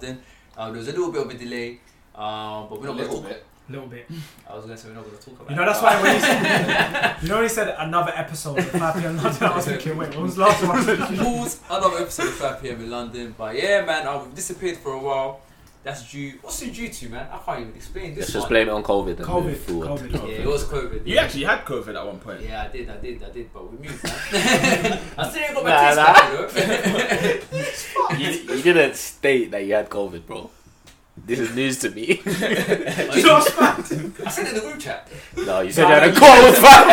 p.m. in Uh, there was a little bit of a delay, um, but we're not going to talk. bit. A little bit. I was going to say we're not going to talk about. You know, it. that's why when you said, you know, when he said another episode of 5 p.m. London, I was thinking, wait, what was the last one? Pause. Another episode of 5 p.m. in London. But yeah, man, we've disappeared for a while. That's due. What's it due to, man? I can't even explain this Let's just one. blame it on COVID and COVID, move forward. COVID. Yeah, it was COVID. You actually had COVID at one point. Yeah, I did, I did, I did, but we moved, man. I still ain't got my Nah, taste nah. back, you know. You, you didn't state that you had COVID, bro. This is news to me. you know what's? I said it in the group chat. no, you said Nah, you had a you- cold, fam.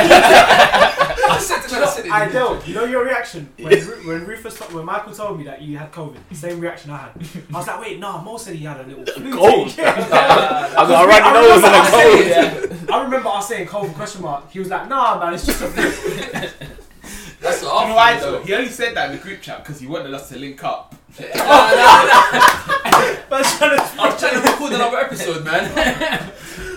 I said it, man, I said it. in the I group don't. chat. You know your reaction when Ru- when Rufus to- when Michael told me that you had COVID. Same reaction I had. I was like, wait, no. Mo said he had a little flu Cold. thing. Yeah. I got a I runny nose remember and a us cold. saying- I remember us saying COVID question mark. He was like, nah, man, it's just a flu. That's what You know why feeling, though? He only said that in the group chat because he wanted us to link up. I'm trying to record another episode, man.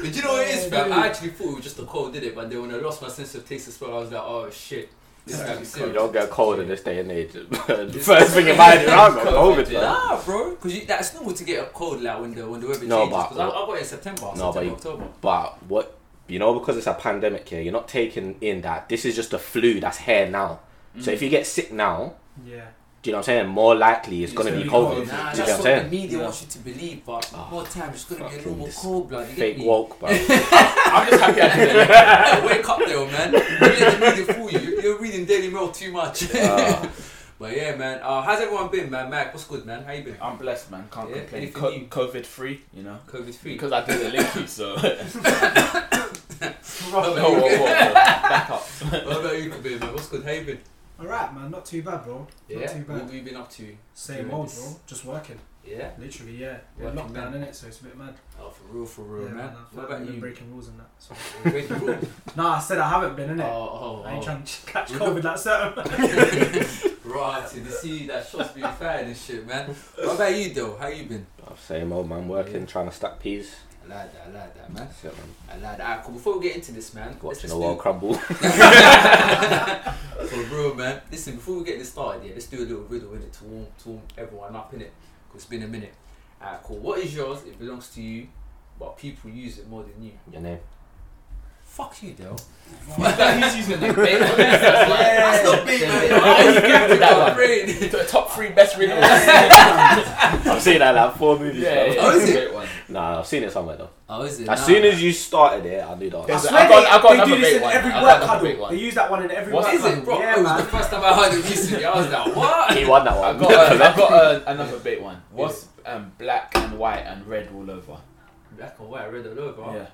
but you know what it is, fam? I actually thought it was just a cold, did it? But then when I lost my sense of taste as well, I was like, oh shit. This is gonna be You don't get cold in this day and age. the first thing in mind is I got COVID, Yeah. man. Nah, bro, because that's normal to get a cold like when the when the weather No, changes. but- Because I, I got it in September, No, September, but you- October. But what you know, because it's a pandemic here, you're not taking in that this is just a flu that's here now. So if you get sick now, Yeah. Do you know what I'm saying? More likely it's It's gonna gonna be be COVID. COVID. Do you that's get what, what I'm the saying? media Yeah. wants you to believe, but Oh, more time it's gonna be a fucking normal cold blood. You Fake get me? woke, bro. I'm just happy I didn't. Hey, wake up there, man. Don't let the media fool you. You're- You're reading Daily Mail too much. Ah. but yeah, man. Uh, how's everyone been, man? Mac, what's good, man? How you been? I'm blessed, man. Can't Yeah, complain. anything Co- COVID free, you know. COVID free. Because I didn't link you, so. What whoa, about whoa, whoa, you? whoa. Back up. What about you, Kabir, man? What's good? How you been? Alright, man. Not too bad, bro. Yeah. Not too What bad. have you been up to? Same old, this- bro. Just working. Yeah. Literally, yeah. We're Working, locked down in it, so it's a bit mad. Oh, for real, for real, yeah, man. I What about been you? breaking rules and that. So. Break the. Nah, I said I haven't been in Oh, it. oh, I ain't oh. trying to catch COVID like certain. Right, you see that shots being fired and shit, man. What about you, though? How you been? Oh, same old man working, trying to stack peas. I like that, I like that, man. That's man. I like that. Alright, cool. Before we get into this, man, let's Watching just the world do- crumble. For real, man. Listen, before we get this started, yeah, let's do a little riddle in it to warm, to warm everyone up in it. Cause it's been a minute. Alright, cool. What is yours? It belongs to you, but people use it more than you. Your name. Fuck you, Dale. He's using the bait. That's not big, man. Why you captured That one. The top three best riddles. I've seen that like four movies. Yeah, yeah, Oh, is it? Great. Nah, I've seen it somewhere though. Oh, is it? As Nah. soon as you started it, I knew that. I swear I got- they, I got they another do this great in one. every I got work another great huddle. one. They use that one in every What work Is huddle. it, bro? Yeah, it was the man. first time I heard it recently. I was like, what? He won that one. I one. got, a, I got a, another bait one. What's um, black and white and red all over? Black and white, red all over. Yeah.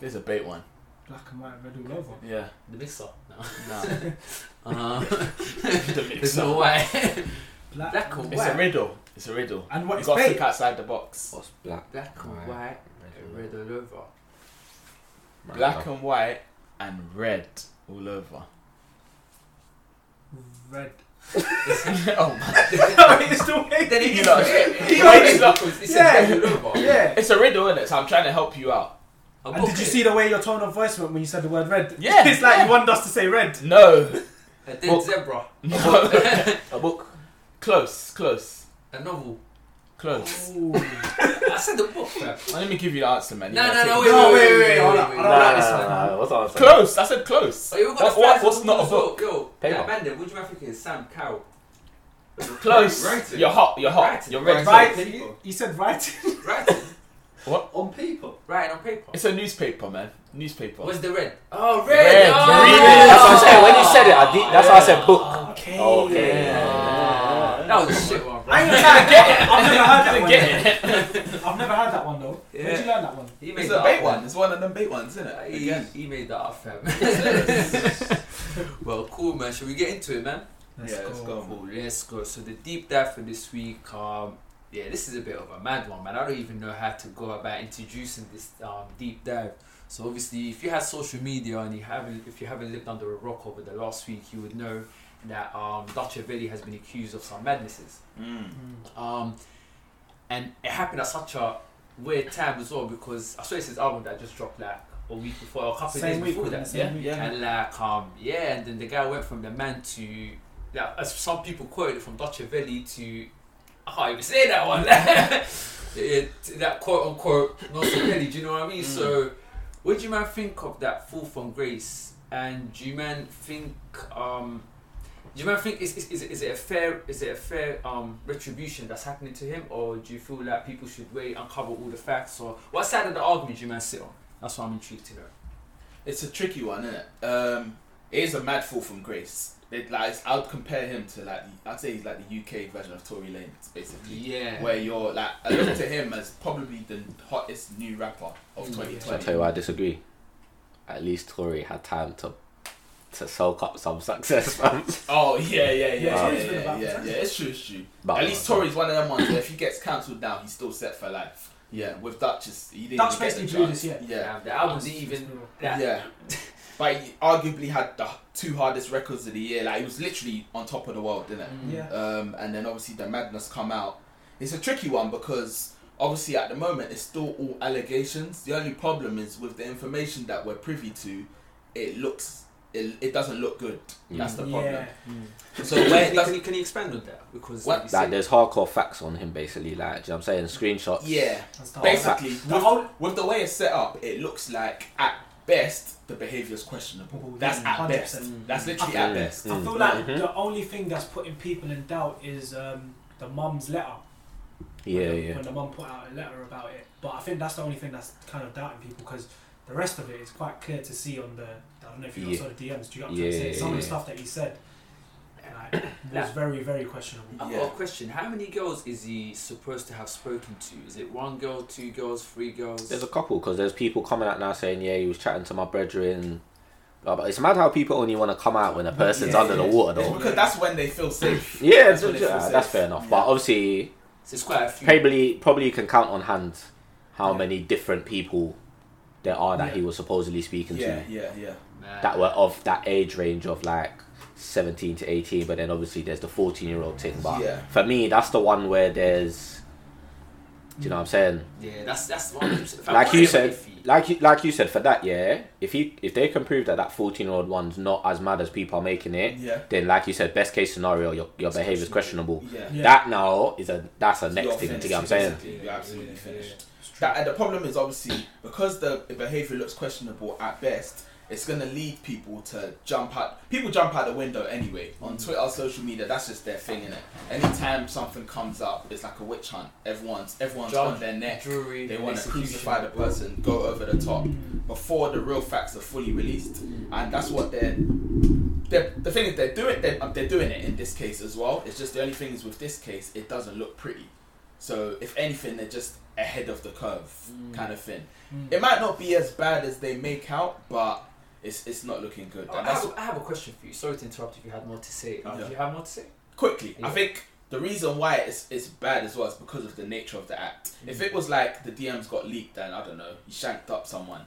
There's a bait one. Black and white, red all over. Yeah. The mixer. No. No. Uh, the there's mixer. no white. Black, Black and It's white. a riddle. It's a riddle. And what You is got to bait? think outside the box. What's black? Black and White. white, and red all over. Black and white and red all over. Red. oh man. it's still Then it You is know, he It knows is that. it's Yeah. red all over. Yeah. It's a riddle, innit? So I'm trying to help you out. And did you innit? see the way your tone of voice went when you said the word red? Yeah, it's like yeah. you wanted us to say red. No. A dead Book. zebra. No. A book. close, close, A novel. close. Oh. I said the book, fam. Let me give you the answer, man. You No, gotta no, no, take- wait, No, wait, wait, wait, wait, wait, hold wait, on, wait, I wait. don't like Nah, this nah, one. nah, What's the answer? Close. I said close. Oh, you got What- the what- fans what's of not the a book? book, Yo, Paper. yeah, man, then, what do you think is Sam Carroll? Close. Writing. You're hot. You're hot. Writing. You're red. Right. Paper. You, you said writing. Writing. On paper. Writing on paper. It's a newspaper, man. Newspaper. What's the red? Oh, red. Red, Oh. green. That's what I'm saying. When you said it, I did, that's why I said book. Okay. Okay. That was a shit one, bro. I ain't gonna lie, get it. I've never heard that one. get it. I've never heard that one though. Yeah. Where'd you learn that one? He It's made a that bait up, one. It's one of them bait ones, isn't it? He, Again. he made that up, fam. well, cool, man. Should we get into it, man? Let's Yeah, let's go. Cool, let's go. So the deep dive for this week, um, yeah, this is a bit of a mad one, man. I don't even know how to go about introducing this um, deep dive. So obviously, if you have social media and you haven't, if you haven't lived under a rock over the last week, you would know that um, Dutchavelli has been accused of some madnesses. Mm. Um, and it happened at such a weird time as well because I saw it's his album that just dropped like a week before, or a couple of days week. before that. Same Yeah, week. yeah. And like, um, yeah, and then the guy went from the man to, like, as some people quote it, from Dutchavelli to I can't even say that one. Yeah, that quote unquote Nelson Kelly. Do you know what I mean? So, what do you man think of that fall from grace? And do you man think um, do you man think is, is, is, it- is it a fair is it a fair um retribution that's happening to him, or do you feel like people should wait and cover all the facts, or what side of the argument do you man sit on? That's what I'm intrigued to know. It's a tricky one, isn't it? Um, it is a mad fall from grace. It, like I would compare him to like the, I'd say he's like the UK version of Tory Lanez, basically. Yeah. Where you're like I look to him as probably the hottest new rapper of Mm, So I 2020. tell you why I disagree. At least Tory had time to to soak up some success, man. Oh yeah, yeah, yeah, yeah, Tory's yeah, yeah, yeah, yeah. It's true, it's true. But- At least Tory's one of them ones where if he gets cancelled now, he's still set for life. Yeah, with Duchess, he didn't Dutch even get basically the blew chance. this, yeah. Yeah, the album's even that. yeah. But he arguably had the two hardest records of the year. Like he was literally on top of the world, didn't it? Mm. Yeah. Um, and then obviously the madness come out. It's a tricky one because obviously at the moment it's still all allegations. The only problem is with the information that we're privy to, it looks it, it doesn't look good. That's the problem. Yeah. So Where where does- can you, can you expand on that? Because What? like Like there's hardcore facts on him basically, like do you know what I'm saying? Screenshots. Yeah, That's the basically The with, whole- with the way it's set up, it looks like at best the behaviour is questionable. That's yeah, at 100%. best. That's literally I at best. I Mm. feel like Mhm. the only thing that's putting people in doubt is um, the mum's letter. Yeah, when the, yeah. When the mum put out a letter about it, but I think that's the only thing that's kind of doubting people because the rest of it is quite clear to see on the. I don't know if you Yeah. saw the DMs. Do you got Yeah, to say some of the stuff that he said? Like, was very very questionable. I've got a question. How many girls is he supposed to have spoken to? Is it one girl, two girls, three girls? There's a couple because there's people coming out now saying, yeah, he was chatting to my brethren. Blah, blah. It's mad how people only want to come out when a person's Yeah, under the yeah. water, It's though. because that's when they feel safe. Yeah, That's when that's, they feel that's fair enough. Yeah. But obviously, So it's quite a few. probably probably you can count on hand how Yeah. many different people there are that Yeah. he was supposedly speaking Yeah, to yeah, yeah. Man. that were of that age range of like 17 to 18 but then obviously there's the 14 year old thing but Yeah. for me that's the one where there's do you know what I'm saying Yeah, that's that's one. like you said like you like you said for that yeah if he if they can prove that that 14 year old one's not as mad as people are making it Yeah. then like you said best case scenario your, your behavior is questionable Yeah. Yeah. that now is a that's a next You're thing to finished, get what I'm saying basically. You're absolutely Yeah, yeah, finished. That, and the problem is obviously because the behavior looks questionable at best, it's gonna lead people to jump out. People jump out the window anyway on Mm. Twitter, social media. That's just their thing, innit? Anytime something comes up, it's like a witch hunt. Everyone's everyone's Judge, on their neck. Jury, They want to crucify the person, go over the top before the real facts are fully released, and that's what they're. they're the thing is, they're doing they're, they're doing it in this case as well. It's just the only thing is with this case, it doesn't look pretty. So if anything, they're just ahead of the curve, Mm. kind of thing. Mm. It might not be as bad as they make out, but it's it's not looking good. Oh, I, have, I have a question for you. Sorry to interrupt if you had more to say. Um, Yeah. You have more to say? quickly. I think the reason why it's, it's bad as well is because of the nature of the act. If Mm. it was like the DMs got leaked and I don't know, you shanked up someone,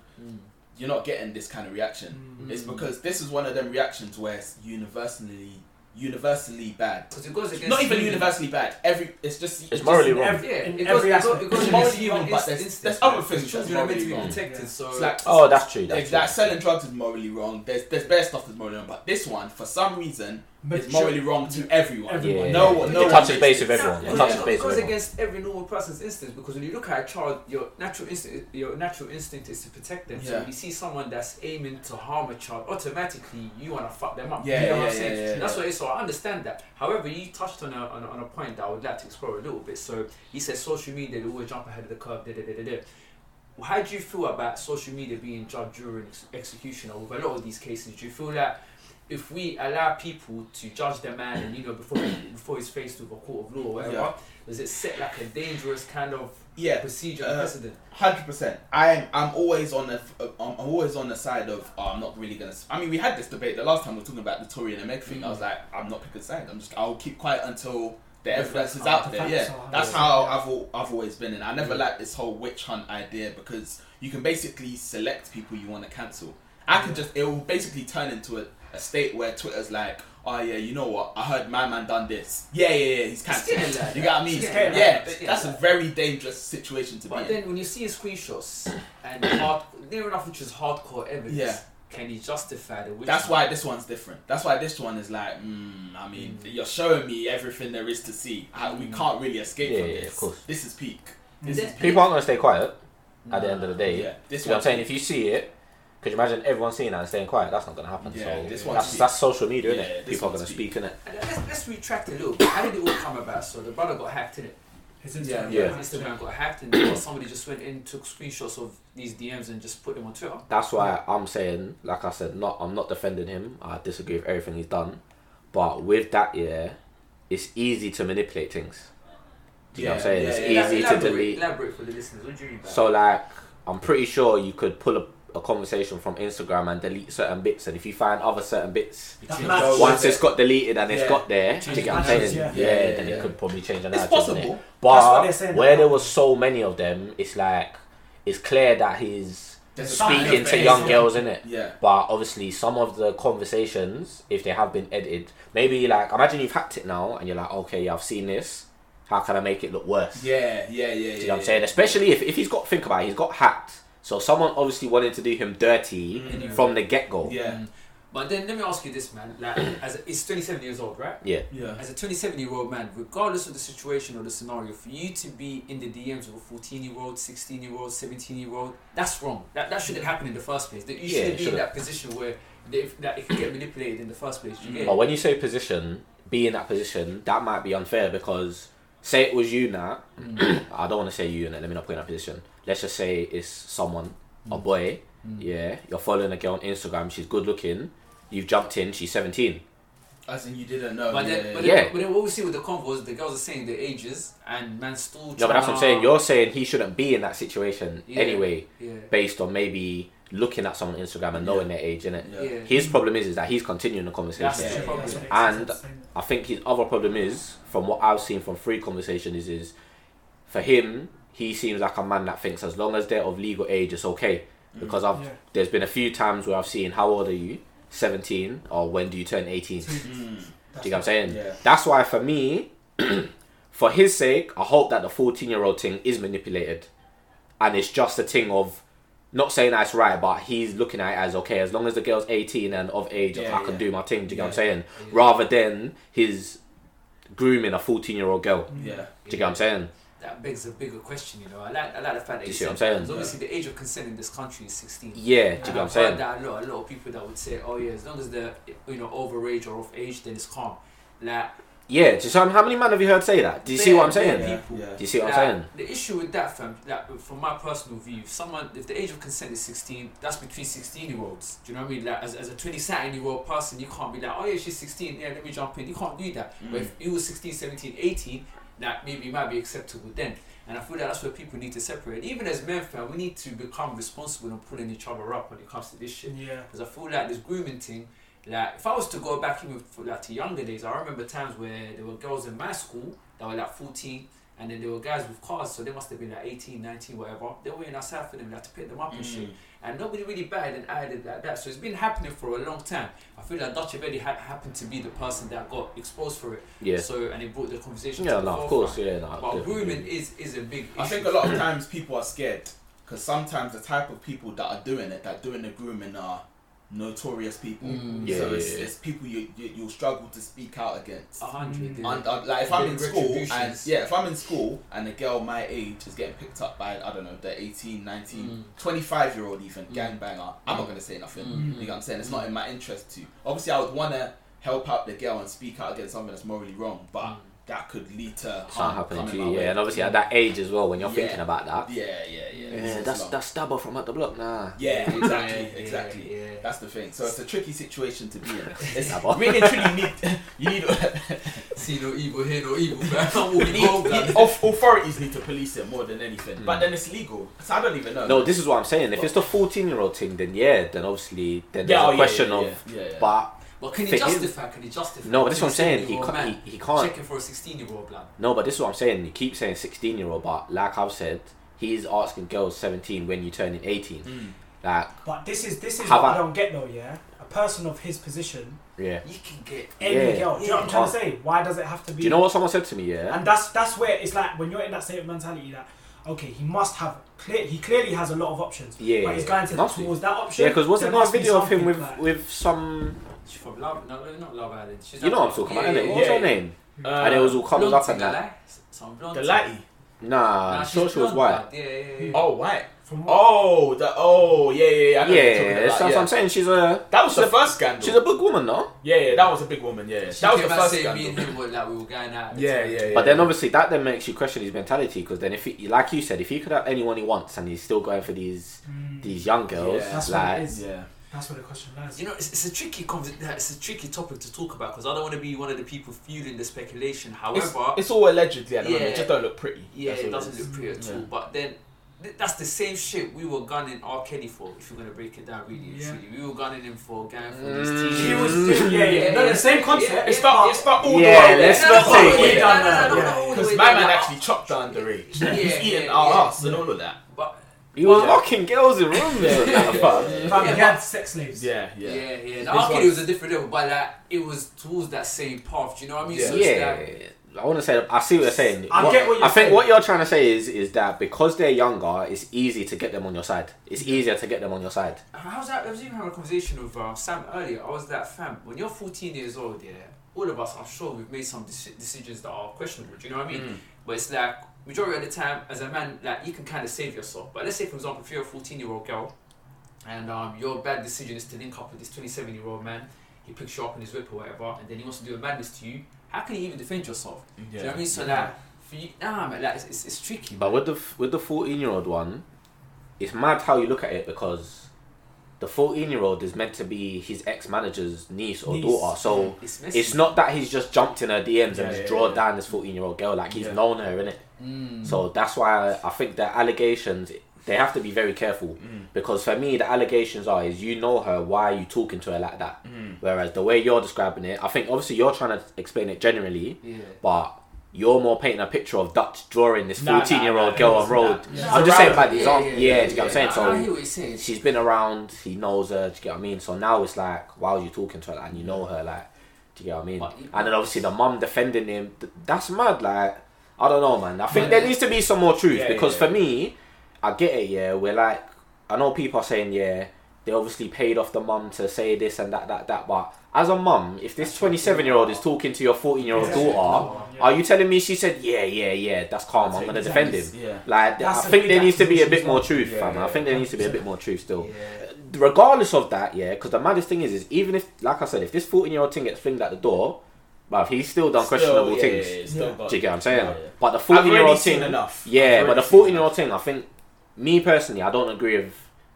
you're not getting this kind of reaction. Mm. It's because this is one of them reactions where it's universally universally bad. Because it goes against Not even universally bad. Every it's just It's morally in wrong. Every, Yeah, in it goes, every it goes, aspect. it goes It's morally wrong, but there's- instincts, there's other things Because that's Children are meant to be morally wrong. protected, so It's like oh that's true that's It's like true. selling drugs is morally wrong. There's there's bad stuff that's morally wrong, but this one for some reason But is morally wrong to everyone. Everyone. yeah, No yeah, one- no it one touches base it. with everyone Yeah, it touches it base goes with everyone against every normal person's instinct because when you look at a child, your natural instinct, your natural instinct is to protect them. So Yeah. when you see someone that's aiming to harm a child, automatically you want to fuck them up. Yeah, you know yeah, what I'm yeah, saying? yeah, That's yeah. what it is. So I understand that. However, you touched on a, on a on a point that I would like to explore a little bit. So he said social media they always jump ahead of the curve. Da, da, da, da, da. How do you feel about social media being judge, during and ex- executioner with a lot of these cases? Do you feel that if we allow people to judge the man and you know before before he's faced with a court of law or whatever, Yeah. does it set like a dangerous kind of Yeah, procedure uh, precedent? hundred percent. I'm I'm always on the uh, I'm always on the side of oh, I'm not really gonna. I mean, we had this debate the last time we were talking about the Tory and the Meg thing. I was mm. like, I'm not picking sides. I'm just I'll keep quiet until the evidence is out there. Yeah, that's how I've al- I've always been, and I never mm. liked this whole witch hunt idea because you can basically select people you want to cancel. I can just it will basically turn into a, a state where Twitter's like. Oh yeah, you know what? I heard my man done this. Yeah, yeah, yeah. He's cancelled. getting like You that. got me? It's Yeah, yeah. that's a very dangerous situation to be But in. then when you see his screenshots and hard, near enough which is hardcore evidence, Yeah. can he justify the witch That's hunt? why this one's different. That's why this one is like, mm, I mean, mm. you're showing me everything there is to see. I, we mm. can't really escape Yeah, from yeah, this. of course. This is peak. Mm. This is peak. People aren't gonna stay quiet at the end of the day. Yeah, this you know what I'm saying? If you see it, could you imagine everyone seeing that and staying quiet? That's not gonna happen. Yeah, so this one's that's peak. that's social media, Yeah, isn't it? this People are gonna peak. speak in it. Let's, let's retract a little bit. How did it all come about? So the brother got hacked in it. His Instagram. Yeah. Instagram got hacked, and somebody just went in, took screenshots of these DMs, and just put them on Twitter. That's why I'm saying, like I said, not I'm not defending him. I disagree with everything he's done, but with that, yeah, it's easy to manipulate things. Do you know what I'm saying? Yeah, it's yeah, easy to delete. Elaborate for the listeners. What do you mean by So like, I'm pretty sure you could pull a, a conversation from Instagram and delete certain bits, and if you find other certain bits, That Change match- the- once it's got deleted and it's Yeah. got there, do you get what I'm matches, saying? yeah. Yeah, Yeah, yeah, then yeah. it could probably change the It's narrative. innit? possible. That's what But they're saying where there was so many of them, it's like it's clear that he's There's speaking to young face. girls, in it. Yeah. But obviously, some of the conversations, if they have been edited, maybe like imagine you've hacked it now and you're like, okay, yeah, I've seen this. How can I make it look worse? Yeah, yeah, yeah, yeah. Do you know what I'm yeah. saying? Especially if, if he's got think about it, he's got hacked. So someone obviously wanted to do him dirty Mhm. from the get go. Yeah, Mm. But then let me ask you this, man. Like, as a, he's 27 years old, right? Yeah. yeah. As a 27 year old man, regardless of the situation or the scenario, for you to be in the DMs of a 14 year old, 16 year old, 17 year old, that's wrong. That, that shouldn't happen in the first place. That you shouldn't it be in shouldn't. that position where they, that it can get manipulated in the first place. You get But when you say position, be in that position, that might be unfair because say it was you now. Mm. I don't want to say you, and let me not put you in that position. Let's just say it's someone, a boy. Mm. Yeah, you're following a girl on Instagram. She's good looking. You've jumped in. She's 17. As in you didn't know. But yeah, then, but, Yeah. then, but then what we see with the convos, the girls are saying their ages, and man still. No, but that's what I'm saying. You're saying he shouldn't be in that situation Yeah. anyway, Yeah. based on maybe looking at someone on Instagram and knowing their age, innit? Yeah. Yeah. His problem is, is that he's continuing the conversation. That's Yeah. the problem. that's what it And- says. I think his other problem is, from what I've seen from free conversation, is is for him, he seems like a man that thinks as long as they're of legal age, it's okay. Because I've Yeah. there's been a few times where I've seen how old are you, seventeen, or when do you turn eighteen? Do Mm. you get what I'm saying? Yeah. That's why for me, for his sake, I hope that the fourteen year old thing is manipulated, and it's just a thing of. Not saying that's right, but he's looking at it as okay, as long as the girl's 18 and of age, Yeah, I can yeah. do my thing. Do you get what I'm Yeah. saying? Rather than his grooming a 14 year old girl. Yeah. Do you get what I'm saying? That begs a bigger question, you know. I like, I like the fact that You you see what I'm saying? that, 'cause Obviously, the age of consent in this country is 16. Yeah, do you get what I'm saying? that a lot, a lot of people that would say, "Oh yeah, as long as they're you know over age or off age, then it's calm." Like, Yeah, do you how many men have you heard say that? Do you see what I'm saying? Yeah. Yeah. Do you see what like, I'm saying? The issue with that, fam, like from my personal view, if someone, if the age of consent is 16, that's between 16 year olds. Do you know what I mean? Like, as, as a 20 something year old person, you can't be like, "Oh yeah, she's 16. Yeah, let me jump in." You can't do that. Mm. But if you was 16, 17, 18, that maybe might be acceptable then. And I feel that that's where people need to separate. Even as men, fam, we need to become responsible and pulling each other up when it comes to this shit. Yeah. Because I feel like this grooming thing, like if I was to go back even for, like to younger days, I remember times where there were girls in my school that were like 14 and then there were guys with cars, so they must have been like 18, 19, whatever. They were waiting outside for them, like to pick them up and shit. Mm. And nobody really batted and added like that. So it's been happening for a long time. I feel like Dutchavelli ha- happened to be the person that got exposed for it. Yeah. So and it brought the conversation. Yeah, to the no, of course, yeah, no. But definitely. grooming is is a big. I think a lot of times people are scared because sometimes the type of people that are doing it, that doing the grooming, are notorious people. Mm. Yeah, so it's, yeah. it's people you, you you'll struggle to speak out against. a hundred. Mm. And uh, like if I'm in school and yeah, if I'm in school and a girl my age is getting picked up by I don't know the 18, 19, Mm. 25 year old even Mm. gangbanger, I'm not Mm. gonna say nothing. Mm. You know what I'm saying? It's not in my interest to. Obviously, I would wanna help out the girl and speak out against something that's morally wrong, but Mm. That could lead to It's not harm happening to you, yeah. And obviously at that age as well, when you're Yeah. thinking about that. Yeah, yeah, yeah. Yeah, It's that's long. that's stabber from at the block, nah. Yeah, exactly, Yeah, exactly. yeah, yeah. That's the thing. So it's a tricky situation to be in. It's Yeah, really truly need you need, See no evil, hear no evil, man. I'm you walking need, home, you man. need- au- authorities need to police it more than anything. Mm. But then it's legal. So I don't even know. No, this is what I'm saying. If it's the 14 year old thing, then yeah, then obviously then there's Yeah, oh, a yeah, question yeah, of. yeah, yeah, yeah. But But can he For him- justify? Can he justify? no, but this is what I'm saying. He 16-year-old can't. man He, he can't. checking for a 16 year old blood. No, but this is what I'm saying. You keep saying 16 year old, but like I've said, he's asking girls 17 when you turn in 18. Mm. Like, But this is this is what I- I don't get though. Yeah, a person of his position, yeah. You can get. any Yeah. girl. Do you know what I'm trying to say? Why does it have to be? Do you know what someone said to me? Yeah. And that's that's where it's like when you're in that state of mentality that okay, he must have clear. He clearly has a lot of options. Yeah, but he's yeah, going to must be. towards that option. Yeah, because wasn't there there a video of him something with like- with some? She's from Love, no, not Love Island. She's You know what I'm talking about, innit? What was yeah. her name? Uh, and it was all covered up and thing, that. like, Some blonde the thing. lighty. Nah, Nah, I'm sure she was white. Yeah, yeah, yeah. Oh, white. From? Oh, the oh yeah yeah yeah. I Yeah, what that's about, what yeah. I'm saying. She's a That was the a- first scandal. she's a big woman, no? yeah yeah, that was a big woman. Yeah, She that was the first scandal. me and him were like we were going out. at Yeah yeah yeah. But then obviously that then makes you question his mentality because then if he, like you said, if he could have anyone he wants and he's still going for these Mm, these young girls, Yeah. That's what it is. yeah. That's where the question lies. You know, it's, it's a tricky conv- it's a tricky topic to talk about because I don't want to be one of the people fueling the speculation. However, it's all allegedly at the moment. Yeah. It just don't look pretty. yeah, it doesn't is. look pretty at Yeah. all. But then th- that's the same shit we were gunning R. Kelly for. If you're gonna break it down, really, Yeah. truly. we were gunning him for going for Mm. his He was doing, yeah, yeah, no, the same concept. Yeah, It's not. It's not all Yeah, the way let's there. not no, take no, it. Yeah. Because my man actually chopped down the underage. Yeah, He's eating our ass and all of that. But he was Yeah. locking girls in rooms. Yeah, yeah, yeah, yeah. He had sex slaves. Yeah, yeah, yeah. yeah. Now, R. Kelly one's- was a different level, but like it was towards that same path. Do you know what I mean? Yeah. So it's Yeah, like- I want to say. I see what you're saying. I get what you're I think saying. what you're trying to say is is that because they're younger, it's easy to get them on your side. It's easier to get them on your side. How's that? I was even having a conversation with uh, Sam earlier. I was that fam. When you're 14 years old, yeah, all of us, I'm sure we've made some deci- decisions that are questionable. Do you know what I mean? Mm. But it's like majority of the time, as a man, like you can kind of save yourself. But let's say, for example, if you're a 14 year old girl, and um, your bad decision is to link up with this 27 year old man, he picks you up in his whip or whatever, and then he wants to do a madness to you. How can you even defend yourself? Do you know what I mean? So like, for you, nah, man, like it's, it's, it's tricky. But with the with the fourteen year old one, it's mad how you look at it because the fourteen year old is meant to be his ex manager's niece or Niece. daughter. So it's it's not that he's just jumped in her DMs Yeah, and just yeah, drawn yeah. down this fourteen year old girl. Like he's Yeah. known her, innit? Mm. So that's why I, I think the allegations they have to be very careful Mm. because for me the allegations are is you know her why are you talking to her like that Mm. whereas the way you're describing it I think obviously you're trying to explain it generally yeah. but you're more painting a picture of Dutch drawing this Nah, 14 year nah, old nah, girl on road nah. Yeah. I'm just saying by the example yeah, do you get what I'm saying so hear what you're saying. she's been around he knows her do you get what I mean so now it's like why are you talking to her and you know her like do you get what I mean But- and then obviously the mum defending him th- that's mad like I don't know man I think there yeah. needs to be some more truth Yeah, because yeah, for me I get it yeah we're like I know people are saying yeah they obviously paid off the mum to say this and that that that but as a mum if this 27 year old is talking to your 14 year old daughter Yeah. are you telling me she said yeah yeah yeah that's calm I'm gonna defend him Yeah. like That's I think there needs to be a bit more truth Yeah, fam I think there needs to be a bit more truth still regardless of that, yeah, because the maddest thing is, is even if, like I said, if this 14 year old thing gets flinged at the door, but he's still done Still, questionable things. yeah, yeah, still Yeah. Do you get what I'm saying? But the 14 year old thing, enough. yeah, but the 14 year old thing, I think, me personally, I don't agree with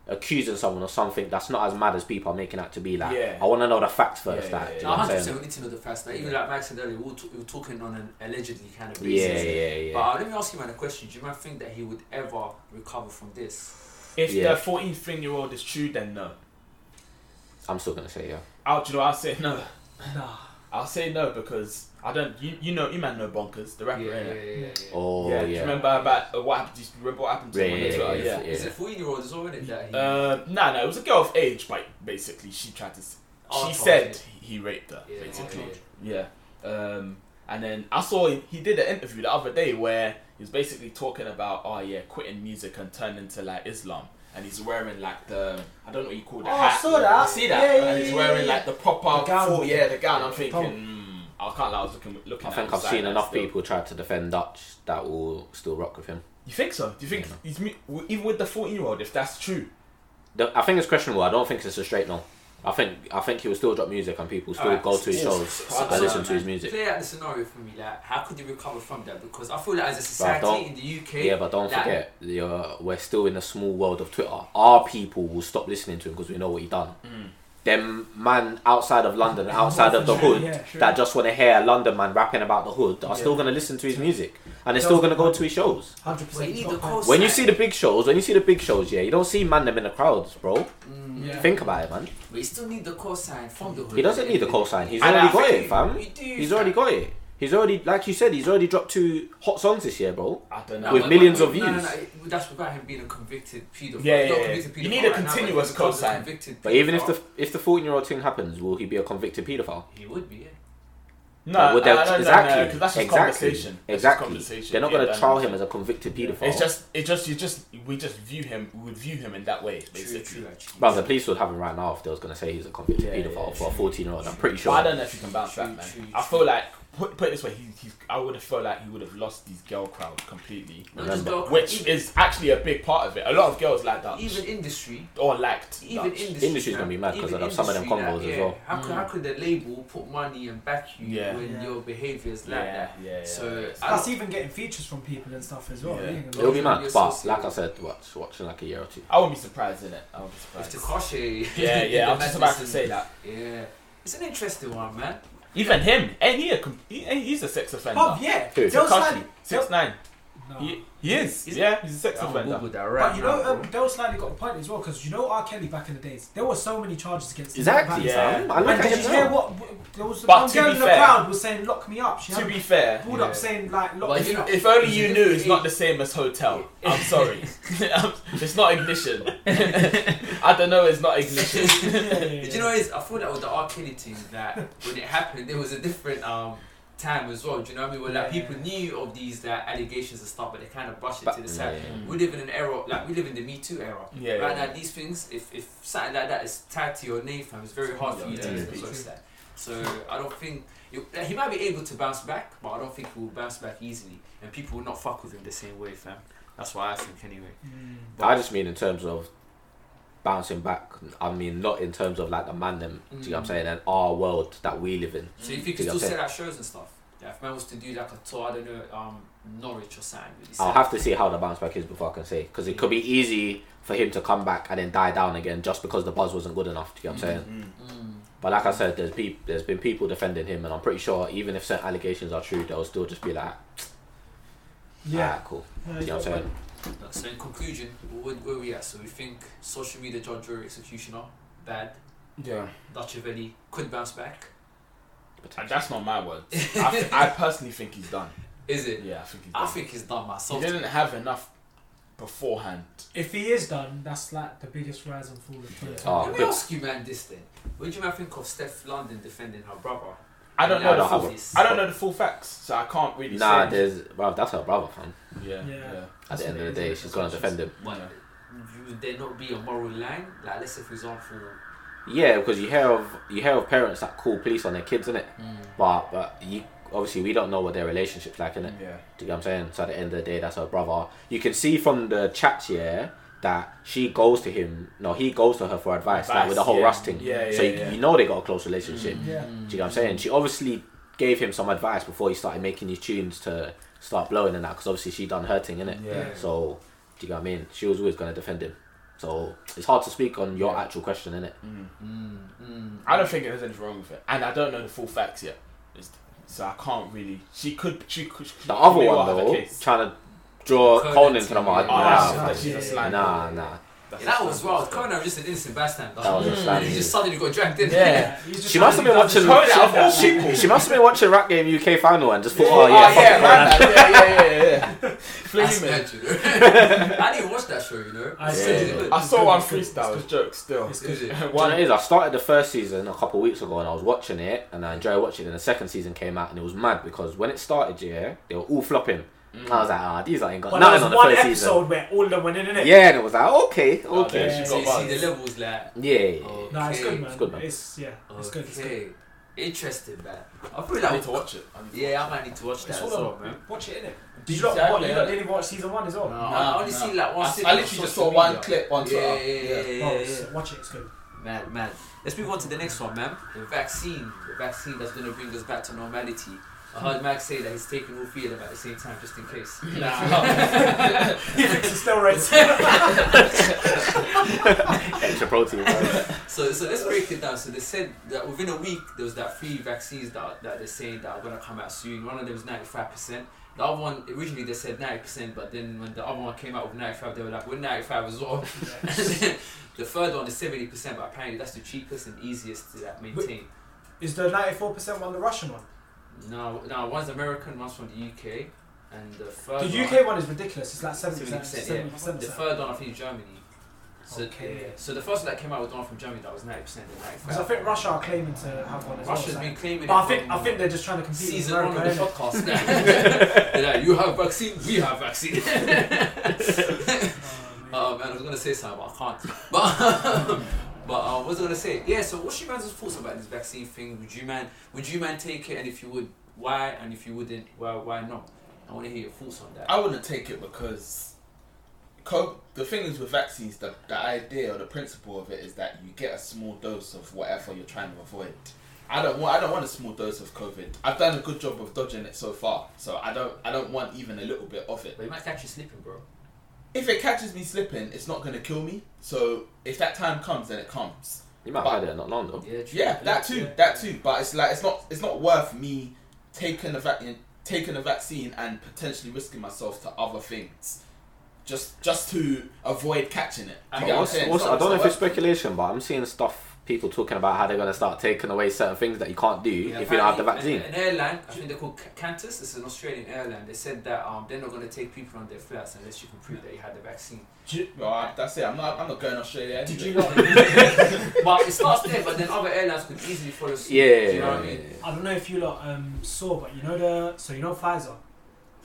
accusing someone of something that's not as mad as people are making out to be. Like, Yeah. I want to know the facts first. Yeah, like, yeah, do you yeah. know what I'm 100% saying? we need to know the facts. Like, even like Max said earlier, we were, t- we were talking on an allegedly kind of basis. yeah, yeah. yeah. But uh, let me ask you man a question. Do you man think that he would ever recover from this? If Yeah. the 14 year old is true, then no. I'm still gonna say yeah. I'll, do you know, I'll say no. Nah. I'll say no because I don't. You, you know, you man know Bonkaz, the rapper. yeah, yeah, yeah, yeah. Oh yeah. yeah. Do you remember about uh, what happened? Do you remember what happened to him on Yeah, the Twitter? yeah, Yeah. yeah. Is it 14 year old as well, isn't it? That he, Uh, no, no, it was a girl of age, but basically she tried to. s- Oh, she said he raped her, Yeah, basically. okay. Yeah. Um, and then I saw he, he did an interview the other day where he was basically talking about, oh yeah, quitting music and turning to like Islam. And he's wearing like the, I don't know what you call the Oh, I saw that. You see that? Yeah, yeah, and he's wearing like the proper, The gown. full, yeah, the gown. I'm thinking, mm, I can't lie, I was looking, looking I at think I've seen enough still. people try to defend Dutch that will still rock with him. You think so? Do you think Yeah. he's even with the 14 year old, if that's true? The, I think it's questionable. I don't think it's a straight no. I think I think he will still drop music and people still Alright, go to his so- shows so- and so- listen to his music. Play out the scenario for me. Like, how could you recover from that? Because I feel like as a don't- society in the UK, Yeah, but don't like, forget, the, uh, we're still in a small world of Twitter. Our people will stop listening to him because we know what he done. Them man outside of London, and outside of the True, hood, yeah, true. that just want to hear a London man rapping about the hood, are still gonna listen to his music, and they're still gonna go to his shows. Hundred Well, you percent. need the cost. When you see the big shows, when you see the big shows, yeah, you don't see man them in the crowds, bro. Yeah. Think about it, man. But you still need the cosign from the hood. He doesn't need the cosign. He's And already I got it, fam. He's already got it. He's already, like you said, he's already dropped two hot songs this year, bro. I don't know. With but- millions but- of no, no, views. no, it- that's without him being a convicted paedophile. Yeah, He's not yeah, convicted yeah. You need a right now, but continuous he becomes a cosign. convicted But even if the if the fourteen year old thing happens, will he be a convicted paedophile? he would be, yeah. No, would they- I don't know, exactly, no, 'cause that's just exactly, conversation. That's just exactly. conversation. They're not going to done. trial him as a convicted paedophile. It's just, it just, you just, we just view him, we would view him in that way, True, basically. true, actually. Well, the police would have him right now if they was going to say he's a convicted Yeah, paedophile yeah, for a 14 year old. I'm pretty But sure. I don't know if you can bounce True, back, man. true, I feel like put, put it this way, he, he's, I would have felt like he would have lost his girl crowd completely, Remember. girl- which even, is actually a big part of it. A lot of girls like that, even industry. or liked Even Dutch. industry, Industry's gonna man. be mad 'cause Even of some of them industry, combos like, as well. How could, Mm. how could the label put money and back you Yeah. when Yeah. your behaviour is like yeah, that? yeah, yeah. So yeah. That's don't, even getting features from people and stuff as well. Yeah. yeah. It'll be mad, but like I said, watch, watch in like a year or two. I wouldn't be surprised in it. I would be if surprised. Tekashi, Yeah, yeah. I was just about to say that. Yeah, it's an interesting one, man. Even him, and he a? com- He, ain't- he's a sex offender. Pub, yeah. Who? Del Tekashi, Slightly- six nine. No. He, he is. Is yeah, he's a sex I'm offender. Google that right But you now, know, bro. um, Del Slightly got a point as well because you know R. Kelly back in the days, there were so many charges against him. Exactly, Yeah. I And look at did you hear what? There was But one to girl be in the fair- crowd was saying, "Lock me up." She To be fair, pulled Yeah. up saying like, "Lock But me you know- up." if only you knew, it's not the same as hotel. I'm sorry, it's not ignition. I don't know, it's not ignition. Yeah, yeah, Did you know what it is? I thought that with the R. Kelly thing that when it happened, there was a different um time as well. Do you know what I mean? Where like Yeah. people knew of these like, allegations and stuff, but they kind of brushed it But- to the side. yeah, yeah. We live in an era like we live in the Me Too era. Yeah, right yeah. now, these things, if if something like that is tied to your name, fam, it's very hard for you Yeah, to yeah, reverse that. So I don't think you, he might be able to bounce back, but I don't think he will bounce back easily, and people will not fuck with him the same way, fam. That's what I think anyway. Mm. I just mean in terms of bouncing back. I mean, not in terms of like the man them. Do you know what I'm Mm. saying? And our world that we live in. So if you Do can still what I'm out shows and stuff, yeah, if man was to do like a tour, I don't know, um, Norwich or something. Really I'll set have to see how the bounce back is before I can say. Because it could be easy for him to come back and then die down again just because the buzz wasn't good enough. Do you know what I'm saying? Mm. Mm. But like I said, there's peop- there's been people defending him, and I'm pretty sure even if certain allegations are true, they'll still just be like, Yeah. yeah, cool. Yeah, Do you know what I'm saying? So in conclusion, where, where we at? So we think social media judge or executioner bad. Yeah, Dutchavelli could bounce back. and that's not my words. I, th- I personally think he's done. Is it? Yeah, I think he's done. I done. think he's done myself. he didn't have enough beforehand. If he is done, that's like the biggest rise and fall of 2020. Oh, Let me ah, ask you, man, this thing. What do you man think of Stefflon Don defending her brother? I don't know the full. I don't know the full facts, so I can't really Nah, say. there's well, that's her brother, fam. Yeah, Yeah. yeah. At the end of the day, she's gonna defend him. What? Would there not be a moral line? Like, let's say, for example, Yeah, because you hear of you hear of parents that call police on their kids, innit? mm, But but you obviously we don't know what their relationship's like, innit? Yeah. Do you get what I'm saying? So at the end of the day, that's her brother. You can see from the chats, here that she goes to him. No, he goes to her for advice, like with the whole yeah. Rust thing. Yeah, so yeah, you, yeah. you know they got a close relationship. Yeah. mm. Do you get what I'm saying? She obviously gave him some advice before he started making his tunes to start blowing and that, because obviously she done her thing, innit? Yeah. So do you get what I mean? She was always gonna defend him. So it's hard to speak on your Yeah. actual question, innit? Mm. Mm, mm. I don't think there's anything wrong with it, and I don't know the full facts yet. It's- so I can't really. She could. She could. She The other may well one have a though, case. trying to draw Konan Konan to the to- mud. Oh, Nah, nah, that's, she's a yeah, slang. Nah, nah. That's Yeah, that was wild. Konan was just an innocent bystander. That was Mm. slang, He just suddenly got dragged in. Yeah. She must have been watching. do Konan, that. of all She, she must have been watching Rap Game UK final and just thought, Yeah, oh oh, yeah, fuck yeah, it. man, yeah, yeah, yeah, yeah. Flaming. mad, you know. I didn't watch that show, you know. I It's see. really. I saw one freestyle. it's It's jokes still. It's Is it? Do you know One. what it is? I started the first season a couple of weeks ago and I was watching it and I enjoyed watching it. And the second season came out and it was mad because when it started, yeah, they were all flopping. Mm. I was like, ah, these ain't got But there nothing was on the one first episode season. where all of them went in, innit? Yeah, and it was like, okay, Oh, okay. there So she you got see the buzz. levels like. Yeah, yeah, yeah. Nah, it's good, man. It's good, man. It's yeah, it's good. It's good. Interesting, man. I feel like I like need to watch it. I need to Yeah, I might need to watch that It's as all well, on. man. Watch it, innit? Did Did you not? you What, you not didn't even watch season one as well? No, No, I only no. see like one. I- I literally just social saw one clip on Yeah, Twitter. yeah, yeah, yeah, Oh, yeah, s- yeah. watch it. It's good. Man, man. Let's move on to the next one, man. The vaccine. The vaccine that's going to bring us back to normality. I heard Max say that he's taking all three of them at the same time, just in case. Nah. He fixes steroids. Extra protein. bro. So, so let's break it down. So they said that within a week there was that three vaccines that, that they're saying that are gonna come out soon. One of them was ninety five percent. The other one originally they said ninety percent, but then when the other one came out with ninety five, they were like, "We're ninety five as well." and then the third one is seventy percent, but apparently that's the cheapest and easiest to like, maintain. Is the ninety-four percent one the Russian one? No, no, one's American, one's from the UK, and the third The UK one is ridiculous. It's like seventy 70%, percent. yeah. Seventy percent. The third one I think is Germany. So, Okay. yeah. so the first one that came out was the one from Germany that was 90% and 95 Because I think Russia are claiming to have one as Russia's well. been so- claiming But it I think I think they're just trying to compete with season one of America. the podcast. They're you have vaccine, we have vaccine. Oh, man. Oh man, I was gonna say something, but I can't. But oh, but uh, what was I gonna say? Yeah. So what's your man's thoughts about this vaccine thing? Would you man would you man take it? And if you would, why? And if you wouldn't, why why not? I want to hear your thoughts on that. I wouldn't take it because the thing is with vaccines, the, the idea or the principle of it is that you get a small dose of whatever you're trying to avoid. I don't want. I don't want a small dose of COVID. I've done a good job of dodging it so far, so I don't. I don't want even a little bit of it. But you might catch you sleeping, bro. If it catches me slipping, it's not gonna kill me. So if that time comes, then it comes. You might have had it not long though. Yeah. True. Yeah, that too. Yeah. That too. But it's like it's not. It's not worth me taking a vaccine, taking a vaccine, and potentially risking myself to other things, just just to avoid catching it. Do you And get what I'm Also, saying? also, I don't know if it's speculation, but I'm seeing stuff people talking about how they're going to start taking away certain things that you can't do Yeah, if you don't have the vaccine. An, an airline, I think they're called Ca- Qantas. It's an Australian airline. They said that um they're not going to take people on their flights unless you can prove that you had the vaccine. Well, that's it. I'm not. I'm not going to Australia. Did you not? but it starts there, but then other airlines could easily follow suit. Yeah, Do you know what I mean? I don't know if you lot um, saw, but you know the so you know Pfizer,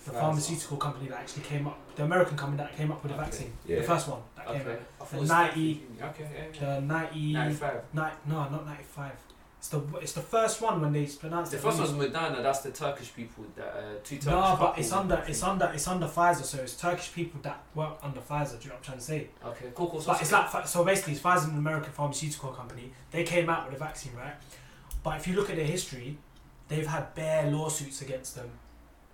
the Pfizer. pharmaceutical company that actually came up, the American company that came up with the Okay. vaccine, Yeah. the first one that Okay. came out, the 90 Okay. Yeah. the 90, 95. ni- no, not ninety five. It's the it's the first one when they pronounced The it. first really. one's Moderna. That's the Turkish people. That uh, two Turkish. No, but it's under I it's think. under it's under Pfizer, so it's Turkish people that work under Pfizer. Do you know what I'm trying to say? Okay, cool, cool. So But it's like Pfi- so basically, it's Pfizer, an American pharmaceutical company. They came out with a vaccine, right? But if you look at their history, they've had bare lawsuits against them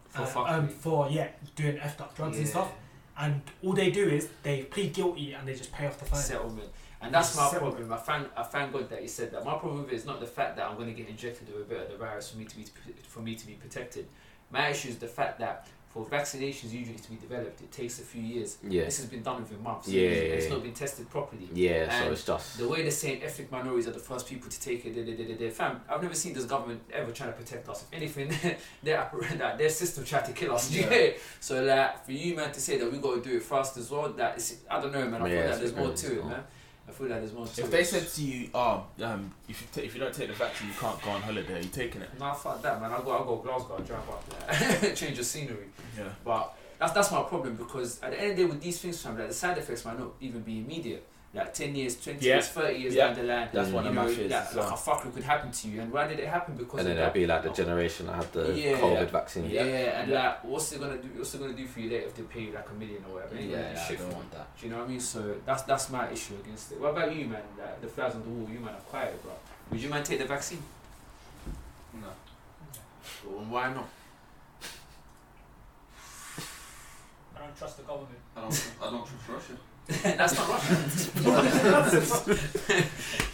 for uh, fucking um, for yeah doing effed up drugs and stuff. And all they do is they plead guilty and they just pay off the fine. settlement. And that's my Settlement. problem. I thank, I thank God that he said that. My problem with it is not the fact that I'm going to get injected with a bit of the virus for me to be for me to be protected. My issue is the fact that for vaccinations usually to be developed, it takes a few years. Yeah, This has been done within months. Yeah, and yeah, it's not been tested properly. yeah. So it's just The way they're saying ethnic minorities are the first people to take it, da, da, da, da, da. fam, I've never seen this government ever trying to protect us. If anything, their their system tried to kill us. Yeah. Yeah. So like for you man to say that we got to do it fast as well, that is, I don't know man. I Yeah, feel like there's more to it, man. I feel like there's more If they said to you, oh, um, if you ta- if you don't take the vaccine, you can't go on holiday. Are you taking it? Nah, fuck that, man. I go, I go Glasgow, I drive up there, change the scenery. Yeah. But that's that's my problem because at the end of the day, with these things, fam, like the side effects might not even be immediate. Like ten years, twenty Yeah. years, thirty years Yeah. down the line, That's Mm. one you of know, my fears. like, like a fucker could happen to you. And why did it happen? Because and then of that'd be like the generation that had the Yeah. COVID vaccine. Yeah, Yeah. and Yeah. like, what's it gonna do? What's it gonna do for you later if they pay you like a million or whatever? Yeah, gonna do shit for you. that. Do you know what I mean? So that's that's my issue against it. What about you, man? Like, the flies on the wall, you man are quiet, bro. Would you man take the vaccine? No. Well, why not? I don't trust the government. I don't, I don't trust Russia. That's not Russia.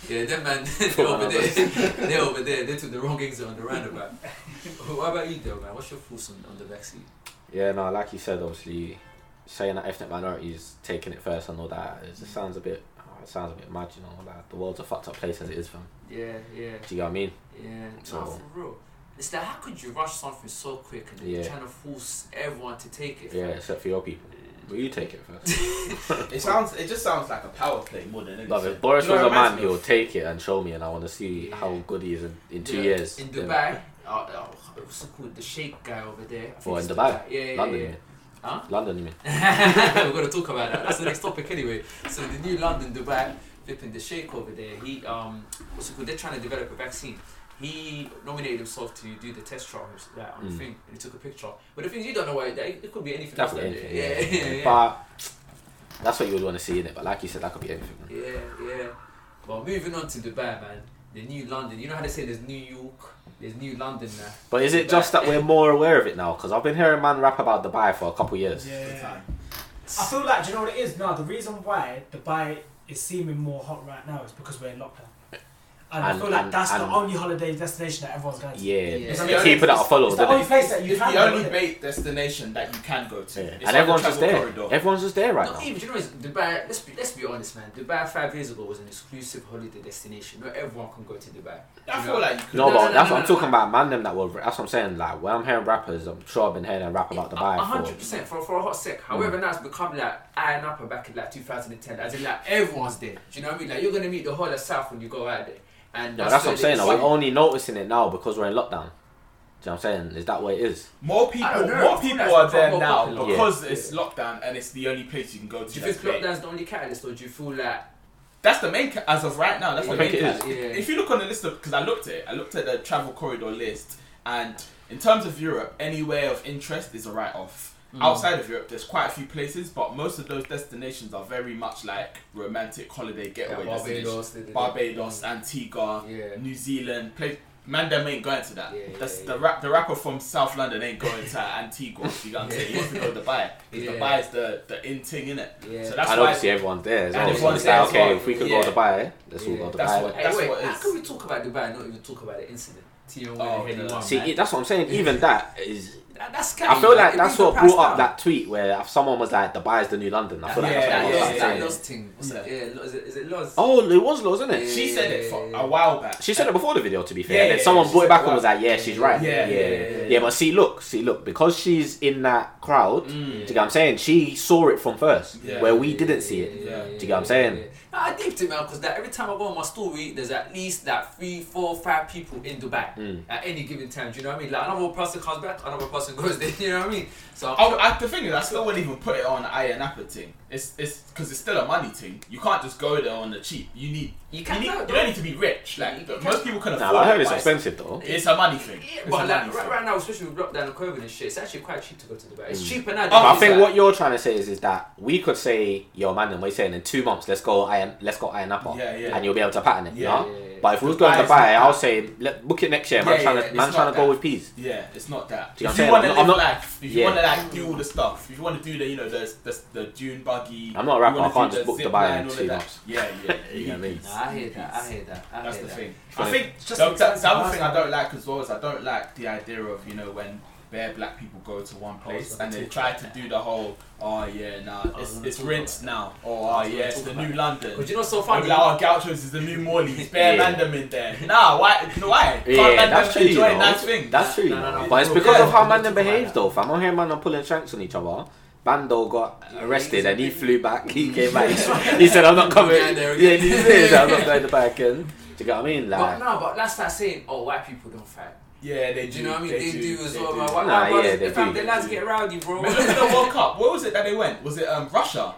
yeah, them man, they're over there. They're over there. They took the wrong exit on the roundabout. what about you, though, man? What's your thoughts on, on the vaccine? Yeah, no, like you said, obviously, saying that ethnic minorities taking it first and all that, it just mm. sounds a bit, oh, it sounds a bit mad, you know, like the world's a fucked up place as it is, fam. Yeah, yeah, Do you get what I mean? yeah. So- no, for real. It's like, how could you rush something so quick and then you're trying to force everyone to take it? Yeah, fam? except for your people. Will you take it first? It sounds. It just sounds like a power play more than anything. Love it. Boris you know was a what it reminds man, he'll take it and show me, and I want to see Yeah. how good he is in, in two The- years. In Dubai, uh, uh, what's it called? The Sheikh guy over there. I Or in it's Dubai? Yeah, yeah, London, yeah. Huh? London, you mean? We're gonna talk about that. That's the next topic anyway. So the new London, Dubai, flipping the Sheikh over there. He um, what's it called? They're trying to develop a vaccine. He nominated himself to do the test trial like, on the Mm. thing, and he took a picture. But the thing is, you don't know why. It, it could be anything. That could be anything. Yeah, Yeah, yeah, yeah. But that's what you would want to see in it. But like you said, that could be anything. Man. Yeah, yeah. Well, moving on to Dubai, man. The new London. You know how they say there's New York, there's New London now. But is it Dubai. just that we're more aware of it now? Because I've been hearing man rap about Dubai for a couple years. Yeah. I feel like, do you know what it is? No, the reason why Dubai is seeming more hot right now is because we're in lockdown. And, and I feel like that's and, the only holiday destination that everyone's going to. Yeah, yeah. It's, it's people that are followed. It's the only place that you it's can the only bait destination that you can go to. Yeah. And like everyone's just there. Corridor. Everyone's just there right Not now. Even you know, Dubai. Let's be, let's be honest, man. Dubai five years ago was an exclusive holiday destination. Not everyone can go to Dubai. I feel like you could. No, no, but no, that's what I'm talking about. Man, them that were. That's what I'm saying. Like when I'm hearing rappers, I'm sure I've been hearing a rap about Dubai. hundred percent for for a hot sec. Mm. However, mm. now it's become like Ayia Napa back in like 2010. As in like everyone's there. Do you know what I mean? Like you're gonna meet the whole of South when you go out there. And no, that's, what I'm saying. Though. We're only noticing it now because we're in lockdown. Do you know what I'm saying? Is that way it is? More people, more people are there now because yeah. it's lockdown and it's the only place you can go to. Do you think lockdown's the only catalyst, or do you feel like that's the main ca- as of right now? That's yeah, the main catalyst. Yeah. If you look on the list of because I looked at it, I looked at the travel corridor list, and in terms of Europe, anywhere of interest is a write off Mm. Outside of Europe, there's quite a few places, but most of those destinations are very much like romantic holiday getaway yeah, Barbados, destinations. Barbados. Mm. Antigua, yeah. New Zealand. Man, them ain't going to that. Yeah, That's the rap. The rapper from South London ain't going to Antigua. You know what I'm saying? To go to Dubai. Because Dubai is the the in thing in it. So that's and why obviously everyone's there. As well. Everyone's there. Like, okay, well. if we could go to Dubai, let's all go to Dubai. That's what, that's wait, what how can we talk about Dubai and not even talk about the incident? Oh, See, that's what I'm saying. Even that is that's kind I feel like, like that's what brought up that tweet where someone was like, "Dubai's the new London." I feel yeah, like that's yeah, what yeah, yeah. Loz thing. Yeah. that? Is it, is it Loz? Oh, it was Loz, isn't it? She said it for a while back. She said it before the video, to be fair. and then someone brought it back and was like, "Yeah, she's right." Yeah, yeah, yeah. but see, look, see, look, because she's in that crowd. Mm. Do you get what I'm saying? She saw it from first, where we didn't see it. Do you get what I'm saying? I deeped it, man, because that every time I go on my story, there's at least that three, four, five people in Dubai mm. at any given time. Do you know what I mean? Like another person comes back, another person goes there. You know what I mean? So I, I, the thing is, I still wouldn't even put it on Ayia Napa thing. It's it's because it's still a money thing. You can't just go there on the cheap. You need you, can, you, need, no, you don't need to be rich. Like you, most people can afford. Nah, I heard it's expensive though. It's a money thing. Yeah, but like, right, right, now, especially with lockdown and COVID and shit, it's actually quite cheap to go to Dubai. It's mm. cheaper now. I think like, what you're trying to say is is that we could say, "Yo, man, what you saying in two months? Let's go Iron, let's go Ayia Napa, yeah, yeah. and you'll be able to pattern it." yeah. You know? yeah but if we was going to buy, I'll say let, book it next year. Yeah, man, yeah, trying to, man trying to go with peas. Yeah, it's not that. You if you want to live not, life, if you want to like do all the stuff, if you want to do the you know the the, the dune buggy. I'm not a rapper. I can't just book to buy in two months. Yeah, yeah. You know I hear that. I hear that. That's the thing. I think just the other thing I don't like as well is I don't like the idea of you know when bare black people go to one oh, place and they try to do the whole, oh yeah, nah, oh, it's, it's rinsed now. Or oh, oh yeah, it's the new London. But you know so funny? Like, oh, Gauchos is the new Morley. It's bare yeah. Mandem in there. Nah, why? You why? Can't yeah, that's true, enjoy you know? nice? That's true. No, no, no, but it's because of how Mandem behaves though, fam. I hear Mandem pulling shanks on each other. Bando got arrested and he flew back. He came back. He said, "I'm not coming." Yeah, he said, "I'm not going to back." again." do you get what I mean? Like, but no, but that's that saying. Oh, white people don't fight. Yeah, they do. You know what I mean? They, they do, do, as they well. Do. My, wife, nah, my brothers, yeah, if I'm the lads get bro. When the World Cup? Where was it that they went? Was it um, Russia?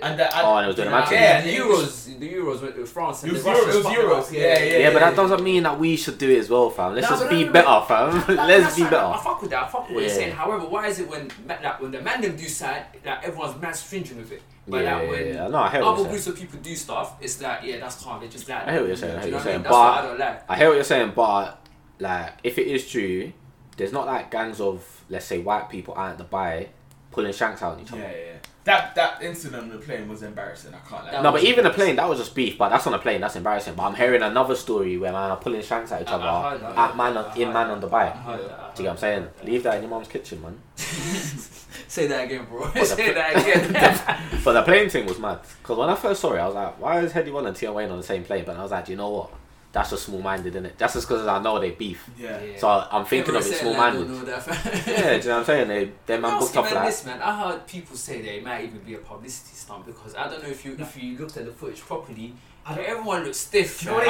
And, uh, and oh, and it was doing matches. Yeah, the Euros, the Euros with France. And it was, Euros, it was Euros. Yeah, yeah, yeah, yeah. But that doesn't mean that we should do it as well, fam. Let's nah, just be no, better, no, fam. That, Let's be better. I fuck with that. I fuck with what you're saying. However, why is it when when the man them do side, like everyone's mad stringent with it? But yeah, like yeah, yeah. No, I hear other groups of people do stuff, it's like yeah, that's calm. They just like I hear what you're saying. I hear what you're saying. But I hear what you're saying, but like if it is true, there's not like gangs of let's say white people out at the bay pulling shanks out on each other. Yeah, yeah. That that incident on the plane was embarrassing. I can't. Like, no, but even the plane that was just beef. But that's on the plane. That's embarrassing. But I'm hearing another story where man are pulling shanks at each I, other that, at man in man on the bike. Do you get what I'm saying? Leave that in your mom's kitchen, man. Say that again, bro. Say that again. but the plane thing was mad because when I first saw it, I was like, "Why is Headie One and Tion Wayne on the same plane?" But I was like, "Do you know what? that's just small minded, isn't it? That's just because I know they beef. Yeah. yeah. So I, am thinking Everyone of it small minded. yeah, do you know what I'm saying? They they man booked up like. This man, I heard people say that it might even be a publicity stunt because I don't know if you if you looked at the footage properly. I don't, everyone looks stiff. I,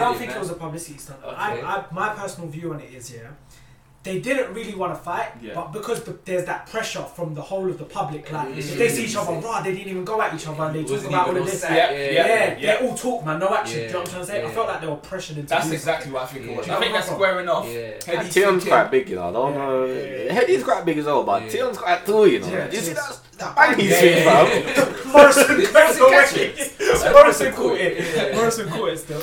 don't think, it was a publicity stunt. Okay. I, I, my personal view on it is, yeah, they didn't really want to fight, yeah. but because there's that pressure from the whole of the public, like mm-hmm. if they see each other, rah, they didn't even go at each other and they talk about all of this. Yeah, yeah, yeah, they all talk, man, no action. Do you know what I'm saying? I felt like they were pressured into. That's exactly what I think. I think that's square off. Yeah. Tion's quite big, you know. I don't know. Headie's quite big as well, but Tion's quite tall, you know. you see that that bang he's doing, bro? Morrison catches. Morrison quit. Morrison quit though.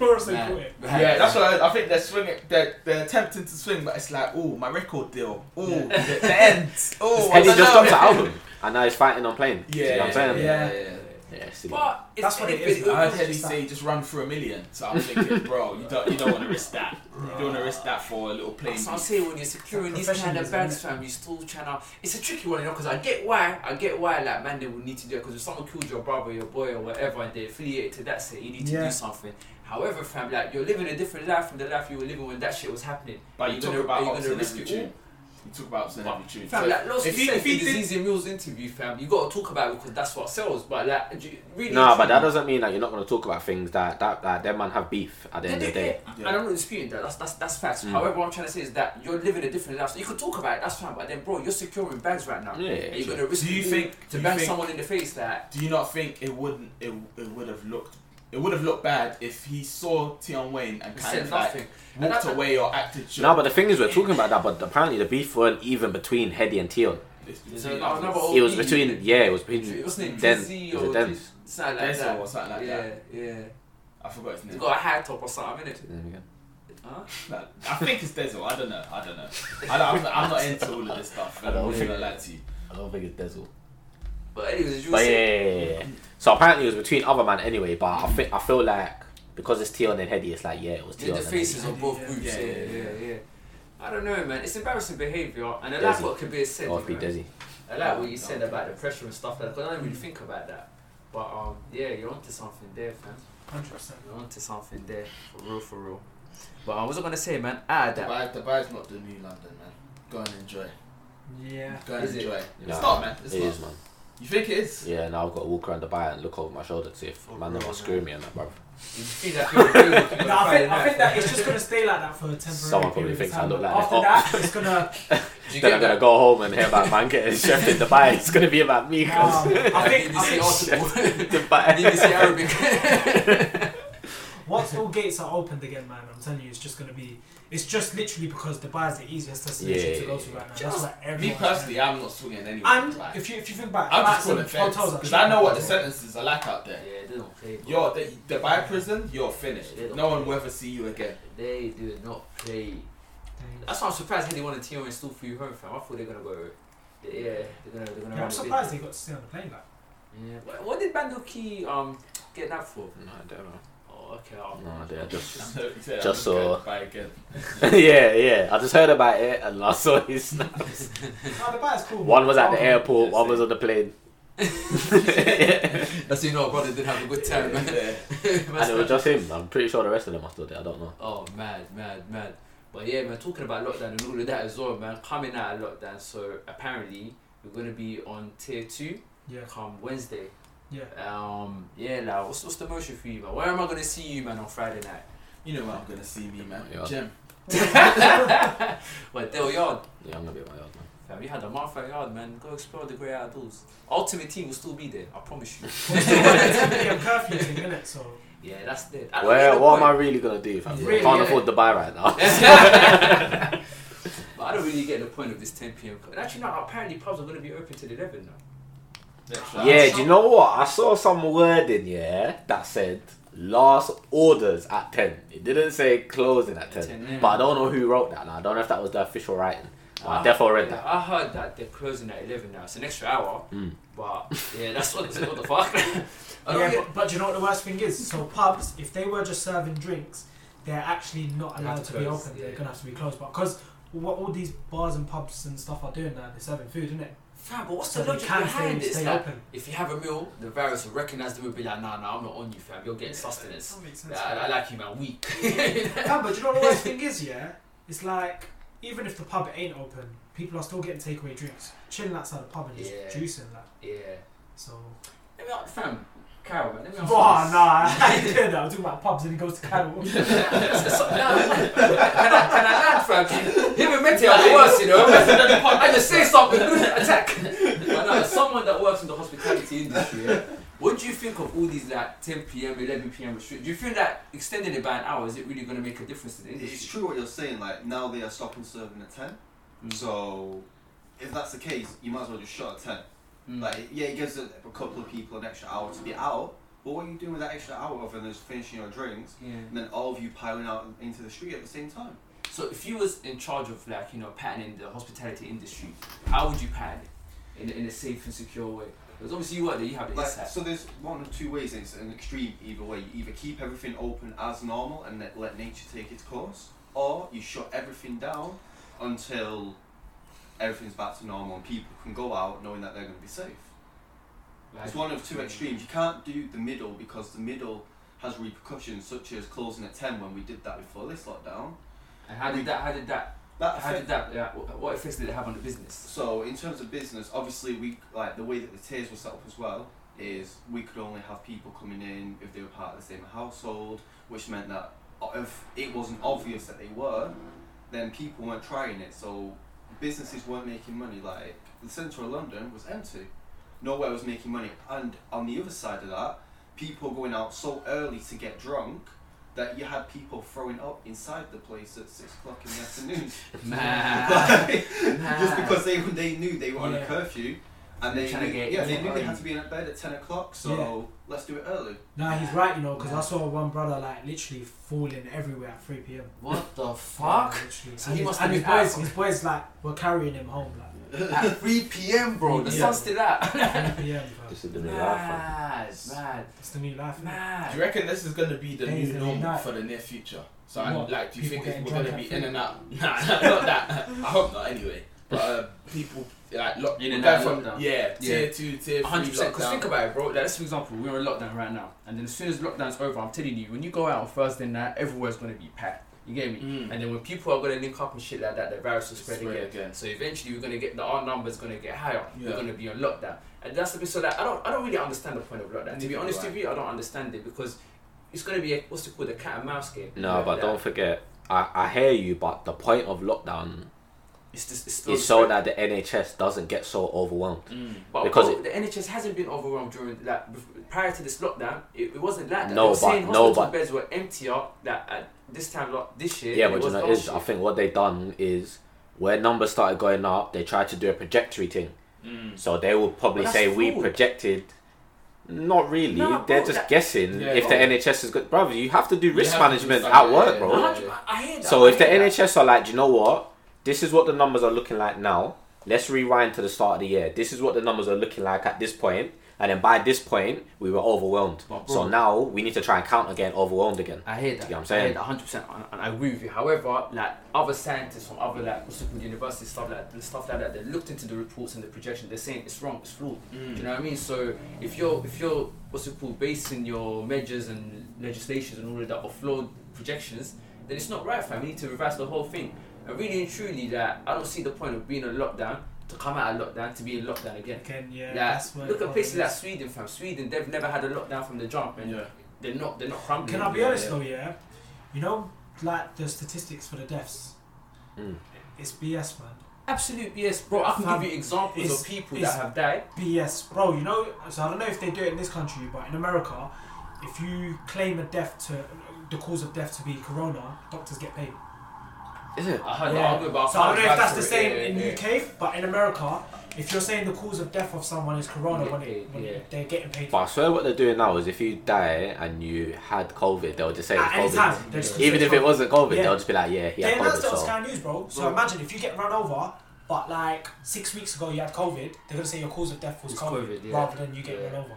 Morrison nah. quit. Yeah, that's what I, I think they're swinging. They're, they're attempting to swing, but it's like, oh, my record deal. Oh, the, the end. Oh, and he just dropped an album, and now he's fighting on plane. Yeah, yeah. yeah yeah. Yeah, silly. But if That's what it anything, is, I heard It's Teddy just say just run for a million. So I'm thinking, bro, you don't you don't want to risk that. You don't want to risk that for a little plane. That's what I'm saying. When you're securing these kind of Professionalism, bags, fam, you still trying to. It's a tricky one, you know, because I get why. I get why, like, man, they would need to do it. Because if someone killed your brother, your boy, or whatever, and they're affiliated to that set, you need to Yeah. do something. However, fam, like, you're living a different life from the life you were living when that shit was happening. But Are you gonna, talk about are you ops gonna risk every it all? Tune. You talk about ops and every tune. Fam, So like, Lost if he said if in he the did Zeze Millz interview, fam, you got to talk about it because that's what sells. But like, do you- really, No, but that truly- doesn't mean that you're not going to talk about things that that that them man have beef at the Yeah, end of the yeah, day. yeah. Yeah. And I'm not disputing that. That's that's that's facts. Mm. However, what I'm trying to say is that you're living a different life. So you can talk about it. That's fine. But then, bro, you're securing bags right now. Yeah, And you're sure. gonna risk Do you it all think- to do you bang think- someone in the face that? Do you not think it wouldn't it, it would have looked it would have looked bad if he saw Tion Wayne and kind said of like nothing. And walked that- away or acted shook? No, but the thing is, we're talking about that, but apparently the beef weren't even between Headie and Tion. It's between another others. old- It was between, yeah, it was between What's his name? Den. Drizzy It was or a Den. Drizzy- something like Denzel that. or something like yeah, that. yeah. yeah. I forgot his He's name. got a hat top or something in it. Huh? Nah, I think it's Denzel. I don't know. I don't know. I don't, I'm, not, I'm not into all of this stuff. I I don't don't think- even lie to you. I don't think it's Dezel. But anyways, you were But yeah, yeah, yeah, yeah. So apparently it was between other man anyway, but I think I feel like because it's Tion and Headie, it's like yeah, it was In Tion the and faces Headie. of both Yeah, groups, yeah, yeah, yeah. I don't know, man. It's embarrassing behaviour, and I like what Kabir said. Or you be know. Desi. I like what you said about the pressure and stuff like that. 'cause I don't really think about that. But um, yeah, you're onto something there, fam. Hundred percent. You're onto something there, for real, for real. But I was I gonna say, man? Ah, that. Dubai, Dubai's not the new London, man. Go and enjoy. Yeah. Go and Is it? enjoy. Nah, It's not, man. It's It not. is, man. You think it is? Yeah, now I've got to walk around Dubai and look over my shoulder to see if Oh, man bro, not man. screwing me on that, bro. You see that people do with you on No, I think, I think that it's just gonna stay like that for a temporary Someone probably thinks I time. look like After an that, it's gonna. Then I'm gonna go home and hear about man getting chef in Dubai. It's gonna be about me, Um, cause I think. I BBC think article. Dubai. BBC Arabic. Once all gates are opened again, man, I'm telling you, it's just gonna be. It's just literally because Dubai is the easiest destination Yeah, to go to right now. yeah. That's what Me everyone. personally, I'm not swinging anywhere. And Dubai. if you if you think about I'm just calling and feds hotels because I know what the sentences are like out there. Yeah, they don't play. bro. You're the Dubai prison. You're finished. They don't No one will ever see you again. They do not play. That's why I'm surprised Headie wanted Tio and still for you home, fam. I thought they're gonna go. Yeah, they're gonna they're gonna. Yeah, I'm surprised they got to stay on the plane. Like, Yeah. What, what did Bandokay um get that for? No, I don't know. Oh, okay. I'll, No idea, just- He I'm Just going so- to Dubai again. yeah, yeah. I just heard about it and I saw his snap. no, Dubai's cool. One was at the Oh, airport, one was on the plane. That's you know, brother did have a good time, man. Yeah. And it was just him. I'm pretty sure the rest of them are still there. I don't know. Oh, mad, mad, mad. But yeah, man, talking about lockdown and all of that as well, man. Coming out of lockdown, so apparently we're gonna be on tier two Yeah, come Wednesday. Yeah. Um, yeah, like, what's what's the motion for you, man? Where am I gonna see you, man, on Friday night? You know where I'm gonna see me, man. Yeah. Gym. What Dale Yard? Yeah, I'm gonna be at my yard, man. Fam, you had a month at yard, man. Go explore the great outdoors. Ultimate team will still be there. I promise you. We're still got a 10 p.m. curfew thing, innit? So yeah, that's dead. I Where, get the what am I really gonna do if I Really, can't yeah. afford buy right now? but I don't really get the point of this 10 p.m. co- Actually, no. Apparently, pubs are gonna be open till 11 now. Yeah, do you know what? I saw some wording, yeah, that said last orders at 10. It didn't say closing at 10. 10, yeah. But I don't know who wrote that. Now. I don't know if that was the official writing. I I- definitely read yeah, that. I heard that they're closing at 11 now. It's an extra hour. Mm. But yeah, that's what, it's what the fuck. Yeah, get- but, but do you know what the worst thing is? So pubs, if they were just serving drinks, they're actually not They allowed to to be open. yeah. They're gonna have to be closed. But because what all these bars and pubs and stuff are doing now, they're serving food, isn't it? Fam, but what's So the logic can behind stay, it? It's stay like, if you have a meal, the virus will recognize the meal, be like, nah, nah, I'm not on you, fam. You're getting sustenance. That makes sense. Yeah, I, I like you, man. Weak. Fam, but do you know what the worst thing is? Yeah, it's like even if the pub ain't open, people are still getting takeaway drinks, chilling outside the pub and just Yeah. juicing that. yeah. So. Let me ask, fam, Carol, man. Let me ask Oh you this. nah, I ain't doing that. I was talking about pubs and he goes to Carol. So- so- no, can I, can I land, fam? Him and Mete are the worst, you know. I just say something, attack. But no, as someone that works in the hospitality industry, yeah, what do you think of all these like 10 p.m., 11 p.m. restrictions? Do you feel that extending it by an hour is it really going to make a difference to the It's industry? true what you're saying. Like now they are stopping serving at ten. Mm. So if that's the case, you might as well just shut at ten. Mm. Like yeah, it gives a, a couple of people an extra hour to be out. But what are you doing with that extra hour other than just finishing your drinks yeah. and then all of you piling out into the street at the same time? So if you was in charge of like you know patenting the hospitality industry, how would you patent it in, in a safe and secure way? Because obviously you work there, you have the Like, so there's one of two ways. It's an extreme either way. You either keep everything open as normal and let, let nature take its course, or you shut everything down until everything's back to normal and people can go out knowing that they're going to be safe. It's one of two extremes. You can't do the middle because the middle has repercussions such as closing at 10 when we did that before this lockdown. And how did that? How did that? That How did that? Yeah, what what effects did it have on the business? So in terms of business, obviously we like the way that the tiers were set up as well is we could only have people coming in if they were part of the same household, which meant that if it wasn't obvious that they were, then people weren't trying it. So businesses weren't making money. Like the centre of London was empty, nowhere was making money. And on the other side of that, people going out so early to get drunk. That you had people throwing up inside the place at six o'clock in the afternoon. Man. just because they they knew they were on a curfew, and They're they trying to get yeah they in knew they had to be in bed at ten o'clock. So Yeah. let's do it early. Nah, he's right, you know, because I saw one brother like literally falling everywhere at 3 p.m. What the Yeah, fuck? literally. So and he his, must and have his been boys, out. his boys like were carrying him home like At 3 p.m., bro. The Yeah. sun's still out. 3 p.m. Bro. This is the new life. man. Mad, mad, It's the new life. innit? Do you reckon this is going to be the Days new normal night. for the near future? So, I, What? like, do you People think it's, we're going to be in and out? Nah, not that. I hope not. Anyway, but uh, people like lock, In and go out from lockdown. yeah, Yeah. tier two, tier three 100 percent. Because think about it, bro. Like, let's for example, we're in lockdown right now, and then as soon as lockdown's over, I'm telling you, when you go out on Thursday night, everywhere's gonna be packed. You get me? Mm. And then when people are gonna link up and shit like that, the virus will spread, Spread again. again. So eventually, we're gonna get the our numbers gonna get higher. Yeah. We're gonna be on lockdown, and that's the bit. So that I don't, I don't really understand the point of lockdown. To be honest do with you, I don't understand it because it's gonna be a, what's it called, a cat and mouse game. No, but That- don't forget. I, I hear you, but the point of lockdown It's just it's still is so that the NHS doesn't get so overwhelmed. Mm. But because bro, the NHS hasn't been overwhelmed during like prior to this lockdown. It, it wasn't like that. No, they but- saying no, hospital but- beds were emptier that at this time lock this year. Yeah, than but you know, last is I think what they done is where numbers started going up, they tried to do a trajectory thing. Mm. So they will probably say that's we projected. Not really. No, They're bro, just that- guessing Yeah, if bro. the NHS is good. Brother, you have to do risk have do management at work, bro. A yeah. I I hear that. So I if the hear that. NHS are like, do you know what? This is what the numbers are looking like now. Let's rewind to the start of the year. This is what the numbers are looking like at this point, and then by this point we were overwhelmed. But bro- So now we need to try and count again, overwhelmed again. I hear that. You know what I'm I saying? hear that 100, percent and I agree with you. However, like other scientists from other like what's it called, universities, stuff like and stuff like that, they looked into the reports and the projection. They're saying it's wrong, it's flawed. Mm. Do you know what I mean? So if you're if you're what's it called, basing your measures and legislations and all of that off flawed projections, then it's not right, fam. We need to revise the whole thing. And really and truly, that I don't see the point of being in lockdown to come out of lockdown to be in lockdown again. Again, yeah. Like, that's look at places problem like. Sweden, fam. Sweden, they've never had a lockdown from the jump, and Yeah. they're not they're not crumbling. Can I be honest yeah. though? Yeah, you know, like the statistics for the deaths, Mm. it's BS, man. Absolute BS, bro. I can Fam, give you examples of people that have died. BS, bro. You know, so I don't know if they do it in this country, but in America, if you claim a death to the cause of death to be corona, doctors get paid. Is it? I heard Yeah. the argument about So I don't know if that's the for it, same in yeah. UK, but in America, if you're saying the cause of death of someone is corona, Get when, it, when yeah. they're getting paid. But I swear what they're doing now is if you die and you had COVID, they'll just say At it's COVID. they're just Even if it wasn't COVID, Yeah. they'll just be like, yeah, he They had announced COVID. it on So. Sky News, bro. So Bro. imagine if you get run over, but like six weeks ago you had COVID, they're gonna say your cause of death was COVID, COVID, yeah. rather than you getting Yeah. run over.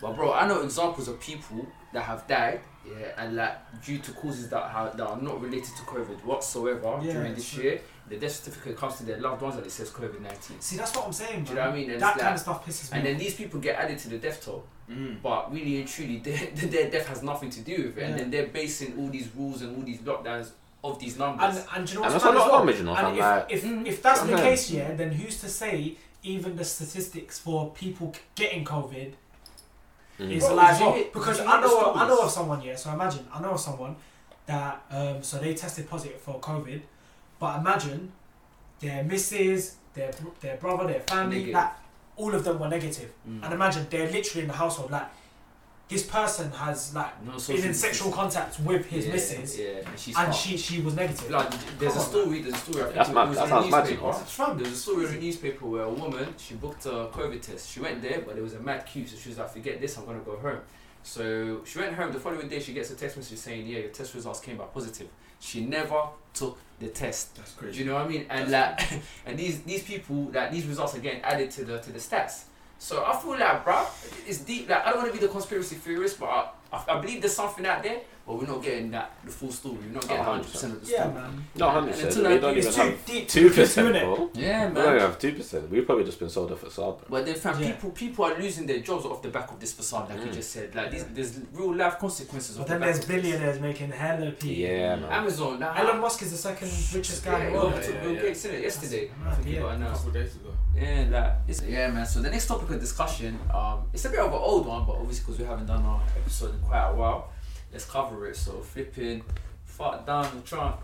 But bro, I know examples of people that have died, yeah, and like due to causes that have, that are not related to COVID whatsoever Yeah, during this true. year. The death certificate comes to their loved ones and it says COVID nineteen. See, that's what I'm saying, Do you know what I mean? And that kind like- of stuff pisses me And then these people get added to the death toll. Mm. But really and truly, their, their death has nothing to do with it. And then they're basing all these rules and all these lockdowns of these numbers. And, and do you know And that's a mad as lot of well? numbers, you know. And I'm if, like, if, Mm. if that's the case, yeah, then who's to say even the statistics for people getting COVID mm. is Bro, a lie as well? hear- Because I know I know of someone, yeah. So imagine I know of someone that um, so they tested positive for COVID, but imagine their missus, their their brother, their family, Negative. like all of them were negative. Mm. And imagine they're literally in the household like this person has like no been in sexual contact with his yeah, missus, Yeah, and she's and she she was negative. Like, there's a Come on, story. There's a story. I think That's it mad- was that in the sounds mad, you newspaper. know. What's wrong? There was a story in the newspaper where a woman she booked a COVID test. She went there, but there was a mad queue, so she was like, "Forget this, I'm gonna go home." So she went home. The following day, she gets a text message saying, "Yeah, your test results came back positive." She never took the test. That's Do crazy. you know what I mean? And like, and these these people, like these results are getting added to the to the stats. So I feel like, bruh, it's deep. Like I don't want to be the conspiracy theorist, but I, I believe there's something out there, but we're not getting that the full story. We're not getting Oh, 100 percent of the story. Yeah, story. man. No, And hundred until percent. I- We don't It's even too have deep. two percent, Doing it. bro. Yeah, We don't even have two percent. We've probably just been sold a facade. bro. But then, fam, Yeah. people people are losing their jobs off the back of this facade, like you Mm. just said. Like these, there's real life consequences. But of then the back there's of this. billionaires making hella P. Yeah, man. Amazon. Nah, Elon Musk is the second richest guy yeah, in the world. yeah, Bill. Gates in it yesterday. That's I think mad, he got yeah. A couple days ago. Yeah, like it's, yeah, man. So the next topic of discussion, um, it's a bit of an old one, but obviously because we haven't done our episode in quite a while, let's cover it. So flipping, fuck Donald Trump.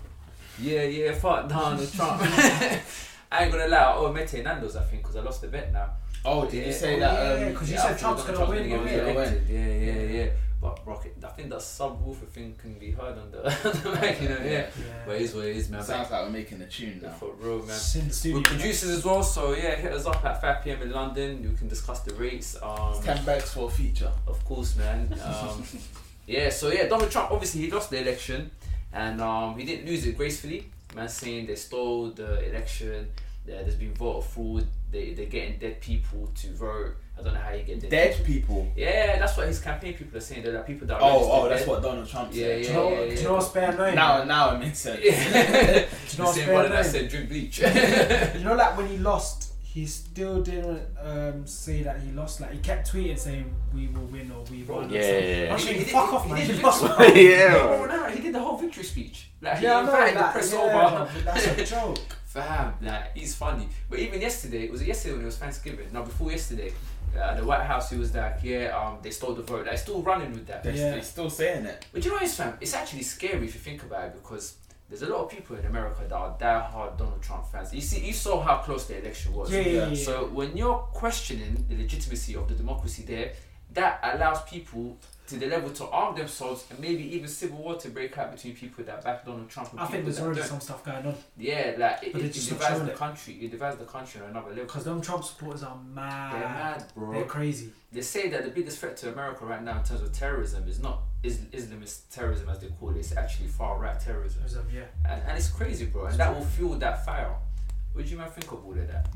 Yeah, yeah, fuck Donald Trump. I ain't gonna lie. Oh, Mete Nando's, I think, because I lost the bet now. Oh, did Yeah. you say Oh, that? yeah, um, 'cause you Yeah, said I thought Trump's gonna Trump's win, gonna get yeah. elected. Yeah, yeah, yeah. But Rocket, I think the subwoofer thing can be heard on the, the mic, you know. Yeah. Yeah. But it is what it is, man. Sounds like we're making a tune now. For real, man. It's in the studio. We're producers as well, so yeah, hit us up at 5 pm in London. You can discuss the rates. Um, It's ten bags for a feature. of course, man. Um, yeah, so yeah, Donald Trump obviously he lost the election, and um, he didn't lose it gracefully. Man, saying they stole the election. Yeah, there's been voter fraud. They they're getting dead people to vote. I don't know how you get dead. Dead people. Yeah, that's what his campaign people are saying. They're like people that are Oh, registered oh, that's dead. what Donald Trump Yeah, said. Do you know, yeah, do you know what's bare annoying? Now, now it makes sense. Yeah. Do you know the what's same bare one that said drink bleach. You know, like when he lost, he still didn't um, say that he lost. Like he kept tweeting saying, "We will win" or "We won." Yeah, yeah, yeah. I was He thinking, did- fuck he off, man. the You lost. victory- Yeah, no, he did the whole victory speech. Like he Yeah, I know invited that. press yeah, over. but that's a joke. Fam, like he's funny. But even yesterday, was it yesterday when it was Thanksgiving? No, before yesterday, uh, the White House he was like, yeah, um, they stole the vote. They're like, still running with that. They're, Yeah. they're still saying it. But you know what, it's fam? It's actually scary if you think about it because there's a lot of people in America that are diehard Donald Trump fans. You see, you saw how close the election was. Yeah, yeah, yeah. So when you're questioning the legitimacy of the democracy there, that allows people to the level to arm themselves and maybe even civil war to break out between people that back Donald Trump I think there's already don't. some stuff going on Yeah, like it, But it, it divides the it. country. It divides the country on another level. because them Trump supporters are mad. They're mad, bro. They're crazy. They say that the biggest threat to America right now in terms of terrorism is not is Islamist terrorism as they call it. It's actually far right terrorism, yeah. and, and it's crazy, bro. And that will fuel that fire. What do you man think of all of that?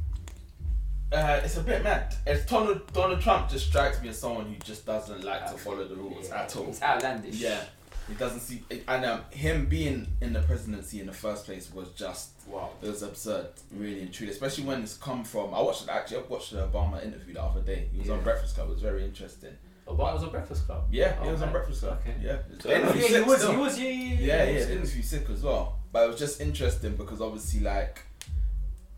Uh, it's a bit mad. It's Donald, Donald Trump just strikes me as someone who just doesn't like to follow the rules Yeah, at all. It's outlandish. Yeah, he doesn't see. And um, him being in the presidency in the first place was just Wow. it was absurd, really and truly. Especially when it's come from. I watched it actually. I watched the Obama interview the other day. He was on Breakfast Club. It was very interesting. Obama was on Breakfast Club. Yeah, he Oh, was on. Breakfast Club. Okay. Yeah, So- Yeah, he was. still. He was. Yeah, yeah, Yeah, he yeah, was. the interview sick as well. But it was just interesting because obviously, like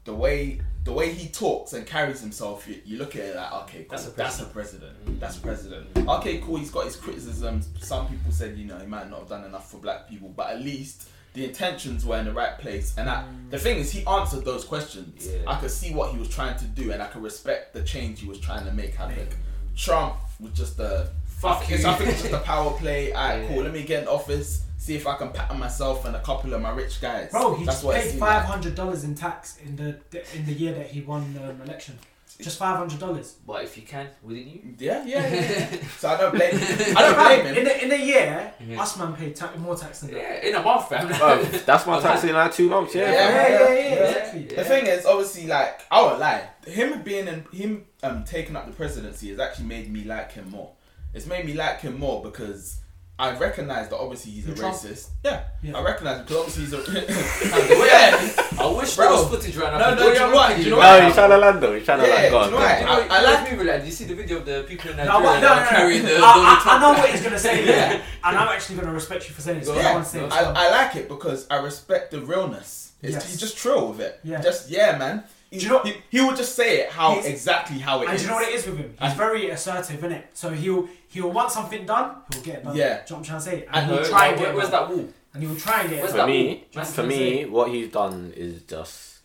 the way the way he talks and carries himself, you, you look at it like, okay, cool, That's a that's a president. Mm. That's president. Okay, cool. He's got his criticisms. Some people said, you know, he might not have done enough for black people, but at least the intentions were in the right place. And I, the thing is, he answered those questions. Yeah. I could see what he was trying to do, and I could respect the change he was trying to make happen. Trump was just a Fuck I think, you. I think it's just a power play. Alright, Yeah. cool. Let me get in office. See if I can pattern myself and a couple of my rich guys. Bro, he That's just paid seemed five like. dollars in tax in the in the year that he won the um, election. Just five hundred dollars. But if you can, wouldn't you? Yeah, yeah, yeah. yeah. so I don't blame. I don't blame In him. a, in a year, Yeah. us man paid ta- more tax than that. Yeah, in a month, fam. Bro, that's my tax in like two months. Yeah. Yeah. yeah, yeah, yeah, yeah. exactly. The thing is, obviously, like I won't lie. Him being in him um taking up the presidency has actually made me like him more. It's made me like him more because I recognise that obviously he's a Trump? racist. Yeah, Yeah. I recognise because obviously he's a. yeah. yeah. I wish Bro. there was footage right now. No, but no, you I'm know what? Do you know right what? No, he's trying to land though. He's trying to Yeah, land. Go on. you know what? You I- I like- like, like, do you see the video of the people in No, Nigeria but, no, that no, are no. carrying the I, Donald I, I know what he's gonna say, Yeah. yeah. and I'm actually gonna respect you for saying it. So Go I want to say. I, I like it because I respect the realness. It's, Yes. He's just true with it. Yeah. Just yeah, man. He, Do you know- he, he will just say it how exactly how it is. And do you know what it is with him? He's And- very assertive, innit? So he'll he'll want something done, he'll get it done. Yeah. Do you know what I'm trying to say? And, And he'll try and get it where's done. that wall? And he'll try and get it Where's done. For that me, That's for me, what he's done is just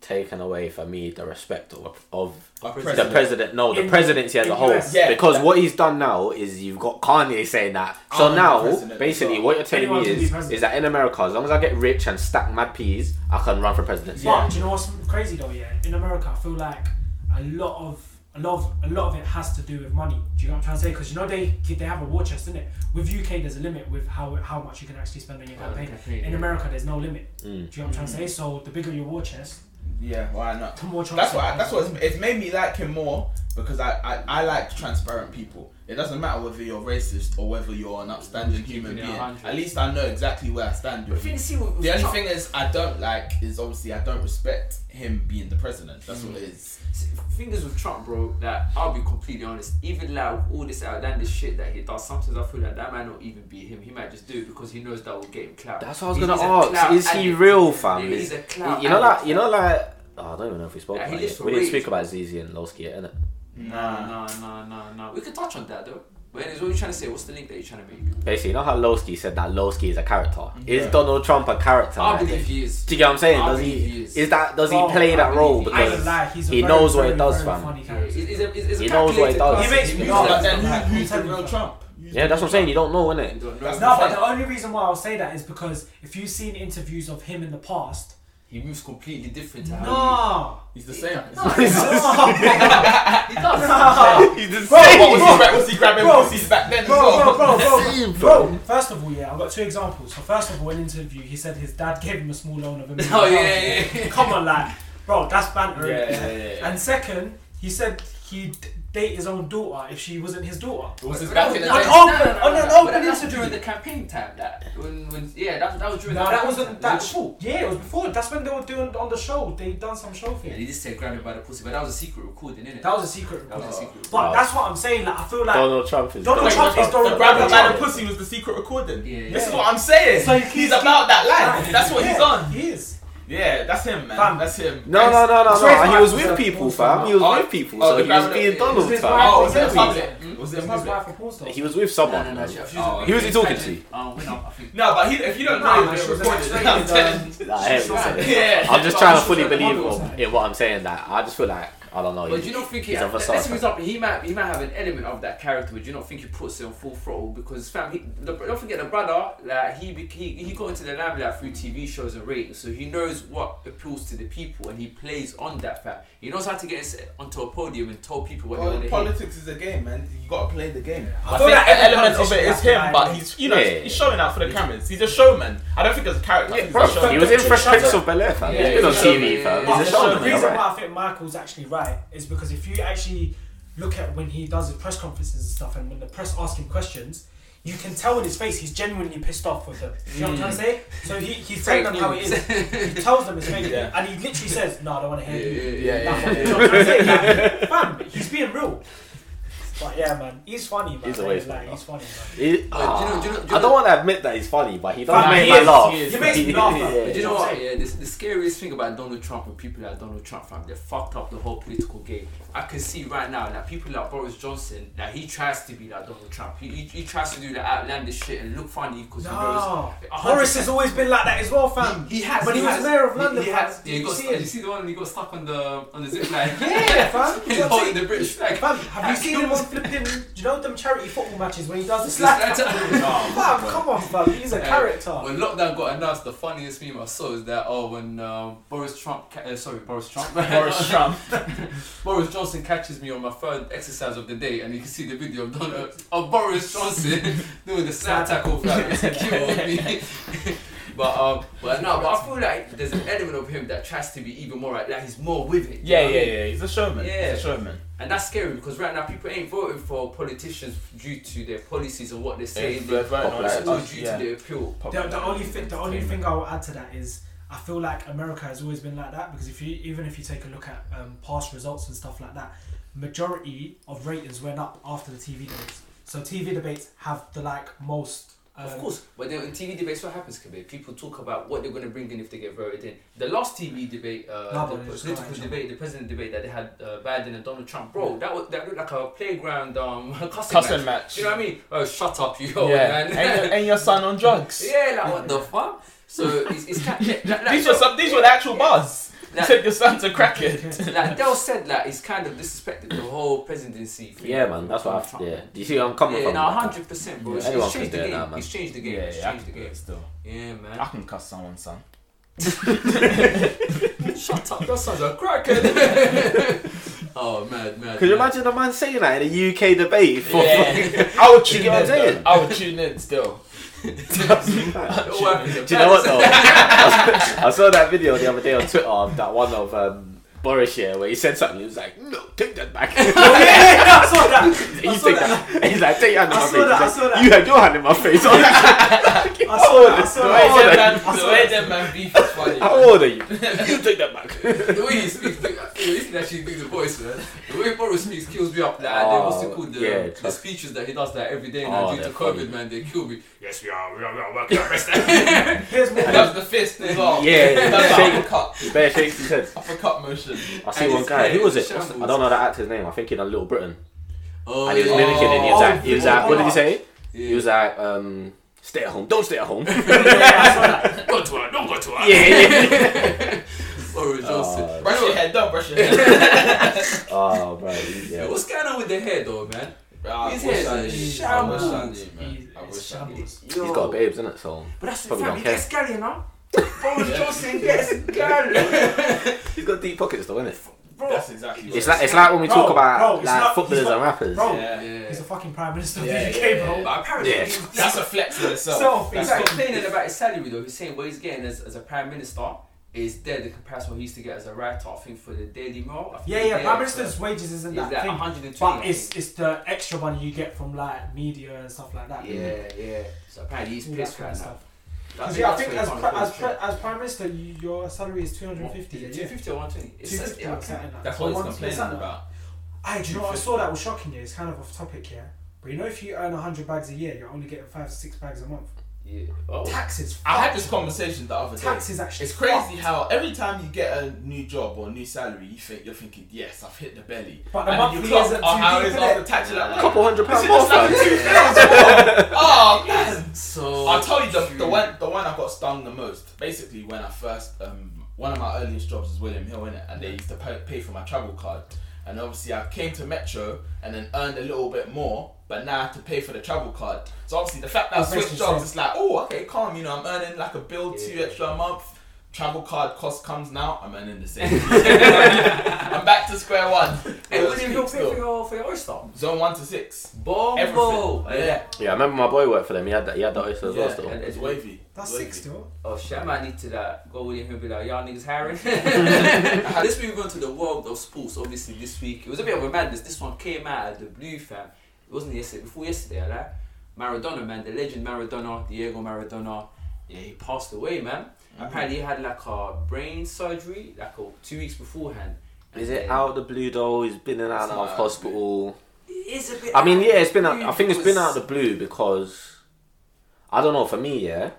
taken away for me the respect of, of A the president. president. No, the In- presidency as a whole. US. Yeah. because what he's done now is you've got Kanye saying that. So I'm now, basically, well. what you're telling Anyone me is, is that in America, as long as I get rich and stack mad peas, I can run for presidency. But do you know what's crazy though? Yeah, in America, I feel like a lot of a lot of a lot of it has to do with money. Do you know what I'm trying to say? Because you know they they have a war chest, isn't it? With UK, there's a limit with how how much you can actually spend on your Oh, campaign. campaign, In yeah. America, there's no limit. Mm. Do you know what I'm trying to say? So the bigger your war chest, Yeah, why not? The more That's what. I, that's what it's, it's made me like him more because I, I I like transparent people. It doesn't matter whether you're racist or whether you're an upstanding human being. 100. At least I know exactly where I stand. With the thing you. see, with, with The only Trump- thing is I don't like is obviously I don't respect him being the president. That's Mm. what it is. See, thing is with Trump, bro, that I'll be completely honest. Even like with all this outlandish shit that he does, sometimes I feel like that might not even be him. He might just do it because he knows that will get him clout. That's what I was He's- gonna he's ask. Is he real, fam? Yeah, he's a clout. You know, addict. like you know, like oh, I don't even know if we spoke Yeah, he about lives it. for We didn't rage. speak about Zeze and Loski yet, innit? Nah, nah, nah, nah, nah. We could touch on that though. But anyways, what are you trying to say? What's the link that you're trying to make? Basically, you know how Loski said that Loski is a character. Yeah. Is Donald Trump a character? I like believe this? he is. Do you get what I'm saying? I Does believe he? he is. Is that does he play I that role believe he I ain't because gonna lie, he's a he very, knows what very, he does, very fam. funny character. he's, he's a, he's, he's a He knows what he calculated does. person. He makes He me laugh. But then who, who's who's the the real real Trump? yeah, that's what I'm saying. You don't know, You innit? don't know. No, but the only reason why I'll say that is because if you've seen interviews of him in the past, He moves completely different to how no, He's the same. no, he, he does. no. He's the Bro, What was he, gra- was he grabbing Bro. pussies back then as Bro, well? bro, bro, Same, bro, bro. bro. First of all, yeah, I've got two examples. So first of all, in an interview, he said his dad gave him a small loan of a million Oh, yeah, pounds. yeah, yeah. Come on, like, bro, that's banter. Yeah, yeah, yeah, yeah. And second, he said he'd date his own daughter if she wasn't his daughter. Was this But back that in the was- day? On no, open- no, no, on no, an no, open interview. during the campaign time. That when, when yeah, that, that was during No, the that wasn't time. that. Was before. Yeah, it was before. That's when they were doing on the show. They done some show Yeah, thing. he just said grab him by the pussy, but that was a secret recording, innit? That was a secret. That was a recording. But that's what I'm saying. Like, I feel like Donald Trump is. Donald Wait, Trump is Donald the grabbing Trump. by the pussy was the secret recording. Yeah, This is what I'm saying. So he's about that life. That's what he's Yeah, on. He is. Yeah, that's him, man. Fam. That's him. No, no, no, no, I no. He was with people, fam. He was with people, Oh, so he was being Donald, fam. Oh, was it public? Hmm? Was it His in wife public? a porn star. He was with someone, no, no, man. she- she Oh, a- Who was he talking to? Um, went up, I think. No, but if you don't know, man, he she was an recorded it. X-rated, I'm you. Nah, I hear what you're saying. I'm just trying to fully believe model or in, something. in what I'm saying. That I just feel like I don't know. But he- do you not think he? he's Had, a let's facade. for example, he might he might have an element of that character, but do you not think he puts it on full throttle? Because fam, he, the, don't forget the brother, like he, he he got into the limelight through TV shows and ratings, so he knows what appeals to the people, and he plays on that fact. He knows how to get onto a podium and tell people what they want to hear. politics is a game, man. You gotta play the game. I I, feel think like an element of it politician is has to him, lie. but he's you know Yeah. he's showing out for the cameras. He's a showman. I don't think it's a character. Yeah, think bro, a he was in Fresh Shut Prince of Bel Air, fam. Yeah, He's been on TV, showman. fam. He's a the reason why I think Michael's actually right is because if you actually look at when he does his press conferences and stuff, and when the press ask him questions, you can tell in his face he's genuinely pissed off with them. You know what I'm trying to mm. say? So he, he's telling them how it is. He tells them it's fake, Yeah. and he literally says, "No, I don't want to Yeah, hear you." yeah, yeah, yeah, yeah. you know what I'm trying to say? Like, Fam, he's being real. But yeah, man, he's funny, man. He's I always like, funny. he's funny, man. He- But do you know- do you know- do you I don't know- want to admit that he's funny, but he does Fam, make he me is, laugh. he is. He makes me laugh, Yeah. fam. But you know what I'm what? saying? Yeah, the, the scariest thing about Donald Trump and people like Donald Trump, fam, they fucked up the whole political game. I can see right now, like people like Boris Johnson, like he tries to be like Donald Trump. He, he, he tries to do the outlandish shit and look funny because he knows. No, A hundred Boris has always been like that as well, fam. He has. When he, was has, mayor of London, he, fam, has. did Yeah, he you got. see Did him? you see the one when he got stuck on the on the zip line? Yeah, fam. He's holding the British flag. Fam, have you seen him on flipping? Do you know them charity football matches when he does the It's slap? like- Fam, come on, fam. He's a Yeah. character. When lockdown got announced, the funniest meme I saw is that oh, when um, Boris Trump, ca- uh, sorry, Boris Trump, Boris Trump. Boris Johnson catches me on my third exercise of the day, and you can see the video of Donald, of Boris Johnson doing the slap tackle flag. It's cute of me. but um, but no, but I feel like there's an element of him that tries to be even more like, like he's more with it. you Yeah, yeah, I mean? yeah. He's a showman. Yeah. He's a showman. And that's scary because right now people ain't voting for politicians due to their policies and what they're saying. They're voting It's all due Yeah. to their appeal. The, the only thing, the only thing I will add to that is, I feel like America has always been like that because if you, even if you take a look at um, past results and stuff like that, majority of ratings went up after the TV debates. So TV debates have the like most. Um, Of course, but then in TV debates, what happens, Kabir? People talk about what they're going to bring in if they get voted in. The last TV debate, uh, No, the political debate, the president debate that they had uh, Biden and Donald Trump, bro, that was that looked like a playground um, cussing, Cussing match. match. You know what I mean? Oh, shut up, you yo, yeah. man. and, your, and your son on drugs. yeah, like what the fuck? So it's, it's kind of, like, like, These were some. These were the actual bars. You like, said your son's a crackhead. like Dell said, like it's kind of disrespected the whole presidency. thing Yeah, man, that's what Donald I. Trump, Yeah. Do you see where I'm coming Yeah, from? no, hundred percent, bro. Yeah, It's, anyone it's can changed the game. now, man. It's changed the game. Yeah, it's yeah, I changed can the game. it still. Yeah, man. I can cuss someone's son. Shut up, that sounds a crackhead. Oh man, man. Could you man. imagine a man saying that in a UK debate? For Yeah, I would tune get what in. I would tune in still. Do you know what though? I saw that video the other day on Twitter of that one of um, Boris here where he said something. He was like, "No, take that back." Oh, yeah, yeah, yeah, I saw that. you saw take that. that. He's like, "Take your hand in I my face." that, I He's saw like, that. You had your hand in my face. I saw that. I saw The way that. man, I the saw way that. them man beef is funny. How man. old are you? You take that back. the way he speaks, like, you can actually do the voice, man. The way Boris speaks kills me up. Like, and then what's it Oh, called? The, yeah, the speeches that he does like every day Oh, due to COVID, funny. man. They kill me. Yes, we are. We are, we are working our best. Here's what He does the fist as well. Yeah, He does the uppercut, Bare shakes his head. uppercut motion. I see one guy. Who was it? I don't know that actor's name. I think he done Little Britain. Oh, And he was yeah. mimicking it. He was Oh, like, he was like, what did he say? Yeah. He was like, um, stay at home. Don't stay at home. yeah, I saw that. Go to her. Don't go to her. yeah, yeah. Boris Johnson. Oh, Brush your head, don't brush your head. oh, bro. Yeah, Yeah. what's going on with the hair, though, man? Ah, I His wish hair's I a knew. shambles. I wish I knew, man. He- I it's wish I knew. shambles. He's got babes, isn't it? So But that's Probably fam, don't he care. gets scary, you know? Boris Yeah. Johnson gets scary. he's got deep pockets, though, isn't it? Bro, That's exactly what It's like it's like when we Bro, talk about bro, like not- footballers he's not- and rappers. bro, Yeah. Yeah. he's the fucking prime minister of Yeah, the UK, yeah. bro. But apparently, Yeah. That's a flex in itself. Self, That's he's exactly. complaining about his salary, though. He's saying what he's getting as, as a prime minister is dead in comparison to what he used to get as a writer, I think, for the Daily Mail. I Yeah, yeah, prime Mail, minister's wages isn't Is that that thing. 120? But it's it's the extra money you get from like media and stuff like that. Yeah, yeah. So apparently he's pissed kind right now. stuff. That's- 'Cause, yeah, I think as pri- as pri- as prime minister, you, your salary is two hundred fifty. Yeah, Yeah, 250 or 120. It two says, fifty yeah, okay. something like. That's what he's complaining about. Hey, do you know I saw that was shocking you? It's kind of off topic here. But you know, if you earn hundred bags a year, you're only getting five to six bags a month. Yeah. Oh. Taxes. I had this conversation the other day. Taxes actually. It's crazy fucked. how every time you get a new job or a new salary, you think you're thinking, yes, I've hit the belly. But the and then monthly you isn't oh, too how deep, is innit? after tax? You're like, A couple hundred pounds is more, like two pounds more. Oh man! So I'll tell you the, the one the one I got stung the most. Basically, when I first um, one of my earliest jobs was William Hill in it, and they used to pay, pay for my travel card. And obviously, I came to Metro and then earned a little bit more, but now I have to pay for the travel card. So obviously, the fact that I switched jobs, it's like, oh, okay, calm. You know, I'm earning like a bill two Yeah. extra a month. Travel card cost comes now. I'm earning the same. I'm back to square one. Hey, Well, William Hill pay for your, for your oyster? Zone one to six. Bombo! Yeah. Yeah, I remember my boy worked for them. He had that. He had that oyster as well. Yeah, Still. and it's wavy. That's Wavy. six still. Oh shit, I might need to like, go with him and be like, y'all niggas hiring. Let's move on to the world of sports. Obviously, this week it was a bit of a madness. This one came out of the blue, fam. It wasn't yesterday, before yesterday, like Maradona, man, the legend Maradona, Diego Maradona. Yeah, he passed away, man. Apparently, he had like a brain surgery, like a, two weeks beforehand. Is it out of the blue though? He's been in and out of hospital. It is a bit. I mean, yeah, it's been. Out, I think it's been out of the blue because I don't know. For me, yeah,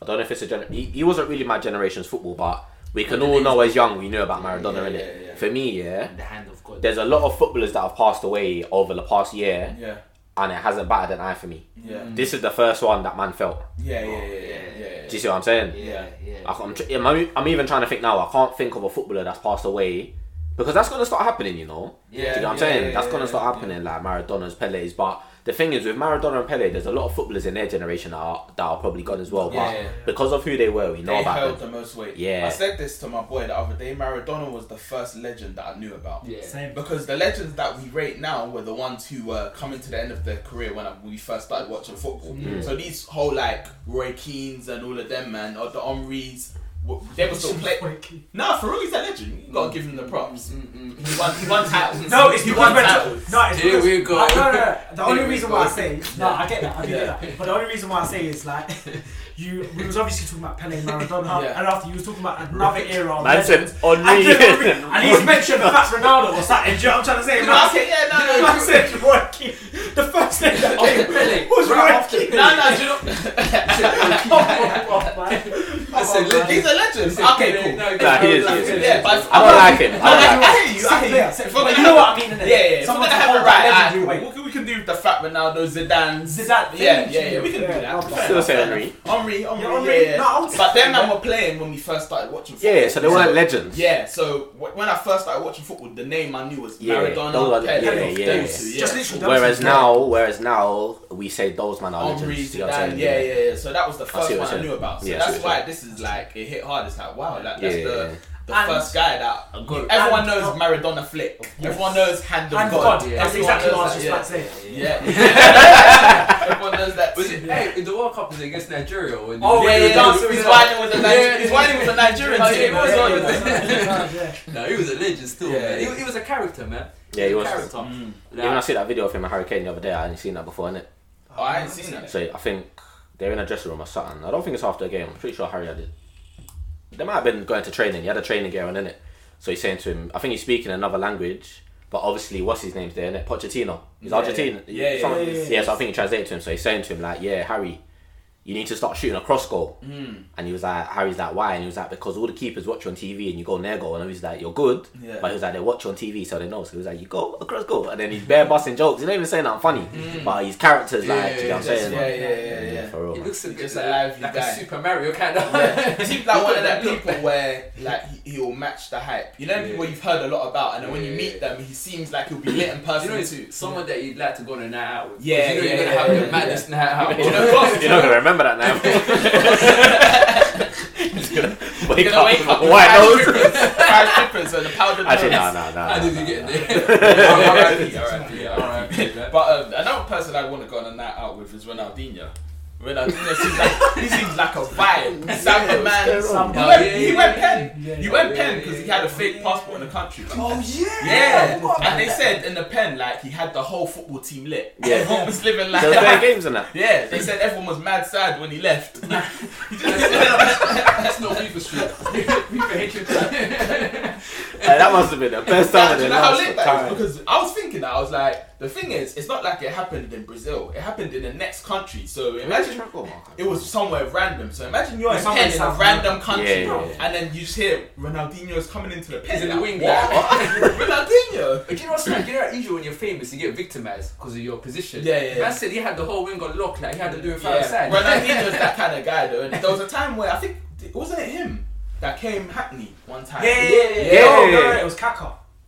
I don't know if it's a gener- he, he wasn't really my generation's football, but we can all know as young we knew about Maradona, yeah, innit? yeah, yeah. For me, yeah, the hand of God. there's a lot of footballers that have passed away over the past year, Yeah. And it hasn't batted an eye for me. Yeah. Mm. This is the first one that man felt. Yeah, yeah, yeah, yeah, yeah. Do you see what I'm saying? yeah, yeah. I, I'm, tr- I'm, I'm even trying to think now. I can't think of a footballer that's passed away because that's gonna start happening. You know. Yeah, Do you know what I'm yeah, saying? yeah, That's yeah, gonna yeah, start yeah. happening, like Maradona's, Pele's. But the thing is, with Maradona and Pele, there's a lot of footballers in their generation that are, that are probably gone as well. Yeah, but yeah. because of who they were, we know They about held them. the most weight. Yeah. I said this to my boy the other day. Maradona was the first legend that I knew about. Yeah. Same. Because the legends that we rate now were the ones who were coming to the end of their career when we first started watching football. Mm. So these whole like Roy Keanes and all of them, man, or the Omris, w- they were still playing. Nah, for real, he's a legend. You gotta give him the props. Mm-mm. He won, he won titles. No, it's he because won we're titles. no, it's Here because, we go. Uh, no, no, no. The Here only reason go. why I say no, I get that, I do Yeah. get that. But the only reason why I say is like you, we was obviously talking about Pele and Maradona, Yeah. and after you was talking about another era of Man said legends. on And, me. and he's mentioned Fat Ronaldo or something. Do you know what I'm trying to say? No, Man, okay, yeah, no, no, man no. said Roy Keane. The first thing that came was Right Roy after Keane. No, no, do you know? Come on, man. I said, Come. He's a legend. Okay, cool. Nah, he is, he is. Yeah, but I don't like him. I No, don't like I hear you. I hear you. second If we're player. gonna You know what I mean. Yeah, yeah. Someone have a right, legendary alright, weight. we can- we can do the fat Ronaldo, Zidane. Zidane, Yeah, yeah, yeah. We can do that. Fair Still say Henry. Henry, Henry, Yeah, yeah, Henry. yeah. No, I'll But them say man were playing when we first started watching football. Yeah, so they weren't legends. Yeah, so wh- when I first started watching football, the name I knew was Yeah, Maradona, those are- Pele, yeah, yeah, two, yeah. yeah. Just literally Whereas two. now, whereas now we say those man are Henry, legends. You know what I'm Zidane, saying? yeah, yeah, yeah. So that was the first one I knew about. So Yeah, that's why this is like it hit hard. It's like wow, like, that's the yeah, yeah. The And- first guy that A goat. everyone And- knows Maradona flick. Everyone knows hand of And God. God, yeah. that's Everyone exactly what I was knows just that, about to say. Yeah. everyone knows that. Was it? too. Hey, in the World Cup was it against Nigeria? When Oh, yeah, yeah, yeah, yeah, yeah. yeah. He's whining with the Yeah, he's whining with the Nigerian Oh, team. yeah, as yeah, well. yeah, yeah. No, he was a legend still, Yeah, man. yeah. He, he was a character, man. Yeah, he a was. character. Mm. Even I see that video of him at Harry Kane the other day. I hadn't seen that before, innit? Oh, I ain't seen that. So I think they're in a dressing room or something. I don't think it's after a game. I'm pretty sure Harry had it. They might have been going to training. He had a training gear on, innit? So he's saying to him, I think he's speaking another language, but obviously, what's his name's there, innit? Pochettino. He's Yeah, Argentine. yeah, yeah, yeah, yeah, so I think he translated to him. So he's saying to him, like, yeah, Harry, you need to start shooting a cross goal. Mm. And he was like, Harry's like, why? And he was like, because all the keepers watch you on TV and you go near goal. And he was like, you're good. Yeah. But he was like, they watch you on TV so they know. So he was like, you go across goal. And then he's bare busting jokes. He's not even saying nothing funny. But his character's Yeah, like, do you know what I'm yeah, saying? yeah, yeah, yeah, yeah. For real. He man. looks a just a like, lively like guy. a Super Mario kind of. Yeah. He seems like one of them people where like he, he'll match the hype. You know, Yeah. people you've heard a lot about, and then when you Yeah. meet them, he seems like he'll be lit in person you know, too. it's someone that you'd like to go on a night out with. Yeah, you know yeah, you're gonna have yeah, the yeah. maddest night out. You know what? You're not gonna remember that now. He's gonna wake You're gonna up wake with up a with white five nose. strippers, strippers and a powdered Actually, no, no, no. How did no, you get there? R.I.P., R.I.P., R.I.P., But um, another person I want to go on a night out with is Ronaldinho. Ronaldinho seems like he seems like a vibe. Samba man. Samba. He went, Yeah, he went pen. Yeah, He went yeah, pen yeah, because he had a fake passport in the country. Oh yeah. Yeah, and they said in the pen like he had the whole football team lit. Yeah. Everyone was living like So was there games in that? Yeah, they said everyone was mad sad when he left. That's not FIFA Street. FIFA hatred. That must have been the best time Nah, of do the you know how last lit that time. is? Because I was thinking that I was like, the thing is, it's not like it happened in Brazil. It happened in the next country. So imagine it was somewhere random. So imagine you're in pen in in a random country, Yeah, yeah, yeah. and then you just hear Ronaldinho's coming into the pen. He's in the wing, what? Ronaldinho. But you know what's like? You know that usually when you're famous, you get victimized because of your position. Yeah, yeah, yeah. Man said he had the whole wing on lock, like he had to do it from Yeah, outside. Ronaldinho's that kind of guy though. And there was a time where I think wasn't it him that came Hackney one time. Yeah, yeah, yeah. Yeah. yeah. No, no, no, it was Kaka.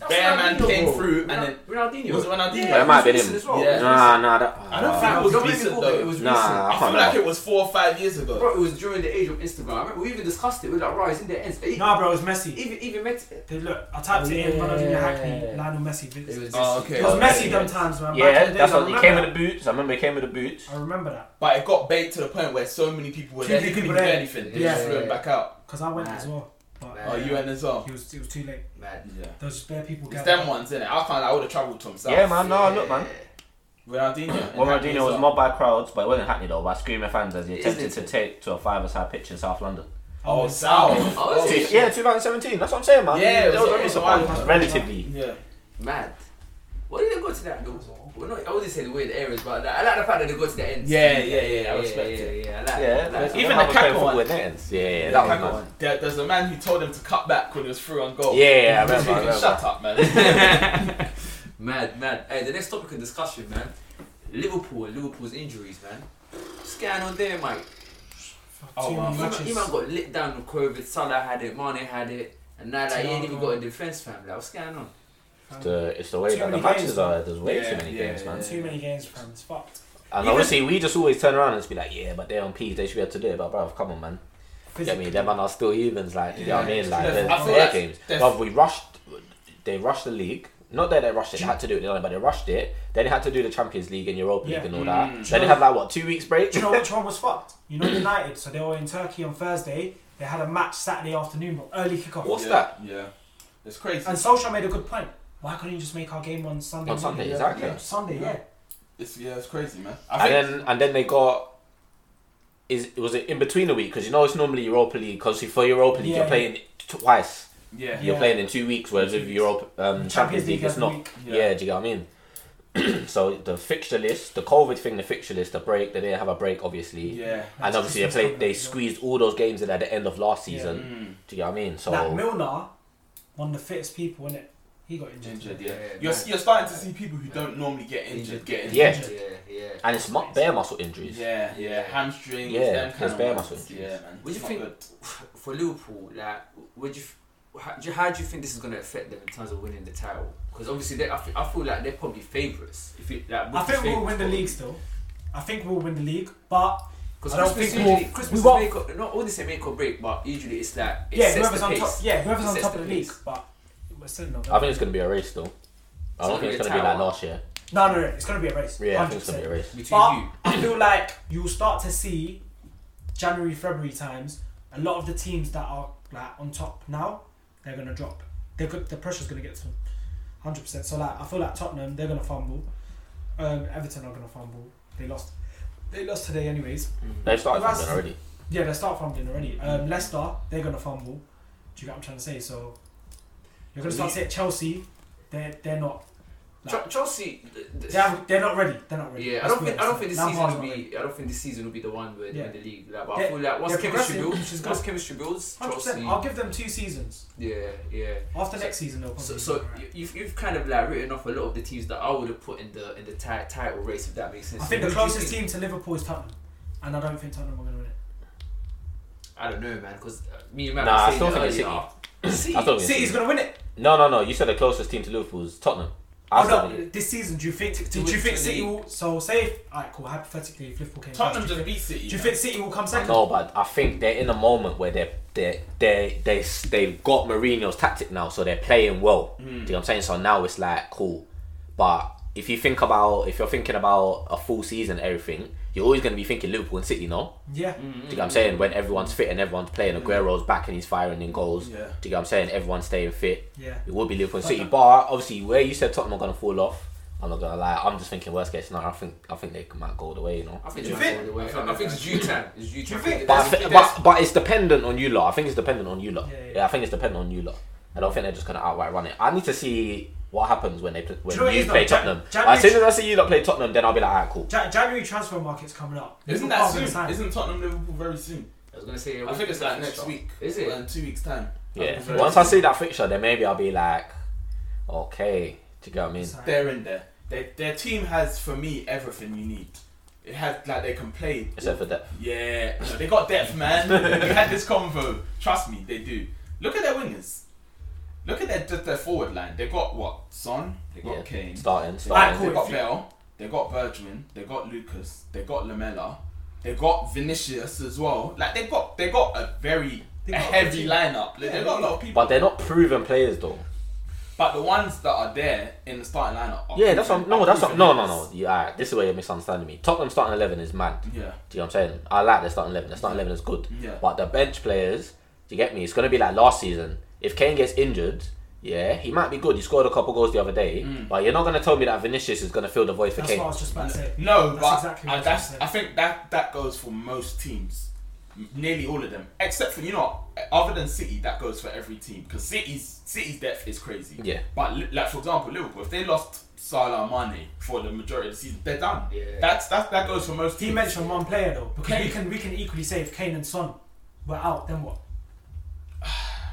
That's Bear man Ronaldinho, came bro. through and then Ronaldinho. was it Ronaldinho? Yeah, It might have been was him. recent as well. Yeah. Nah, nah, that. I don't think it was Don't make me recent Google it, though. It was Nah, recent. I I can't feel like remember. it was four or five years ago. Bro, it was during the age of Instagram. I remember we even discussed it. We were like, right, it's in the ends. Even, No, bro, it was Messi. even, even met. Dude, look, I typed it in, Yeah. Ronaldinho Hackney, Lionel Messi. Vince. It was Oh, just- okay. It was Oh, Messi yeah, them times, man. Back in Yeah, the that's days, I what he remember came with the boots. I remember he came with the boots. I remember that. But it got bait to the point where so many people were Too there, many they couldn't people even do there. anything. They Yeah. just threw him back out. Because I went as well. But Man. Oh, you went as well. it was, it was too late. Mad. Yeah. There was bare people It's gathered. them ones, innit? I can't. I would have travelled to himself. Yeah, man. No, look, man. Ronaldinho. Well, and Hackney Ronaldinho was well. mobbed by crowds, but it wasn't Hackney though. By screaming fans as he attempted to take to a five-a-side pitch in South London. Oh, oh it's South. Oh, is it? shit. Yeah, 2017. That's what I'm saying, man. Yeah, it There was- only it was some a while relatively. Yeah. Mad. What did they go to that? Though? Well, not, I wouldn't say the weird areas, but I like the fact that they go to the ends. Yeah, yeah, yeah, I respect yeah, it. Yeah, yeah, I like Yeah, it. Like. Even the have Kaka one. in nets. Yeah, yeah, Yeah, that was one. There, there's a man who told him to cut back when he was through on goal. Yeah, yeah, I remember. I remember. Shut up, man. Mad, mad. Hey, the next topic of discussion, man. Liverpool and Liverpool's injuries, man. What's going on there, mate? Oh, wow. many man, matches. he man got lit down with COVID. Salah had it, Mane had it, and now like, he ain't even got a defense fam. Like, what's going on? It's the, it's the way Too that the matches games, are. There's way Yeah, too many yeah, games, man. Too many games, fam. It's fucked. And Even- obviously, we just always turn around and just be like, yeah, but they're on P's, they should be able to do it. But, bro, come on, man. Get me, them man are still humans, like, you know what I mean? Like, Yeah. there's I feel like games. But we rushed, they rushed the league. Not that they rushed it, they had to do it, but they rushed it. Then they had to do the Champions League and Europa League and all that. Mm. Then they had like, what, two weeks break? Do you know which one was fucked? You know United. So they were in Turkey on Thursday. They had a match Saturday afternoon, but early kickoff. What's yeah, that? Yeah. It's crazy. And Solskjaer made a good point. Why couldn't you just make our game on Sunday? On Sunday, morning? exactly. Yeah, Sunday, yeah. It's, yeah, it's crazy, man. I and think, then and then they got is was it in between the week because you know it's normally Europa League because for Europa League Yeah. you're playing twice yeah. Yeah. you're playing in two weeks whereas with Europa um, Champions League it's not week. yeah. do you get what I mean so the fixture list the COVID thing the fixture list the break they didn't have a break obviously Yeah. and obviously they played they up as well. squeezed all those games in at the end of last season Mm. do you get what I mean so That Milner, one of the fittest people in it. He got injured. Injured, today. yeah. Yeah, You're, man. you're starting to see people who don't normally get injured Injured. get injured. Yeah. Yeah, yeah. And it's mu- bare muscle injuries. Yeah, yeah, Yeah. hamstrings. Yeah, them kind there's of bare ones. muscle Yeah, injuries. man. What do you think- good. For Liverpool, like, would you, how, do you, how do you think this is going to affect them in terms of winning the title? Because obviously, they, I, feel, I feel like they're probably favourites. If you, like, I think we'll win the league still. I think we'll win the league, but Because I don't Christmas, think usually, we'll, Christmas we won't, make or, not all say make or break, but usually it's like it yeah, sets whoever's the on pace. top, yeah, whoever's It on top of the league. But we're still in I think it's going to be a race still. I don't It's think it's gonna be to like last year. No, no, no, it's gonna be a race. Yeah, I 100%. think it's going to be a race. between But you. I feel like you'll start to see January, February times. A lot of the teams that are like on top now, they're gonna drop. They're good. The pressure's gonna get to them, hundred percent. So like, I feel like Tottenham, they're gonna fumble. Um, Everton are gonna fumble. They lost. They lost today, anyways. They started That's- something already. Yeah, they start fumbling already. Um, Leicester, they're gonna fumble. Do you get what I'm trying to say? So you're gonna start seeing Chelsea. They're they're not. Like, Chelsea, th- th- they're, they're not ready. They're not ready. yeah, I Let's don't think I don't think this Lampard's season will be. I don't think this season will be the one where they Yeah. win the league. Like, but I They're- feel like once chemistry progressing, builds, which once chemistry builds, Chelsea. I'll give them two seasons. Yeah, yeah. After next season, they'll probably. So, so alright. you- you've, you've kind of like written off a lot of the teams that I would have put in the in the ti- title race, if that makes sense. I So think the who do you closest think- team to Liverpool is Tottenham, and I don't think Tottenham are going to win it. I don't know, man, because uh, me and Matt Nah, were I still that think it's earlier. City. I still City's it's going to win it. No, no, no. You said the closest team to Liverpool is Tottenham. I Oh still no, this season, do you think? To Do you think City league. will? So say, if, alright, cool. Hypothetically, if Liverpool came, Tottenham first, do you just beat City. do you man. think City will come second? No, but I think they're in a moment where they they they they they've got Mourinho's tactic now, so they're playing well. Mm. Do you know what I'm saying? So now it's like cool. But if you think about if you're thinking about a full season, everything, you're always going to be thinking Liverpool and City, no? Yeah. Mm, mm, Do you get what I'm mm. saying? When everyone's fit and everyone's playing, Aguero's back and he's firing in goals. Yeah. Do you get what I'm saying? Everyone's staying fit. Yeah. It would be Liverpool and City, that- but uh, obviously where you said Tottenham are going to fall off, I'm not gonna lie. I'm just thinking worst case scenario. I think I think they might go the way, you know. I think you think? go the way. I I, think it's due time. It's due Do you time. think- But, I There's- but but it's dependent on you lot. I think it's dependent on you lot. Yeah, Yeah, yeah. I think it's dependent on you lot. I don't think they're just gonna outright run it. I need to see what happens when they play, when you know you play though? Tottenham. January- as soon as I see you lot play Tottenham, then I'll be like, alright, cool. January transfer market's coming up. Isn't that are soon? sign. Isn't Tottenham Liverpool very soon? I was gonna say. I think it's like next week. Is it? In two weeks' time. I Yeah. think it's very Once I see that fixture, then maybe I'll be like, okay. Do you get what I mean? Sign. They're in there. Their, their team has, for me, everything you need. It has like they can play. Except for that. Yeah, no, they got depth, man. we had this convo. Trust me, they do. Look at their wingers. Look at their just their forward line. They got what? Son. They got Yeah. Kane. Starting, Alright, starting. cool. They got if you- Bale. They got Bergwijn. They got Lucas. They got Lamela. They got Vinicius as well. Like they got they got a very a got a heavy good team. lineup. Like, Yeah, they got a lot of people. But they're not proven players though. But the ones that are there in the starting lineup. Are Yeah, that's what. proven- No, that's what. No, no, no. Yeah, alright, this is where you're misunderstanding me. Tottenham starting eleven is mad. Yeah, Do you know what I'm saying? I like the starting eleven. The starting eleven is good. yeah. But the bench players, do you get me? It's gonna be like last season. If Kane gets injured, yeah, he might be good. He scored a couple goals the other day, Mm. but you're not gonna tell me that Vinicius is gonna fill the void for That's Kane. That's what I was just about to say. No, That's but exactly what I that's I think that that goes for most teams, nearly all of them, except for you know, other than City, that goes for every team because City's City's depth is crazy. Yeah. But like for example, Liverpool, if they lost Salah and Mane for the majority of the season, they're done. Yeah. That's that that goes for most teams. He mentioned one player though, because we can we can equally say if Kane and Son were out, then what?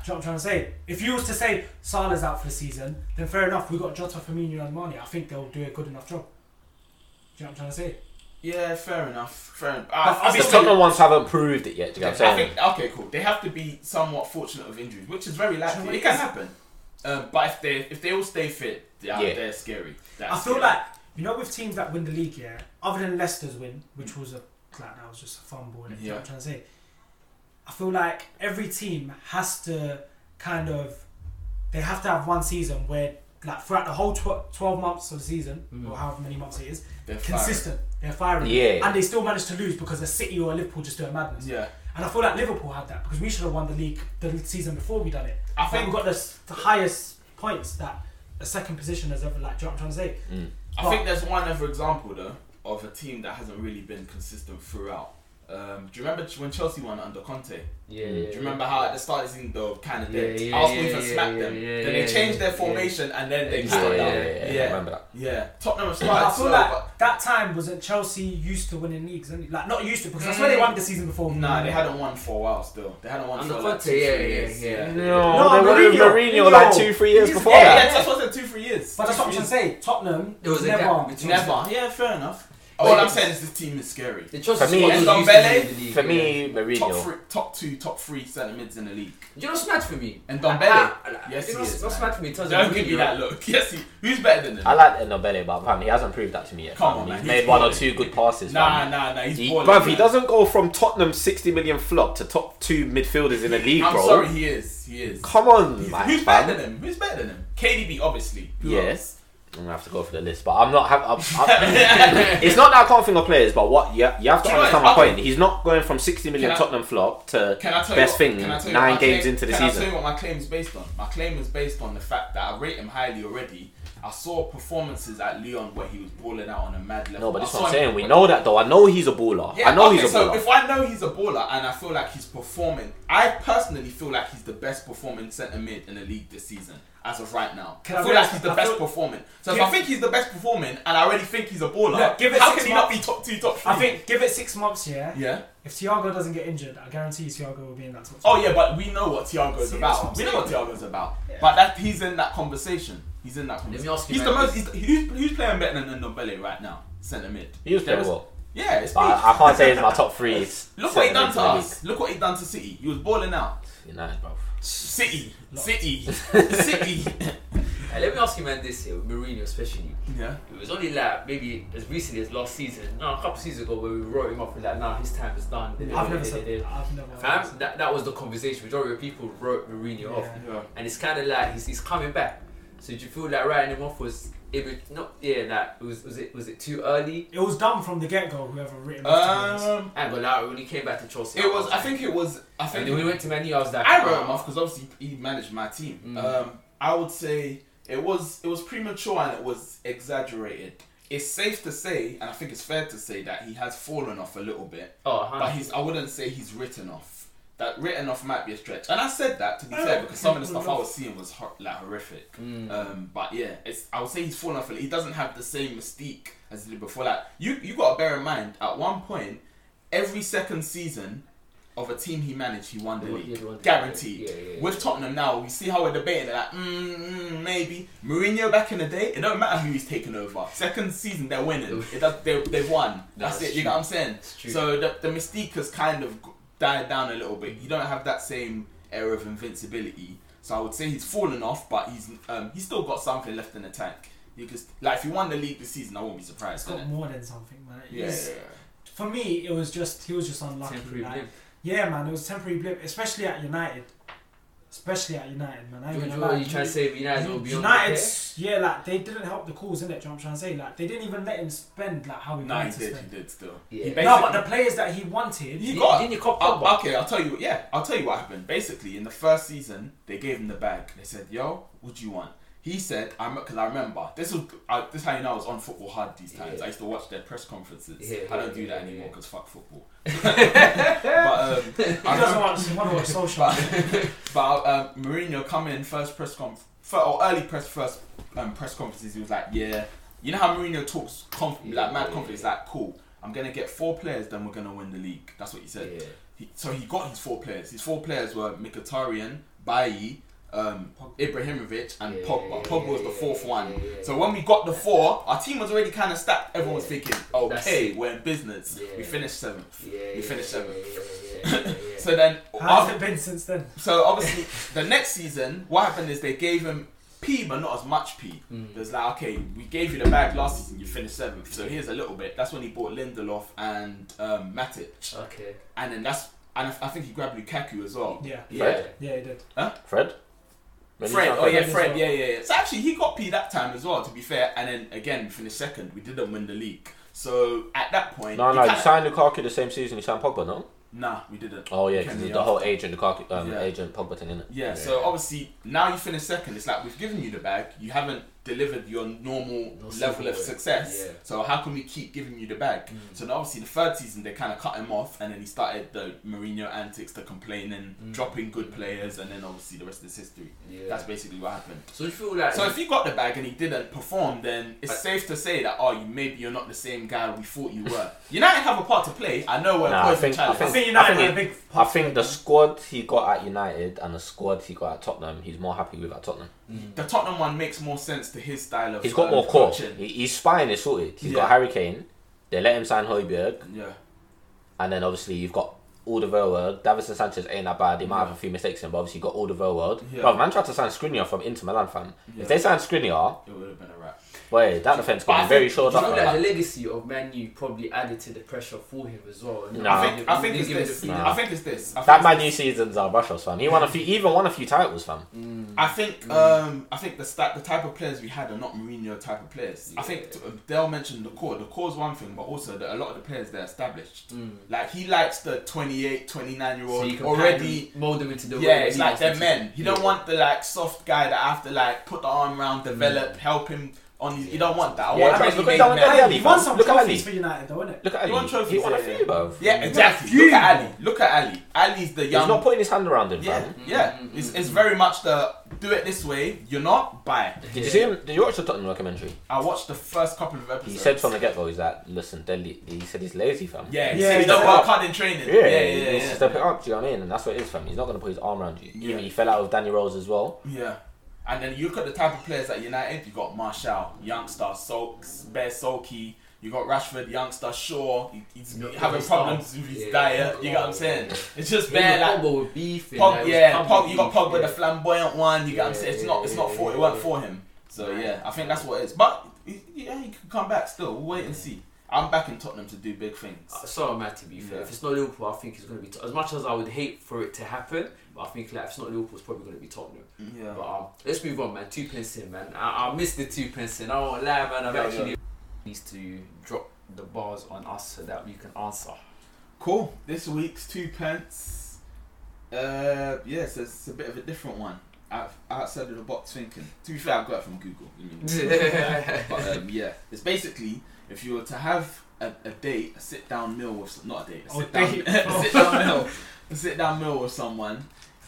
Do you know what I'm trying to say? If you was to say Salah's out for the season, then fair enough. We've got Jota, Firmino, and Mane. I think they'll do a good enough job. Do you know what I'm trying to say? Yeah, fair enough. Fair enough. But I, I, The obviously- think, Tottenham ones haven't proved it yet. Do you I get what I'm saying? think okay, cool. They have to be somewhat fortunate of injuries, which is very Do you know likely. what It it can is? happen. Um, but if they if they all stay fit, they are, Yeah. they're scary. That's I feel scary. like you know with teams that win the league, yeah. Other than Leicester's win, which was a like that was just a fumble, and you know what I'm trying to say. I feel like every team has to kind of they have to have one season where like throughout the whole tw- 12 months of the season Mm. or however many months it is they're firing. consistent they're firing Yeah. and they still manage to lose because a City or a Liverpool just do a madness Yeah, and I feel like Liverpool had that because we should have won the league the season before we done it I I think think we got the, the highest points that a second position has ever like do you know what I'm trying to say I think there's one other example though of a team that hasn't really been consistent throughout. Um, do you remember when Chelsea won under Conte? Yeah, Do you remember how at the start of the season they were kind of Yeah, dead? yeah, Arsenal yeah, even yeah, smacked yeah, them. yeah, then yeah, they changed their yeah. formation and then they Yeah, got yeah, down. yeah, yeah, yeah, I remember that. yeah. Tottenham have But started I feel slow, like that time wasn't Chelsea used to winning leagues, and like not used to because I swear they won the season before. nah, they hadn't won for a while. Still, they hadn't won Under for like Conte, two, yeah, three yeah, years. yeah. No, No, they were with Mourinho, Mourinho like two, three years He's- before Yeah, that. yeah, that's what I said, two, three years. But that's what I'm three trying to say. Tottenham There was a never. gap between- Never. Yeah, fair enough. But All it- I'm saying is this team is scary. The Chelsea For me- squad was Ndombele, used to winning the league, For yeah. me, Top Mourinho. three, top two, top three centre mids in the league. You know what's mad for me? Ndombele. Yes, you know he is, what's man. mad for me? in terms of Don't give me that look. Yes, he, who's better than him? I like Ndombele, but fam, he hasn't proved that to me yet. Come on, man, He's he's made one or two good passes. Nah, fam. nah, nah. He's He, balling, bruv, he doesn't go from Tottenham's 60 million flop to top two midfielders in the league, I'm bro. sorry, he is. He is. Come on, He's- who's better than him? Who's better than him? KDB, obviously. Who Yes. else? I'm gonna have to go for the list, but I'm not. Have, I'm, I'm, it's not that I can't think of players, but what you, you have to know understand what? my point. He's not going from 60 million I- Tottenham flop to Can I best what, thing can I tell you nine games claim- into the can I season. tell you what my claim is based on? My claim is based on the fact that I rate him highly already. I saw performances at Lyon where he was balling out on a mad level. No, but I this is what I'm saying. We know that though. I know he's a baller. Yeah, I know okay, he's a so baller. if I know he's a baller and I feel like he's performing, I personally feel like he's the best performing centre mid in the league this season, as of right now. Can I I feel like he's the I best feel- performing. So if I think he's the best performing and I already think he's a baller, Look, give it how six can he not be months. top two, top three? I think give it six months, yeah. Yeah. If Thiago doesn't get injured, I guarantee you Thiago will be in that top. Oh yeah, but we know what Thiago's See, that's what about. We know what saying. Thiago's about. Yeah. But that he's in that conversation. He's in that conversation. Let me conversation. ask you, he's the most. He's, who's, who's playing better than Ndombele right now? Centre mid. he was playing There is- well, Yeah, it's but. I, I can't say he's my top three. Look what he done to in the us. Look what he done to City. He was balling out. United, bro. City, Locked. City, City. Hey, let me ask you, man, this here, with Mourinho especially. yeah. It was only like maybe as recently as last season, no, a couple of seasons ago, where we wrote him off and like, nah, his time is done. I've never said that. I've never. Fam, that, that was the conversation. Majority of people wrote Mourinho off, Yeah. yeah. and it's kind of like he's, he's coming back. So do you feel like writing him off was it was not yeah like was was it was it too early? It was dumb from the get go. Whoever written it. Um, I ain't gonna lie, when he came back to Chelsea, it was. I think it was. I And think. then when we went to Man U, I was like, I wrote him off because obviously he managed my team. Mm. Um, I would say it was it was premature and it was exaggerated. It's safe to say, and I think it's fair to say that he has fallen off a little bit. Oh, But he's I wouldn't say he's written off. That written off might be a stretch. And I said that to be I fair because some of the think stuff I was seeing was hor- like horrific. Mm. Um, but yeah, it's I would say he's fallen off. a little. He doesn't have the same mystique as he did before. Like you, you got to bear in mind at one point, every second season of a team he managed, he won the league, he won the- guaranteed. yeah, yeah, yeah. With Tottenham now, we see how we're debating. They're like, mm, mm, maybe Mourinho back in the day. It don't matter who he's taken over. Second season, they're winning. It does, they, they've won. That's that's it. You know what I'm saying? So the, the mystique has kind of g- died down a little bit. You don't have that same air of invincibility. So I would say he's fallen off, but he's um, he's still got something left in the tank. You could like if he won the league this season, I won't be It's surprised. got innit? more than something, man. Yeah, yeah, yeah. For me, it was just he was just unlucky. temporary like- blip. Yeah, man, it was a temporary blip, especially at United. Especially at United, man. I ain't What gonna you- what lie. you trying to say? United will be on the yeah, like they didn't help the cause, innit? Do you know what I'm trying to say? Like they didn't even let him spend like how he No, he wanted to spend. He did still. Yeah. He No, but the players that he wanted, He got. didn't you cop Oh, Pogba? okay, I'll tell you. Yeah, I'll tell you what happened. Basically, in the first season, they gave him the bag. They said, "Yo, what do you want?" He said, "I'm," because I remember this was. I, this how you know I was on football hard these times. Yeah. I used to watch their press conferences. Yeah, I don't do that anymore because fuck football. but um, he I doesn't want to want to watch social. but, but um, Mourinho come in first press conf or early press first um, press conferences. He was like, "Yeah, you know how Mourinho talks conf- like mad confidence. Like, cool. I'm gonna get four players, then we're gonna win the league. That's what he said. Yeah. He, so he got his four players. His four players were Mkhitaryan, Bailly, um, Ibrahimovic, and Yeah, Pogba. yeah, Pogba was the fourth yeah, one. yeah, yeah. So when we got the four, our team was already kind of stacked. Everyone was thinking, okay, it. we're in business. Yeah. We finished seventh. Yeah, We finished yeah, seventh. yeah, yeah, yeah, yeah. So then, How's after- it been since then? so obviously the next season, what happened is they gave him P, but not as much P. Mm. There's like, okay, we gave you the bag last season, you finished seventh, so here's a little bit. That's when he bought Lindelof and um, Matic, Okay. and then that's and I I think he grabbed Lukaku as well. Yeah, Yeah. Fred? yeah, he did. Fred? When Fred, oh yeah, Fred yeah, yeah, yeah. So actually, he got P that time as well. To be fair, and then again we finished second. We didn't win the league. So at that point, No, you no, you kinda- signed Lukaku the same season you signed Pogba, no? Nah, we didn't. Oh yeah, because the whole agent Lukaku, um, Yeah. agent Pogba thing, innit? Yeah, so obviously now you finish second. It's like we've given you the bag. You haven't delivered your normal No level of silverware. success. Yeah. So how can we keep giving you the bag? Mm. So then obviously the third season they kind of cut him off, and then he started the Mourinho antics, the complaining, Mm. dropping good players, and then obviously the rest is history. Yeah. That's basically what happened. so you feel like So if he got the bag and he didn't perform, then it's I- safe to say that oh, you maybe you're not the same guy we thought you were. United have a part to play. I know we're Nah, I poison think- I challenge. I think- think United I think a big. I think the squad he got at United and the squad he got at Tottenham, he's more happy with at Tottenham. Mm. the Tottenham one makes more sense to his style of. He's got um, more core. coaching. He, his spine is sorted. He's Yeah. got Harry Kane. They let him sign Højbjerg, Yeah. and then obviously you've got Alderweireld. Davinson Sanchez ain't that bad. He might have a few mistakes in, but obviously you've got all Alderweireld. Yeah. Bro, man tried to sign Skriniar from Inter Milan, fam. Yeah. If they sign Skriniar, It would have been a. boy, that defense But I getting very think- short Do you up. feel like the legacy of Man U probably added to the pressure for him as well? Nah. I think. I think it's give him the this. Nah. I think it's this. I think That it's Man this. U seasons are Brussels, fam. He won a few, even won a few titles, fam. Mm. I think um, I think the sta the type of players we had are not Mourinho type of players. I think Yeah. t- Dale mentioned the core. The core is one thing, but also that a lot of the players they're established. Mm. Like he likes the 28, 29 year old you can already. mold them into the Yeah, way it's like they're them to. men. You don't want the like soft guy that have to like put the arm around, develop, help him on his. You don't want that. I Yeah, want but really look at made Dale- men. Alli, He won fam. some Look at Alli. trophies for United, though, innit? Look at He won trophies, He won a yeah, few, yeah. bro. Yeah, exactly. Look at Alli. Look at Alli. Alli's the young He's young. not putting his hand around him, yeah, fam. yeah. It's, it's very much the do it this way. You're not buy. Did you see him? Did you watch the Tottenham documentary? I watched the first couple of episodes. He said from the get go, he's like, listen, Dele. He said he's lazy, fam. Yeah, he Yeah, said he he don't work hard in training. Yeah, Yeah, yeah, yeah, he yeah. needs to step it up. Do you know what I mean? And that's what it is, fam. He's not gonna put his arm around you. Yeah. Even he fell out with Danny Rose as well. Yeah. And then you look at the type of players at United, you got Martial, youngster, Sulks, Bear Sulky, you got Rashford, youngster, Shaw, he- he's No- having problems style. with his Yeah. diet, you get what I'm saying? It's just Yeah, like Pogba with beef. Pog, like, yeah, public Pog, you got Pogba yeah. the flamboyant one, you get what I'm saying? It's Yeah, not it's not yeah, for it yeah, weren't yeah. for him. So yeah, I think that's what it is. But yeah, he can come back still. We'll wait and see. I'm back in Tottenham to do big things. Uh, So am I, to be fair. Yeah. If it's not Liverpool, I think it's going to be. T- as much as I would hate for it to happen, but I think like if it's not Liverpool, it's probably going to be Tottenham. Yeah. But um, let's move on, man. Two pence in, man. I, I missed the two pence in. I won't lie, man. I've Yeah, actually needs to drop the bars on us so that we can answer. Cool. This week's two pence. Uh, yes, it's a bit of a different one. Out, outside of the box thinking. To be fair, I got it from Google. I mean, but um, yeah, it's basically if you were to have a, a date, a sit down meal with not a date, a Oh, down, date. a sit down meal, a sit down meal with someone,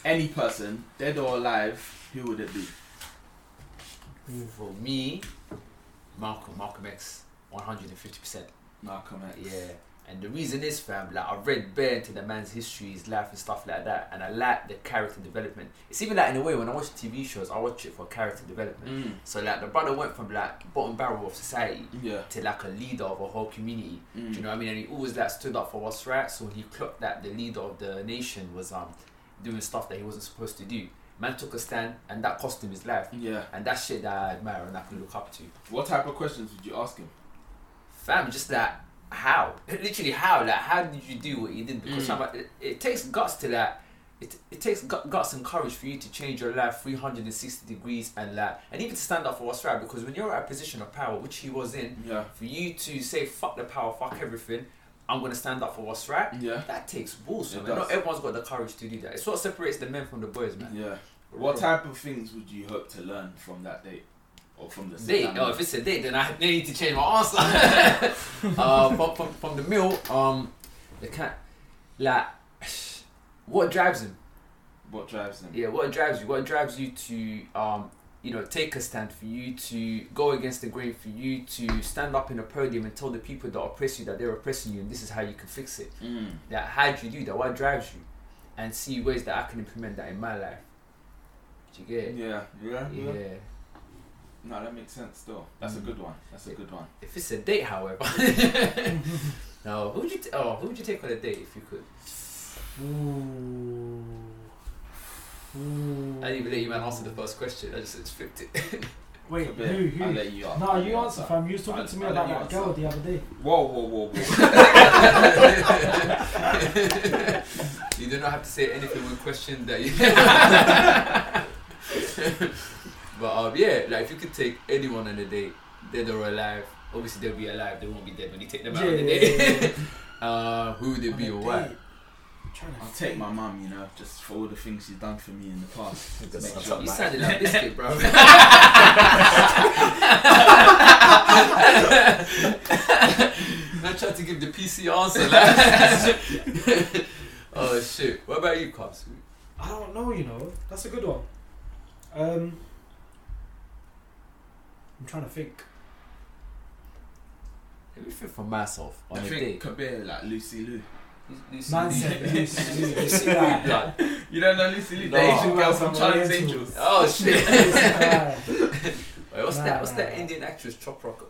any person, dead or alive, who would it be? For me, Malcolm, Malcolm X, one hundred and fifty percent. Malcolm X. Yeah. And the reason is, fam, like I've read bare into the man's history, his life and stuff like that, and I like the character development. It's even like in a way when I watch TV shows, I watch it for character development. Mm. So like the brother went from like bottom barrel of society Yeah. to like a leader of a whole community. Mm. Do you know what I mean? And he always like stood up for what's right. So when he clocked that the leader of the nation was um doing stuff that he wasn't supposed to do, man took a stand, and that cost him his life. Yeah. And that's shit that I admire and I can look up to. What type of questions would you ask him? Fam, just like how, literally how, like how did you do what you did? Because Mm. it, it takes guts to like. It, it takes gut, guts and courage for you to change your life 360 degrees and like and even to stand up for what's right because when you're at a position of power which he was in Yeah. for you to say fuck the power fuck everything I'm gonna stand up for what's right Yeah. that takes balls man. not everyone's got the courage to do that it's what separates the men from the boys man Yeah. What type of things would you hope to learn from that date? Or from the date. Oh, if it's a date, then I need to change my answer. uh, from, from from the meal, um, the cat, like, what drives him? What drives him? Yeah, what drives you? What drives you to um, you know, take a stand for you to go against the grain, for you to stand up in a podium and tell the people that oppress you that they're oppressing you, and this is how you can fix it. Mm. That how do you do that? What drives you? And see ways that I can implement that in my life. Do you get it? Yeah. Yeah. Yeah. Yeah. No, that makes sense. though. that's a Mm. good one. That's a good one. If it's a date, however, no. Who would you? T- oh, who would you take on a date if you could? Ooh. Ooh. I didn't even let you man answer the first question. I just, just flipped it. Wait, A who? Who? I'll let you answer. No, you answer, fam. You was talking I'll- to me I'll about let you that girl the other day. Whoa, whoa, whoa, whoa. you do not have to say anything when questioned that you. but um, yeah, like if you could take anyone on a date, dead or alive. Obviously they'll be alive. They won't be dead when you take them out Yeah, on a yeah, date. yeah, uh, who would it On be or why? Date. trying to I'll take my mum, you know, just for all the things she's done for me in the past. Good Make stuff, sure You sounded like biscuit, bro. I tried to give the PC answer. Like. oh shit! What about you, Cops? I don't know, you know. That's a good one. Um, I'm trying to think. Let me think for myself on I a think date. Kabir like Lucy Liu. Lucy Man Lee. said Lucy Lee. Lucy Lee. You don't know Lucy Liu? No. The Asian girl From from Charlie's Angels. Oh shit! Wait, what's Nah, that? What's nah, that nah. Indian actress? Chop Rock.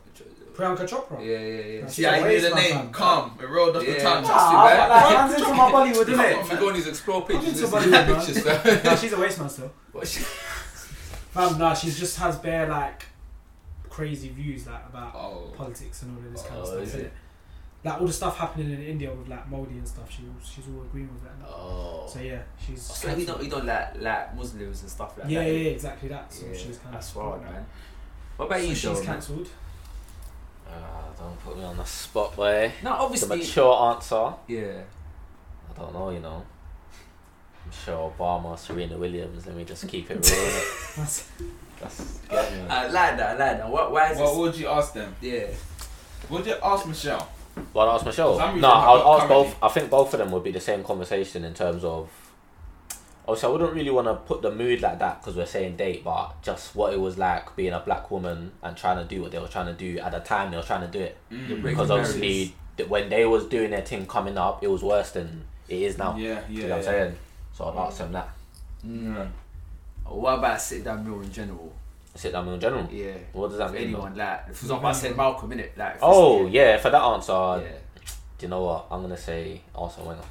Priyanka Chopra. Yeah, yeah, yeah. That's See how you Waste knew the name? fam. Calm. It rolled off the Yeah. tongue. Nah, Trust Nah, me, I- man. like, man's into my Bollywood, Come innit? on, If you go on his explore page, I'm into Bollywood, the man. pictures. fam. Nah, she's a waste man still. What she- Fam, nah, she just has bare like crazy views like about Oh. politics and all of this kind Oh, of stuff. is innit? it? Like all the stuff happening in India with like Modi and stuff, she she's all agreeing with that. Oh. So yeah, she's. So you don't, you don't like like Muslims and stuff like yeah, that. yeah, yeah, exactly that. So Yeah, she's kind that's of. right, man. What about So you, she's cancelled. Uh, don't put me on the spot, boy. No, obviously. The obviously. mature answer. Yeah. I don't know, you know. Michelle Obama, Serena Williams. Let me just keep it real. That's, That's get me. I like that. I like that. What? Why is What this? would you ask them? Yeah. Would you ask Michelle? Well, I'll ask Michelle. For some reason, No, I've I'll ask currently- both. I think both of them would be the same conversation in terms of. Obviously, I wouldn't really want to put the mood like that because we're saying date, but just what it was like being a black woman and trying to do what they were trying to do at the time they were trying to do it. Mm. Because obviously, th- when they was doing their thing coming up, it was worse than it is now. Yeah, yeah. You yeah. know what I'm saying? So I'll ask them that. Mm. What about sit down meal in general? Sit down in general. Yeah. What does that If mean? anyone like, for example, I said Malcolm in it. Like. if Oh it's- yeah, for that answer, Yeah. do you know what? I'm gonna say Arsene Wenger.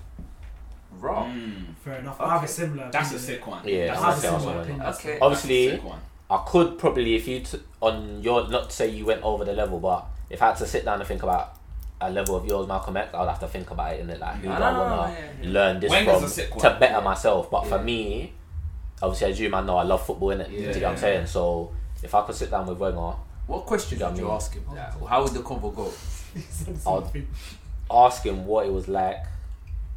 Wrong. Mm. fair enough. Okay. I have a similar. That's a sick one. Yeah, That's I have a a sick Arsene similar one. opinion. Okay. That's Obviously, a sick one. I could probably, if you t- on your not to say you went over the level, but if I had to sit down and think about a level of yours, Malcolm X, I'd have to think about it in it like who do I Ah, wanna yeah, yeah. learn this Wenger's from a sick one. to better myself. But for me, obviously as you man know, I love football in it. Yeah. Do you get what I'm saying? So if I could sit down with Wenger, What question Yeah, did you me. ask him? Like, how would the convo go? He I'll- something. ask him what it was like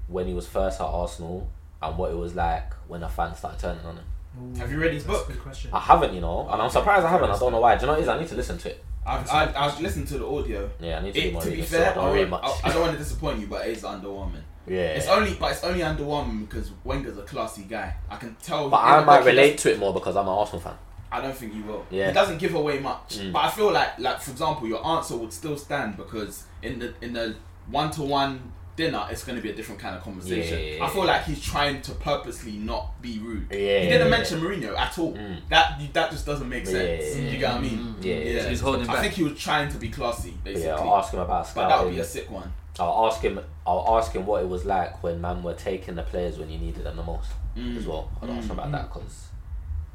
when he was first at Arsenal and what it was like when the fans started turning on him. Ooh, Have you read his that's a book? Question. I haven't, you know, and I'm surprised I haven't. I don't know why. Do you know what it is? I need to listen to it. I've, I've, I've listened to the audio. Yeah, I need to do It, more to be reading, so fair, I don't I, read much. I, I don't want to disappoint you, but it's underwhelming. Yeah. It's only, but it's only underwhelming because Wenger's a classy guy. I can tell. But I might relate to it more because I'm an Arsenal fan. I don't think you will. Yeah. He doesn't give away much. Mm. But I feel like, like for example, your answer would still stand because in the in the one to one dinner, it's going to be a different kind of conversation. Yeah. I feel like he's trying to purposely not be rude. Yeah. He didn't mention Mourinho at all. Mm. That that just doesn't make sense. Yeah. You get what I mean? Yeah. Yeah. So he's holding I back. think he was trying to be classy, basically. yeah, I'll ask him about but that would be a sick one. I'll ask him. I'll ask him what it was like when man were taking the players when you needed them the most Mm. as well. I'll ask him about Mm. that because,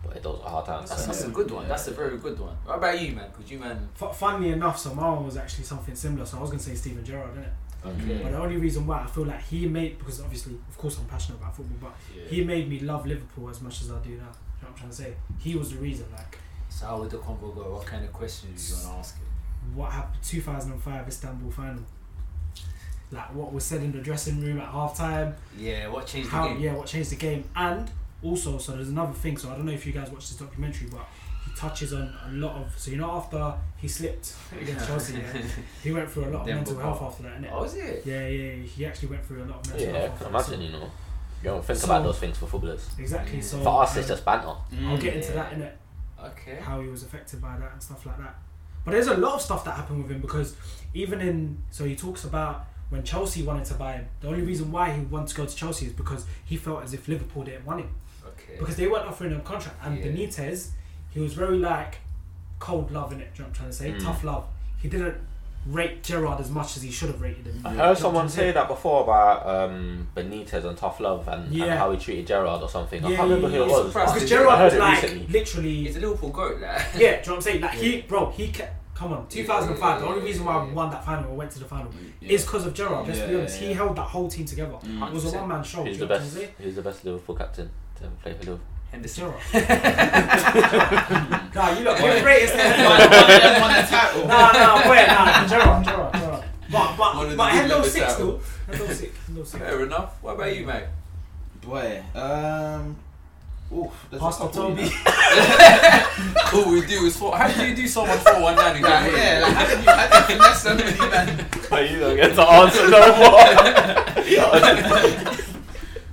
but those are hard times. That's, so- that's a good one. That's a very good one. What about you, man? Could you, man? F- funnily enough, so my one was actually something similar. So I was gonna say Steven Gerrard, didn't it? Okay. But the only reason why I feel like he made because obviously, of course, I'm passionate about football, but he made me love Liverpool as much as I do now. You know what I'm trying to say? He was the reason. Like So how would the convo go? What kind of questions are you gonna ask him? what happened 2005 Istanbul final. Like what was said in the dressing room at halftime. Yeah. What changed the game? yeah, what changed the game, and also so there's another thing. So I don't know if you guys watched this documentary, but he touches on a lot of. So you know after he slipped against Chelsea, yeah, he went through a lot of Denver mental health after that, innit? Oh, is it? Yeah, yeah, he actually went through a lot of mental Yeah, health. I can after that. imagine. You know, you don't think So- about those things for footballers. Exactly. So For us, it's um, just banter. I'll get into Yeah. that in it. Okay. how he was affected by that and stuff like that. But there's a lot of stuff that happened with him because even in so he talks about when Chelsea wanted to buy him. The only reason why he wanted to go to Chelsea is because he felt as if Liverpool didn't want him Okay. because they weren't offering him a contract. And Yeah. Benitez, he was very like cold love in it. Do you know what I'm trying to say? Mm. Tough love. He didn't rate Gerrard as much as he should have rated him. I Do you know heard someone say that before about um, Benitez and tough love and, and how he treated Gerrard or something. I can't remember yeah, who it was. Because I Gerrard was it like recently. literally He's a Liverpool goat, like. Yeah, do you know what I'm saying? Like he, bro, he kept. Come on, 2005. the only reason why we won that final or went to the final is because of Gerrard. Let's be Yeah, honest. He held that whole team together. Mm. It was a one man show. Who's do the you know what I'm best? saying? Who's the best Liverpool captain to ever play for Liverpool? Henderson. Gerrard. nah, you look. You're the greatest. One of them won the title. Nah, nah, wait, nah, Gerrard, Gerrard, Gerrard. But One of but the but good Hendo six out. though. A little sick. A little. Fair enough. What about you, mate? Boy, um, oof, there's Pastor you Tobi. know. All we do is four. How do you do someone four one nine? Like, yeah, like, how did you, how did you finesse so many man? you don't get to answer no more.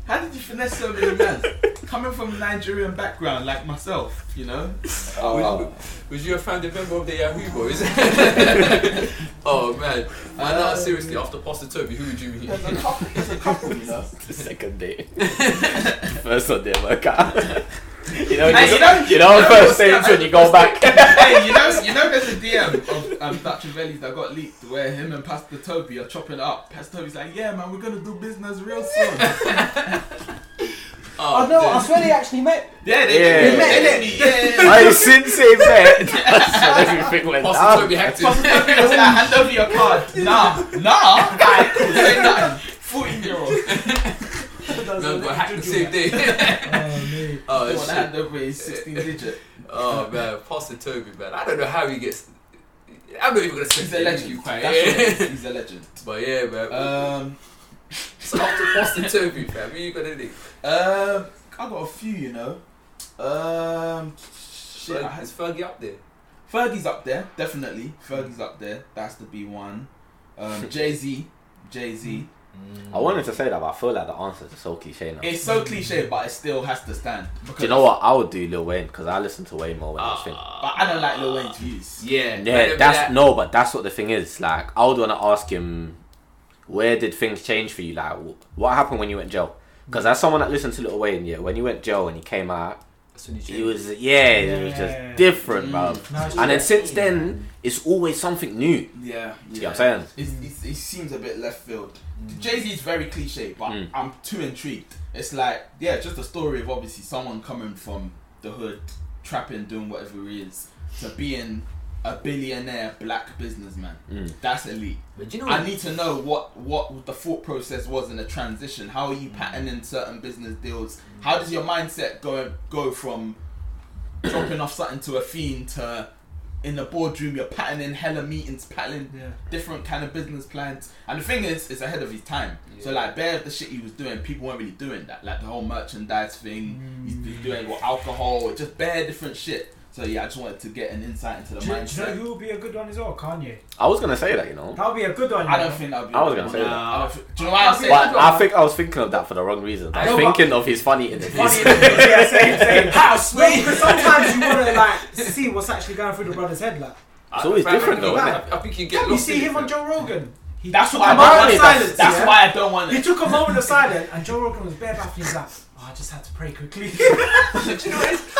How did you finesse so many men? Coming from a Nigerian background like myself, you know? was, was you a founding member of the Yahoo Boys? oh man, man, no, Um, seriously. After Pastor Tobi, who would you meet? There's a couple, there's a couple, you know? the second date. First one didn't work out. You know, Hey, you you know, know- you know, you know first what's when you go back. hey, you know, you know, there's a DM of um, Dutchavelli's that got leaked where him and Pastor Tobi are chopping it up. Pastor Tobi's like, "Yeah, man, we're gonna do business real soon." Oh no, I swear they actually met. yeah, they Yeah. they met, they met, yeah. I since they met, that's when everything went Pastor down. Tobi had to. Pastor Tobi was like, "Hand over your card." Nah, nah. Alright, cool. Say nothing. Fourteen year old. Man got hacked the same day. Oh mate. oh They want to hand shit. over his sixteen digit. Oh man, Pastor Tobi, man. I don't know how he gets. I'm not even gonna say He's a legend. quite. That's Yeah. is. He's a legend. But yeah, man. Um, so after Pastor Tobi, fam, who you gonna think? um, I got a few, you know. Um, shit, I had Is Fergie up there? Fergie's up there, definitely. Fergie's up there. That's the B one. Um, Jay Z, Jay Z. I wanted to say that, but I feel like the answer is so cliche now. It's so cliche, but it still has to stand. Do you know what? I would do Lil Wayne because I listen to Wayne more when I was thinking. But I don't like Lil Wayne's views. Yeah, Yeah, that's no, but that's what the thing is. Like, I would want to ask him, where did things change for you? Like, what happened when you went jail? Because as someone that listened to Lil Wayne, yeah, when you went jail and he came out, That's he was yeah, it was just different, Mm. bro. No, And then true. since then, it's always something new. Yeah, You know what I'm saying? It's, it's, it seems a bit left field. Jay Z is very cliche, but Mm. I'm too intrigued. It's like, yeah, just a story of obviously someone coming from the hood, trapping, doing whatever he is, to being a billionaire black businessman. Mm. That's elite. But you know? I need to know what what the thought process was in the transition. How are you patterning certain business deals? How does your mindset go go from dropping off something to a fiend to in the boardroom you're patterning hella meetings, patterning Yeah. different kind of business plans. And the thing is, it's ahead of his time. So like bare of the shit he was doing, people weren't really doing that. Like the whole merchandise thing, he's, he's mm. doing what alcohol, just bare different shit. So yeah, I just wanted to get an insight into the Do you, do you know who would be a good one as well? Kanye. I was gonna say that, you know, That would be a good one. I don't know. think that would be. I was a gonna good say one. that. I don't think- you know why I say but that? I think I was thinking of that for the wrong reason. I I was know, thinking of his funny interviews. Funny yeah, same, same. House, No, because sometimes you want to like see what's actually going through the brother's head. Like, It's always different though, I, isn't I think you get you see him on. Joe Rogan. He That's took why a I moment don't of want it. silence. That's why I don't want He took a moment of silence, and Joe Rogan was bare back. He's like, oh, I just had to pray quickly.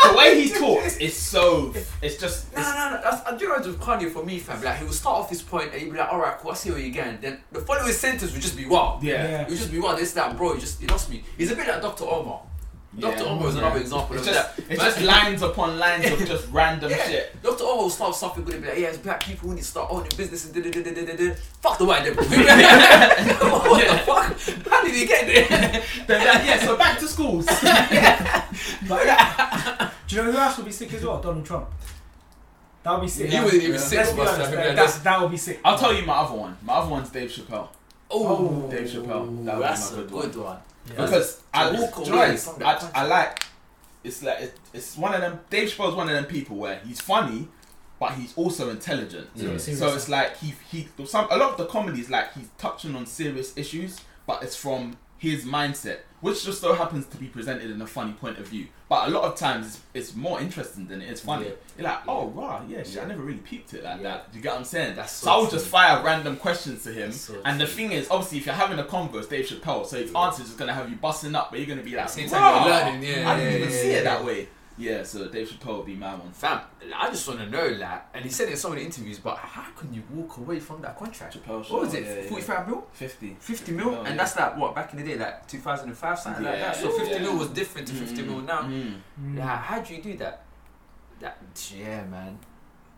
The way he talks is so. It's just. No, no, no. That's, I do know with Kanye for me, fam. Like he would start off this point and he'd be like, "All right, cool, I see where you're going." Then the following sentence would just be wow. Yeah. It would just be wow. This, that, bro. You just, you lost me. He's a bit like Dr. Umar. Dr. Yeah. Umar is another example It's of just, that. it's just lines upon lines of just random Yeah. shit. Dr. Umar will start with something good and be like, yeah, it's black people who need to start owning businesses. and da da da da da da. Fuck the white people. what the fuck? How did he get there? Then that- yeah, so back to schools. But yeah. Do you know who else would be sick as well? Donald Trump. That would be sick. He wouldn't even Yeah. sit Let's be honest, fam. that, Yeah, that, that would be sick. I'll tell you my other one. My other one's Dave Chappelle. Oh, Dave Chappelle. That would be that's my a good good one. one. Yeah. Because I, walk do you know what it away is? from I, I like it's like it, it's one of them. Dave Chappelle's one of them people where he's funny, but he's also intelligent. Yeah. So it's like he he some a lot of the comedy is like he's touching on serious issues, but it's from his mindset, which just so happens to be presented in a funny point of view. But a lot of times it's, it's more interesting than it is funny. Yeah. You're like, oh, Yeah. oh wow, yeah, shit, I never really peeped it like Yeah. that. Do you get what I'm saying? That's so so I would just fire random questions to him, so and the thing is, obviously, if you're having a convo, it's Dave Chappelle, so his Yeah. answers is gonna have you busting up, but you're gonna be like, "Rah!" time you're learning, yeah, I didn't yeah, even yeah, see yeah. it that way. Yeah, so Dave Chappelle would be my one. Fam, I just want to know, like, and he said it in so many interviews, but how can you walk away from that contract? Chappelle What was it, yeah, yeah. 45 mil? 50. 50 mil? Oh, and yeah. that's like, what, back in the day, like 2005, something like that. So 50 Yeah. mil was different to 50 mil now. Mm. Mm. Like, how do you do that? That, yeah, man.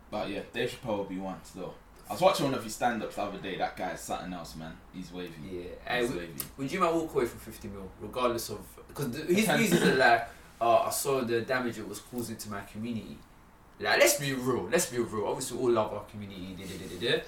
But yeah, Dave Chappelle would be one still. I was watching one of his stand-ups the other day. That guy's something else, man. He's wavy. Yeah. He's would, wavy. would you man walk away from 50 mil, regardless of. Because his reasons are like, uh, I saw the damage it was causing to my community. Like, let's be real. Let's be real. Obviously, we all love our community. Da, da, da, da, da.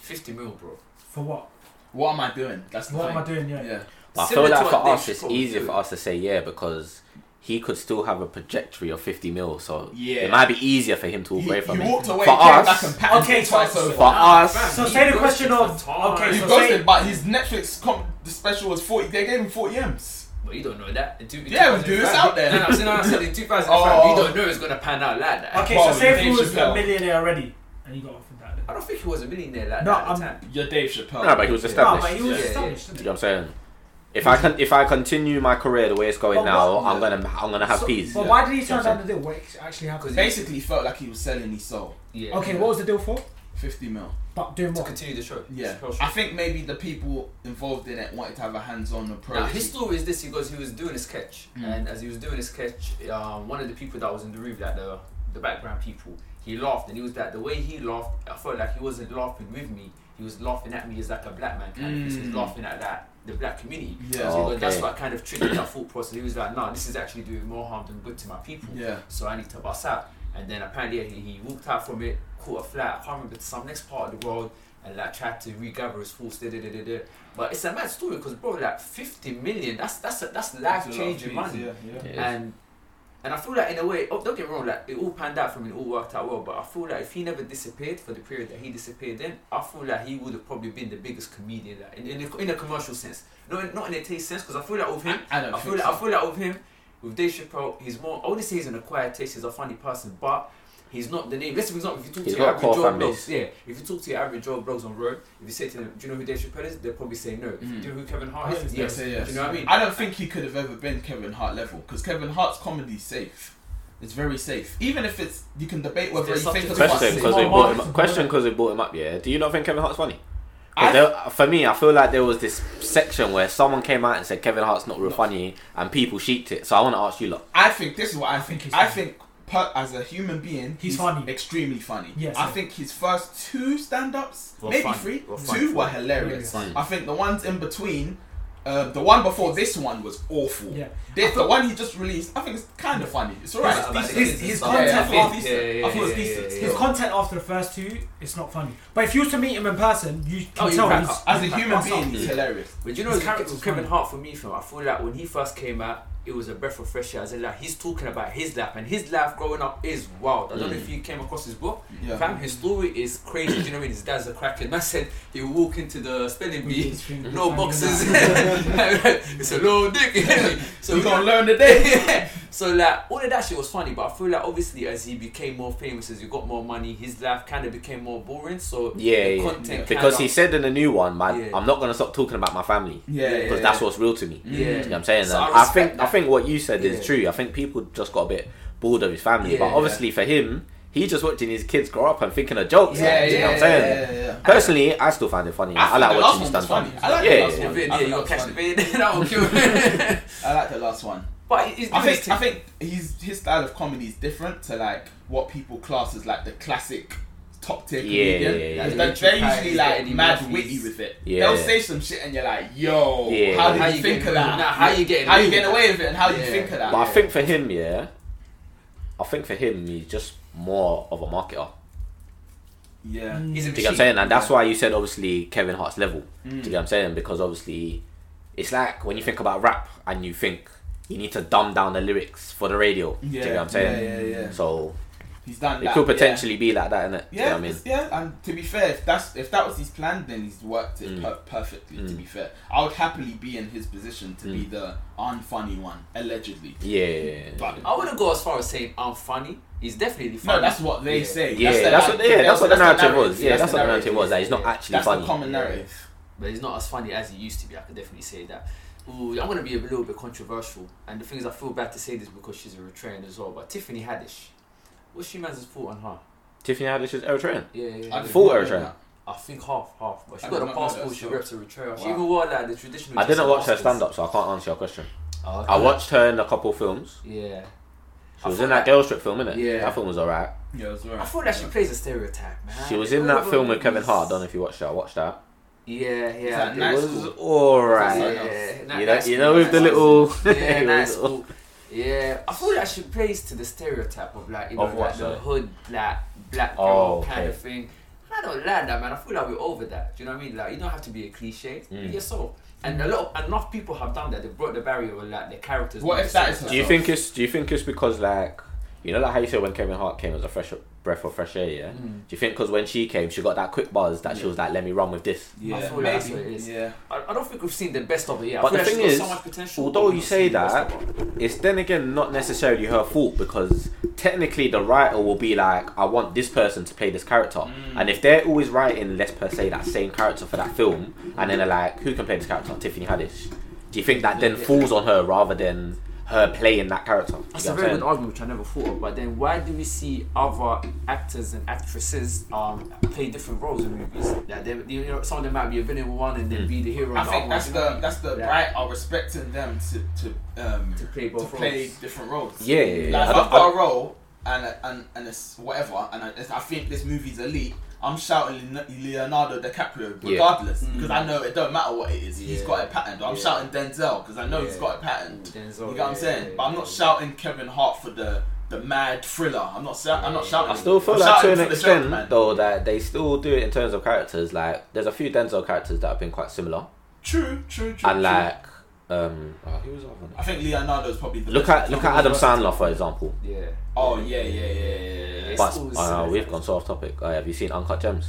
50 mil, bro. For what? What am I doing? That's What thing. am I doing? Yeah. Yeah. But I feel like for us, it's easier do. for us to say yeah because he could still have a trajectory of 50 mil. So Yeah. it might be easier for him to walk He, away he from it. away, For us- back and patted Okay, okay, twice so- over. For us, So He say the question of time. okay, he so ghosted, say but his Netflix com- the special was 40. They gave him 40 M's. But you don't know that. In two, in Yeah, we do. It's 2005 out there. No, no, I'm saying, no, I said in 2005, Oh. you don't know it's gonna pan out like that. okay, Bro, so say if Dave he was Chappelle. a millionaire already and he got offered that. I don't think he was a millionaire like No, that at I'm- the time. You're Dave Chappelle. No, but he was established. No, established. but he was Yeah, established. you didn't know what I'm saying? If I can, if I continue my career the way it's going But now, what- I'm gonna, I'm gonna have So- peace. But Yeah. why did he turn down the deal? What actually happened? Basically, he felt like he was selling his soul. Yeah. Okay, what was the deal for? 50 mil. But doing to what? continue the show? Yeah. Show. I think maybe the people involved in it wanted to have a hands-on approach. Now, his story is this: he goes, he was doing a sketch, Mm. and as he was doing a sketch, um, one of the people that was in the room, like the the background people, he laughed, and he was like, the way he laughed, I felt like he wasn't laughing with me. He was laughing at me as like a black man kind of. he was Mm. laughing at that the black community. Yeah. So he goes, that's what kind of triggered that thought process. He was like, no, this is actually doing more harm than good to my people. Yeah. So I need to bust out. And then apparently he, he walked out from it, caught a flat, I can't remember to some next part of the world, and like tried to regather his thoughts. Da, da, da, da, da. But it's a mad story because bro, like 50 million, that's that's a, that's life changing money. Yeah, yeah. Yeah. And and I feel like in a way, oh, don't get me wrong, like it all panned out for him, it all worked out well. But I feel like if he never disappeared for the period that he disappeared in, I feel like he would have probably been the biggest comedian, like, in, in, a, in a commercial sense, not in, not in a taste sense. Because I feel like with him, I don't I feel think like so. I feel like with him, with Dave Chappelle, he's more. I wouldn't say he's an acquired taste. He's a funny person, but he's not the name. Let's for example, if you talk He's to your average Joe Bloggs, yeah. If you talk to your average Joe Bloggs on road, if you say to them, "Do you know who Dave Chappelle is?" They'll probably say no. If you Mm. do know who Kevin Hart is, Yes, yes. Say yes. Do you know what I mean? I don't think he could have ever been Kevin Hart level because Kevin Hart's comedy is safe. It's very safe. Even if it's, you can debate whether There's you think it's to Question It's because they brought him. marketable. Question because they brought him up. Yeah. Do you not think Kevin Hart's funny? 'Cause I- there- for me, I feel like there was this section where someone came out and said Kevin Hart's not real funny, and people sheeped it. So I want to ask you, lot. I think this is what I think. he's I funny. think per, as a human being, He's funny. extremely funny. Yes, I yeah. think his first two stand-ups, Were maybe funny. three, Were two funny. were hilarious. Funny. I think the ones in between, uh, the one before this one was awful. Yeah. This, the one he just released, I think it's kind of funny. It's alright. Yeah, like his- his content Yeah, after- it's. Yeah, yeah, I think it's yeah, decent. yeah, His content after the first two, it's not funny. But if you was to meet him in person, you can Oh, tell crack he's up. As a human being, up. he's hilarious. But you know, His with character's Kevin funny. Hart for me, fam, I feel like when he first came out, it was a breath of fresh air. As in, like he's talking about his life, and his life growing up is wild. I don't know if mm. you came across his book. Yeah. Fam, his story is crazy. Do you know what I mean? His dad's a crackhead. Man said he would walk into the spelling bee, no boxes. It's a little dick. so we we gonna learn today. yeah. So like all of that shit was funny, but I feel like obviously as he became more famous, as he got more money, his life kind of became more boring. So Yeah, the yeah. content Because he said in the new one, man, Yeah. I'm not gonna stop talking about my family Yeah, yeah, because yeah. that's what's real to me. yeah. You know what I'm saying? So I I, respect think I that. Think what you said Yeah. is true. I think people just got a bit bored of his family, but Yeah. obviously for him, he's just watching his kids grow up and thinking of jokes. Yeah, you know yeah, what I'm saying? yeah, yeah, yeah. Personally, I still find it funny. I, think like the watching last his one was stand up. funny. I like Yeah, the yeah, last Yeah, one. yeah, you got catch the funny. bait. that will kill. I like the last one. But he's I think his I think his his style of comedy is different to like what people class as like the classic top tier Yeah, comedian. yeah, yeah, Because yeah. They're, they're Chappelles, usually like Eddie mad Murphys. witty with it. Yeah. They'll say some shit and you're like, yo, Yeah. how did How you you think of that? away- nah, how you getting how you with getting away with it and how do you think of that? But I think for him, yeah, I think for him, he's just more of a marketer. yeah. Mm. He's a Do you get what I'm saying? And that's why you said obviously Kevin Hart's level. Mm. Do you get what I'm saying? Because obviously, it's like when you think about rap and you think you need to dumb down the lyrics for the radio. Yeah, Do you get what I'm saying? yeah, yeah, yeah. So He's done that. it that. could yeah. potentially be like that, innit? Do you know Yeah, I mean? yeah, and to be fair, if that's if that was his plan, then he's worked it Mm. per- perfectly. To Mm. be fair, I would happily be in his position to be Mm. the unfunny one, allegedly. Yeah. But I wouldn't go as far as saying I'm. He's definitely funny. no, that's what they Yeah. say. Yeah, the that's what- narrative. yeah, that's what the narrative narrative. was. Yeah, that's what the narrative was, that he's not actually That's funny. That's the common narrative. but he's not as funny as he used to be. I could definitely say that. Ooh, I'm gonna be a little bit controversial, and the thing is, I feel bad to say this because she's a Eritrean as well. But Tiffany Haddish, what's she man's thought on her? Tiffany Haddish is Eritrean. Yeah, yeah, yeah. did Full Eritrean. I think half, half. But she I got did a not know passport. She so- reps Eritrea. She Wow. even wore like the traditional. I didn't watch her stand up, so I can't answer your question. Oh, okay. I watched her in a couple films. Yeah. She was in thought that girl strip film, innit? Yeah. That film was alright. Yeah, it was alright. I thought that like she plays a stereotype, man. She was in that film with Kevin Hart. I don't know if you watched that. I watched that. Yeah, that yeah. nice? It Nice was alright. Yeah, yeah. You know, Nice you know, with the little. Yeah, it nice was- school. Yeah, I feel like she plays to the stereotype of like you know Of like the sorry? hood black black girl Oh, kind okay. of thing. I don't like that, man. I feel like we're over that. Do you know what I mean? Like, you don't have to be a cliche. Mm. Be yourself. And a lot, of, enough people have done that. They brought the barrier with like the characters. What if that yourself. is Do you think it's Do you think it's because like you know like how you said when Kevin Hart came as a fresh breath of fresh air? Yeah. Mm. Do you think because when she came, she got that quick buzz that she was like, "Let me run with this." I feel maybe. that's what it is. Yeah. I, I don't think we've seen the best of it yet. But the thing is, so much although you say seen the best that. It's then again not necessarily her fault because technically the writer will be like, "I want this person to play this character," Mm. and if they're always writing, let's per se that same character for that film, and then they're like, "Who can play this character?" Tiffany Haddish. Do you think that then Yeah. falls on her rather than her playing that character? That's a very good argument which I never thought of. But then, why do we see other actors and actresses um play different roles in movies? That they, you know, some of them might be a villain one and then Mm. be the hero. I the think that's the you know? that's the Yeah. right are respecting them to to um to play both to both play different roles. Yeah, yeah, yeah. Like I've got a role and and and it's whatever, and I, I think this movie's elite. I'm shouting Leonardo DiCaprio Yeah. regardless Mm. because I know it don't matter what it is. He's got a patterned. Or I'm Yeah. shouting Denzel because I know he's got a patterned. Denzel, You get what yeah, I'm saying? yeah, but I'm not yeah. shouting Kevin Hart for the the mad thriller. I'm not. Shou- I'm not shouting. I still feel I'm like to an the extent joke, though that they still do it in terms of characters. Like there's a few Denzel characters that have been quite similar, True, true, true. and true. like um, oh, who was the? I think Leonardo's probably the Look best at look at Adam Sandler for example. Yeah. Oh yeah, yeah, yeah, yeah. yeah. But uh, we've gone so off topic. Uh, have you seen Uncut Gems?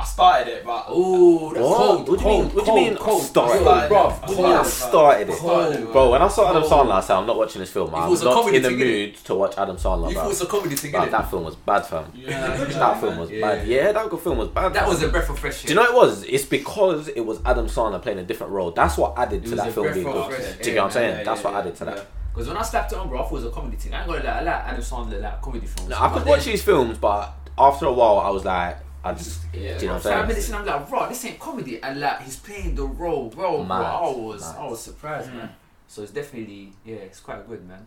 I started it, but Oh, that's What? cold. What do you mean- cold, what do you mean cold, started? cold, bro. I Cold. started I it. started it. Cold. Bro, when I saw Adam. Sandler, I said I'm not watching this film. If it I'm was a not comedy in the mood to watch Adam Sandler. You it was a comedy thing, Bro, innit? that film was bad, fam. yeah, That film was bad. Yeah, that good film was bad. That was a breath of fresh air. Do you know what it was? It's because it was Adam Sandler playing a different role. That's what added to that film being good. Do you get what I'm saying? That's what added to that. Because when I slapped it on, bro, I thought it was a comedy thing. I ain't gonna lie, I like Adam Sandler, like comedy films. No, I But could then- watch these films, but after a while, I was like, I just, Yeah, do you know what I'm five saying? minutes and I'm like, bro, this ain't comedy, and like he's playing the role, bro. Mad, bro I was, mad. I was surprised, Mm. man. So it's definitely, yeah, it's quite good, man.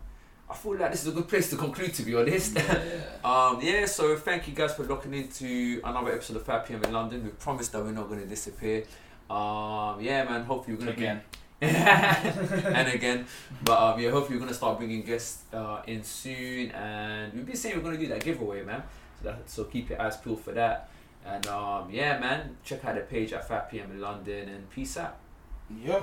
I feel like this is a good place to conclude, to be honest. um, yeah, so thank you guys for locking into another episode of 5 p.m. in London. We promised that we're not gonna disappear. Um, yeah, man. Hopefully we're gonna Again. be and again, but um, yeah, hopefully we're gonna start bringing guests uh, in soon, and we've been saying we're gonna do that giveaway, man. So that, so keep your eyes peeled for that. And um, yeah, man, check out the page at 5 p.m. in London, and peace out. Yeah.